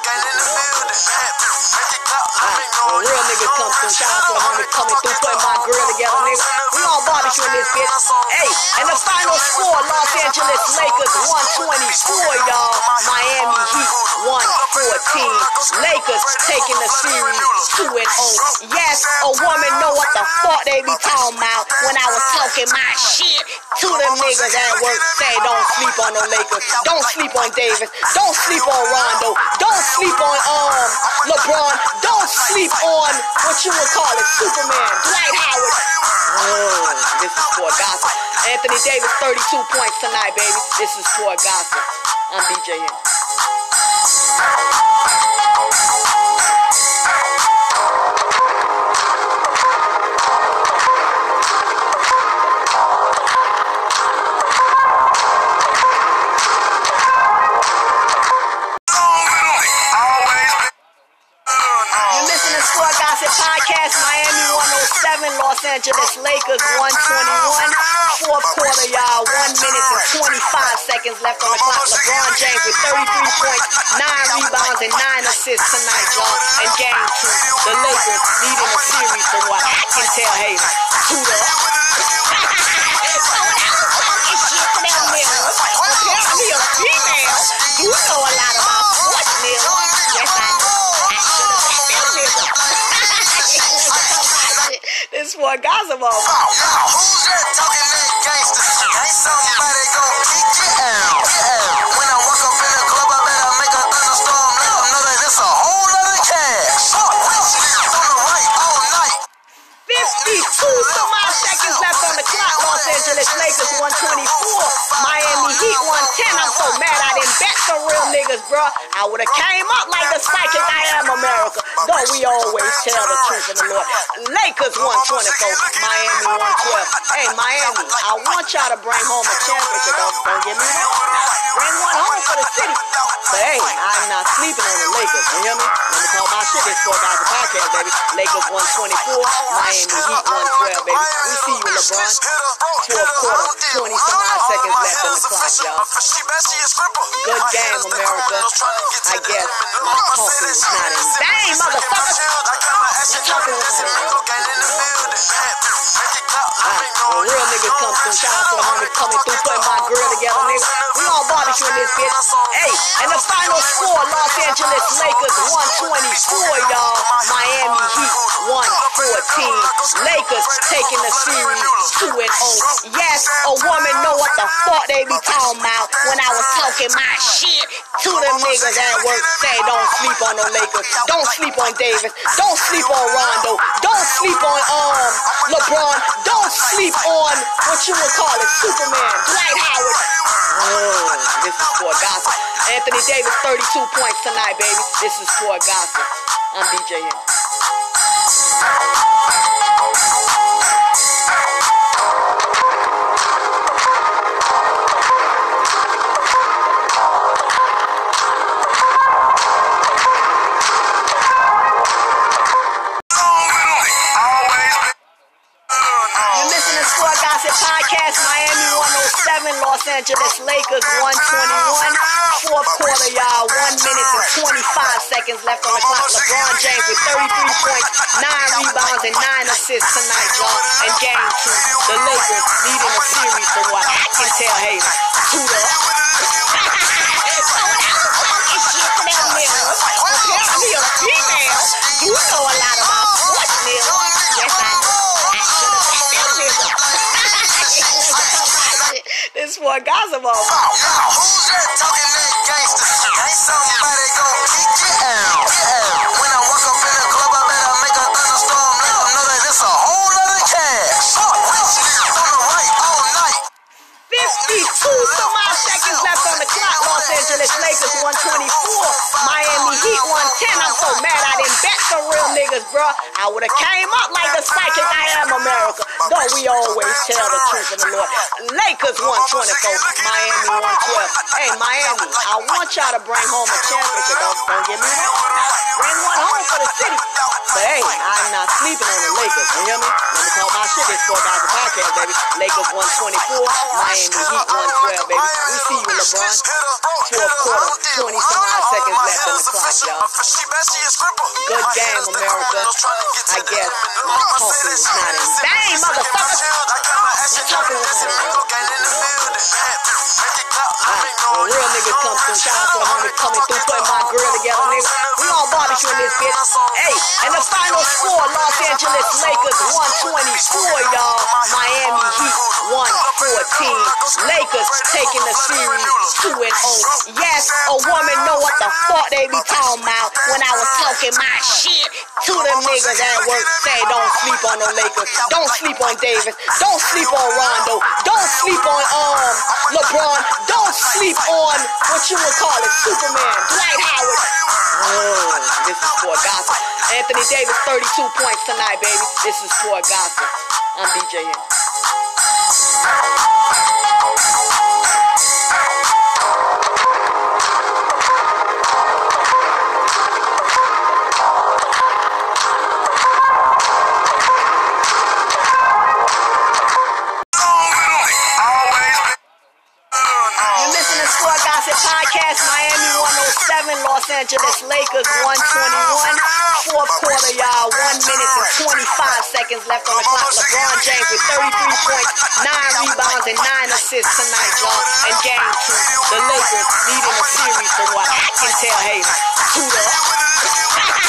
when real niggas come through, shout out to the homies coming through, putting my grill together, nigga. We all barbecue in this bitch. Hey, and the final score, Los Angeles Lakers 124, y'all. Miami Heat 114. Lakers taking the series 2 and 0. Yes, a woman know what the fuck they be talking about when I was talking my shit to them niggas at work. Say don't sleep on the Lakers. Don't sleep on Davis. Don't sleep on Rondo. Don't sleep on um LeBron. Don't sleep on what you would call it, Superman, Dwight Howard. Oh, this is Sport Gossip. Anthony Davis, 32 points tonight, baby. This is Sport Gossip. I'm DJ. Angeles Lakers 121. Fourth quarter, y'all. One minute and 25 seconds left on the clock. LeBron James with 33 points, 9 rebounds, and 9 assists tonight, y'all. And game two, the Lakers leading the series from what I can tell. Hey, two to for gossip off. Who's that talking that gangster? Ain't somebody gon' kick you out. When I walk up in the club, I better make a thunderstorm. Let them know that it's a whole lot cash. On the right all night. 52 some odd seconds left on the clock. Los Angeles Lakers 124. Miami Heat 110. I'm so mad I didn't bet some real niggas, bro. I would have came up like the psychic I am, America. Don't we always tell the truth in the Lord? Lakers 124. Miami 112. Hey, Miami, I want y'all to bring home a championship. Don't, don't get me wrong. Bring one home for the city. But hey, I'm not sleeping on the Lakers. You hear me? Let me call my shit. Guys a podcast, baby. Lakers 124. Miami Heat 112, baby. We see you, in LeBron. Fourth quarter, 20 some odd seconds left on the clock, y'all. Good game, America. I guess. my talking was not in vain, motherfucker. My talking was not in when ah. ah, real niggas come through, shout out to the homies coming through, putting my grill together, nigga. We all barbecue in this bitch. Hey, and the final score, Los Angeles Lakers 124, y'all. Miami Heat 114. Lakers taking the series 2 and 0. Yes, a woman know what the fuck they be talking about when I was talking my shit to them niggas at work. Say don't sleep on the Lakers. Don't sleep on Davis. Don't sleep on Rondo. Don't sleep on um LeBron. Don't sleep on what you would call it, Superman, Dwight Howard. Oh, this is Sport Gossip. Anthony Davis, 32 points tonight, baby. This is Sport Gossip. I'm DJ here. Angeles Lakers 121. Fourth quarter, y'all. One minute and 25 seconds left on the clock. LeBron James with 33 points, 9 rebounds, and 9 assists tonight, y'all. And game two, the Lakers leading the series from what I can tell. Hey, two to gossip off. Who's that talking that gangster? Ain't somebody bro, I would have came up like the psychic I am America. Though we always tell the truth of the Lord. Lakers 124, Miami 112. Hey, Miami, I want y'all to bring home a championship. Don't, don't get me wrong. Bring one home for the city. But hey, I'm not sleeping on the Lakers. You hear me? Let me call my shit. This four guys a podcast, baby. Lakers 124, Miami Heat 112, baby. We see you, LeBron. Fourth quarter, 20 some odd seconds left in the clock, y'all. Good game, America. I guess my talking was not in vain, motherfuckers. My talking was not in vain. Ah, when real niggas come through, shout out to the homie coming through, putting my grill together, nigga. This bitch. Hey, and the final score, Los Angeles Lakers 124, y'all. Miami Heat 114. Lakers taking the series 2 and 0. Yes, a woman know what the fuck they be talking about when I was talking my shit to them niggas at work. Say don't sleep on no Lakers. Don't sleep on Davis. Don't sleep on Rondo. Don't sleep on um LeBron. Don't sleep on what you would call it, Superman, Dwight Howard. Oh, this is Sport Gossip. Anthony Davis, 32 points tonight, baby. This is Sport Gossip. I'm DJ Henny. 107, Los Angeles Lakers 121. Fourth quarter, y'all. One minute and 25 seconds left on the clock. LeBron James with 33 points, 9 rebounds, and 9 assists tonight, y'all. And game two, the Lakers leading the series from what I can tell, hey, to *laughs*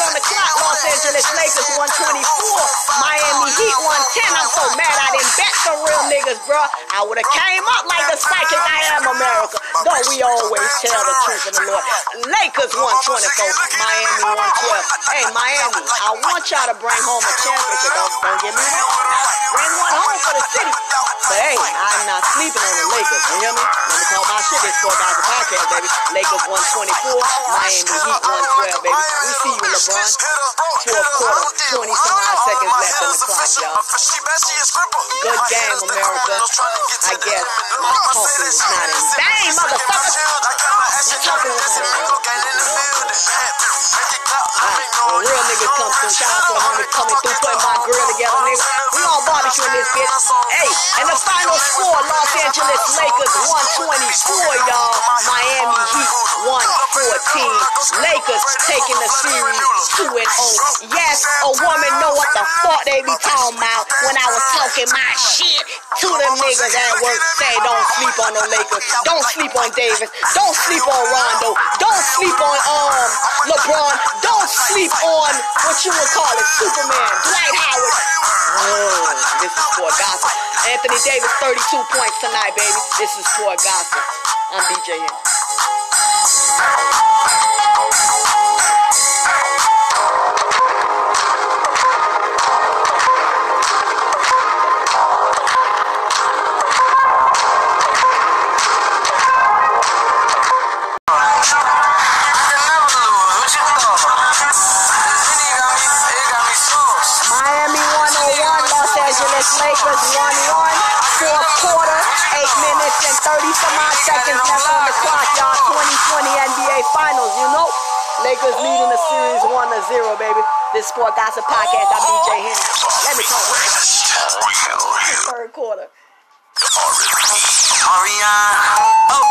on the clock. Los Angeles Lakers 124, Miami Heat 110. I'm so mad I didn't bet some real niggas, bro. I would have came up like the psychic I am America. Though we always tell the truth in the Lord. Lakers 124, Miami 112. Hey, Miami, I want y'all to bring home a championship. Don't, don't get me wrong. Bring one home for the city. But hey, I'm not sleeping on the Lakers. You hear me? Let me call my shit. Guys a podcast, baby. Lakers 124, Miami Heat 112, baby. We see you, LeBron. 20 some odd seconds left in the clock, y'all. Good game, America. I guess. my talking was not in vain, motherfuckers. My talking was not in vain. When real niggas come through, shout out to the homie coming through, putting my grill together, nigga. We all barbecue in this bitch. Hey, and the final score, Los Angeles Lakers 124, y'all. Miami Heat 114. Lakers taking the series 2 and 0. Yes, a woman know what the fuck they be talking about when I was talking my shit to them niggas at work. Say don't sleep on no Lakers. Don't sleep on Davis. Don't sleep on Rondo. Don't sleep on um LeBron. Don't sleep on what you would call it, Superman, Dwight Howard. Oh, this is Sport Gossip. Anthony Davis, 32 points tonight, baby. This is Sport Gossip. I'm DJ Henny. Series 1-0, baby. This Sport Gossip Podcast, I'm DJ Henny. Let me talk right. Third quarter. Ariana. Oh.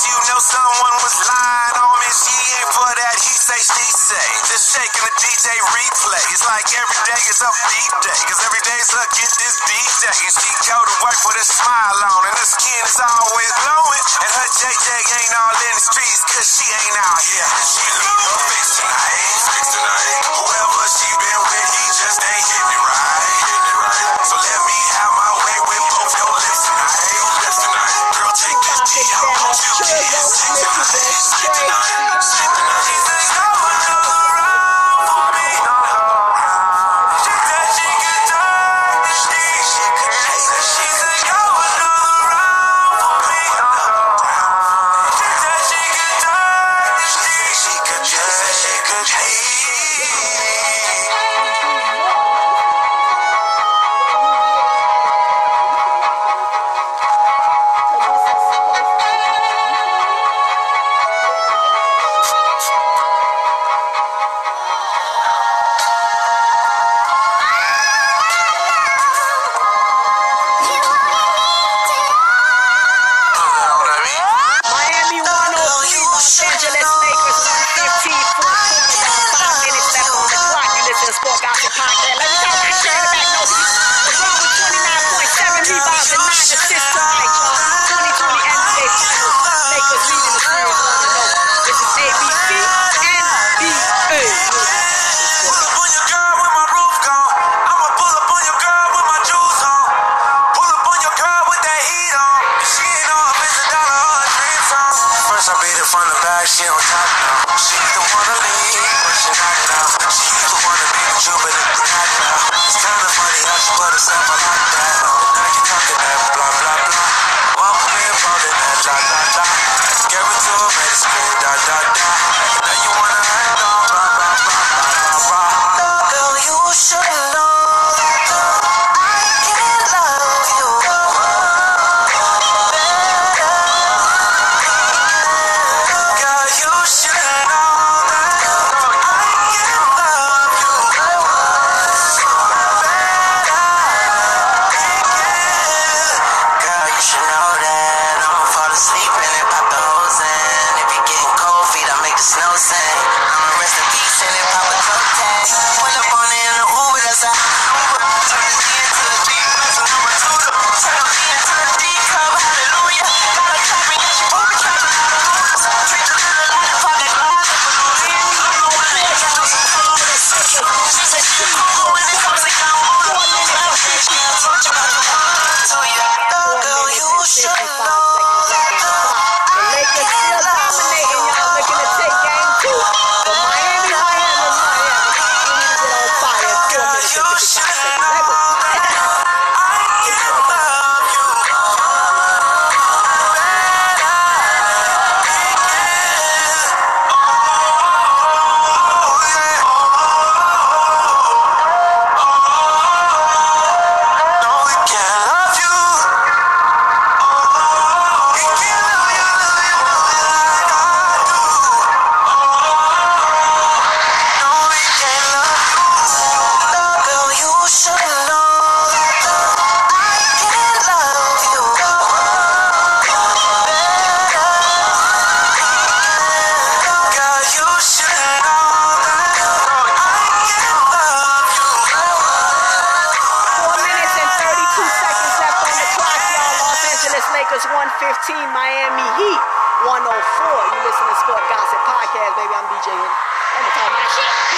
you know someone was lying on me. She ain't for that. He say, she say. Just shaking the DJ replay. It's like every day is a beat day. Cause every day's look get this DJ. And she go to work with a smile on. And her skin is always glowing. And her JJ ain't all in the streets cause she ain't out here. She leave a bitch tonight. Fix tonight. Whoever she been with, he just ain't hitting right. What? ass, baby. I'm DJing. I'm gonna talk my shit.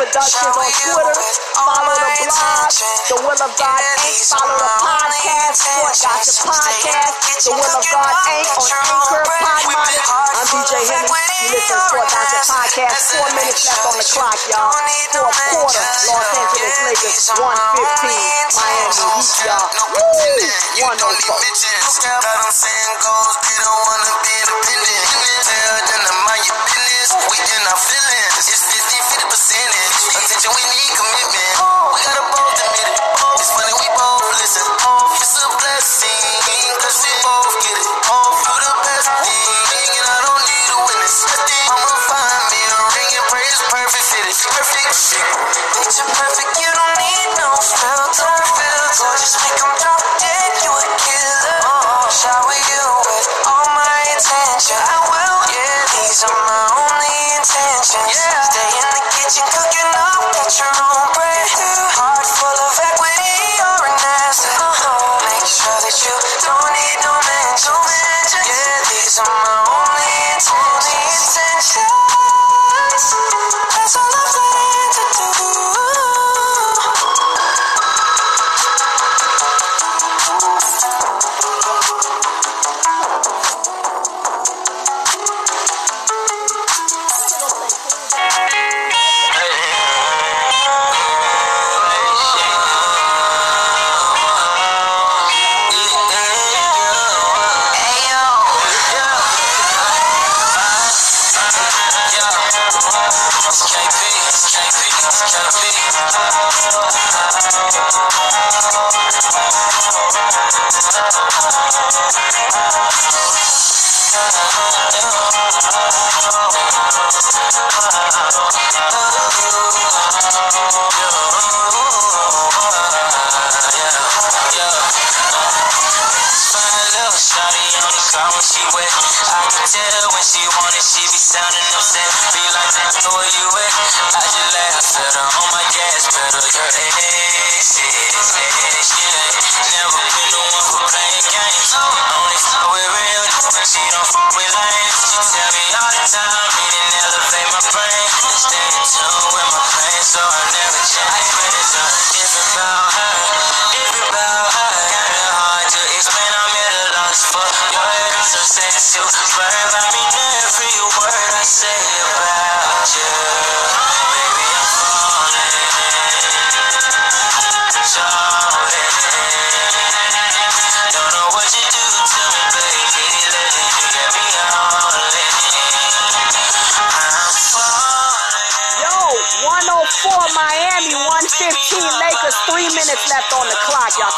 Productions on Twitter. Follow the blog, The Will of God Inc. Follow the podcast, Sport Gossip Podcast. The Will of God Inc. on Anchor, Podmonic. I'm DJ Henny. You listen to Sport Gossip Podcast. Four minutes left on the clock, y'all. Fourth quarter, Los Angeles Lakers, 115. Miami Heat, y'all. Woo! 104. We in our feelings. It's 50, 50 percent. Attention, we need commitment.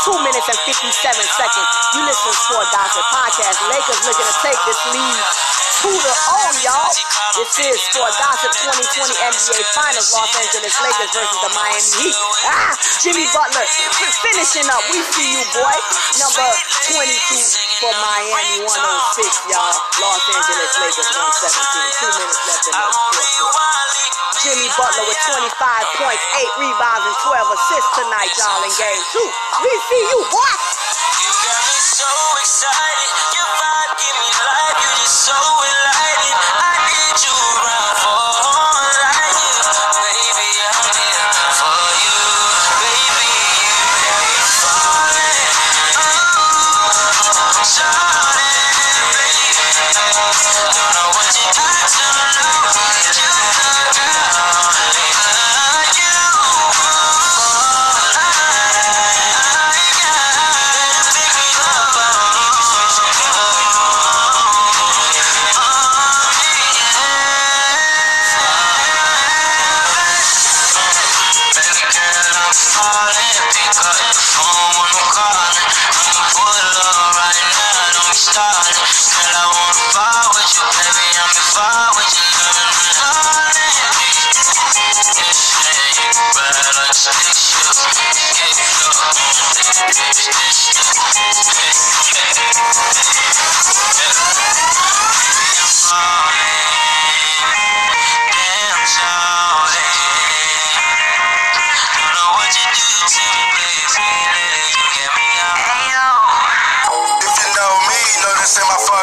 Two minutes and 57 seconds. You listen to a Gossip Podcast. Lakers looking to take this lead to the oh y'all. This is Sport Gossip 2020 NBA Finals. Los Angeles Lakers versus the Miami Heat. Ah, Jimmy Butler finishing up. We see you, boy. Number 22 for Miami 106, y'all. Los Angeles Lakers 117. Two minutes left in the fourth quarter. Jimmy Butler with 25 points, 8 rebounds, and 12 assists tonight, y'all, in game two. We see you, boy. You got me so excited. Your vibe give me life. You just so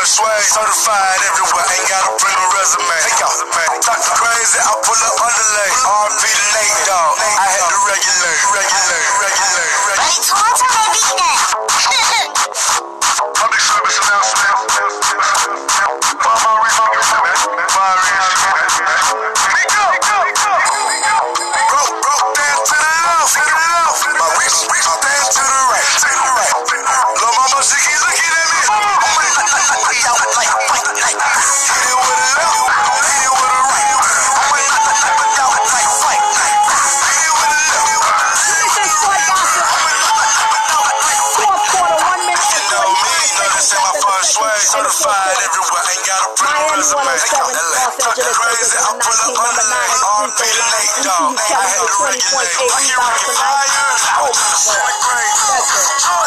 swag. Certified everywhere, ain't gotta bring a resume. Take out, talking crazy, I pull up underlay. RP the Nate Dogg, I had to regulate, regulate, regulate. Wait, Toronto, baby, now. Public service announcement. Bomb resume. Los Angeles crazy, I pull up my leg. All be late, dog. I to regulate. Like you ready, fire? I'm just going.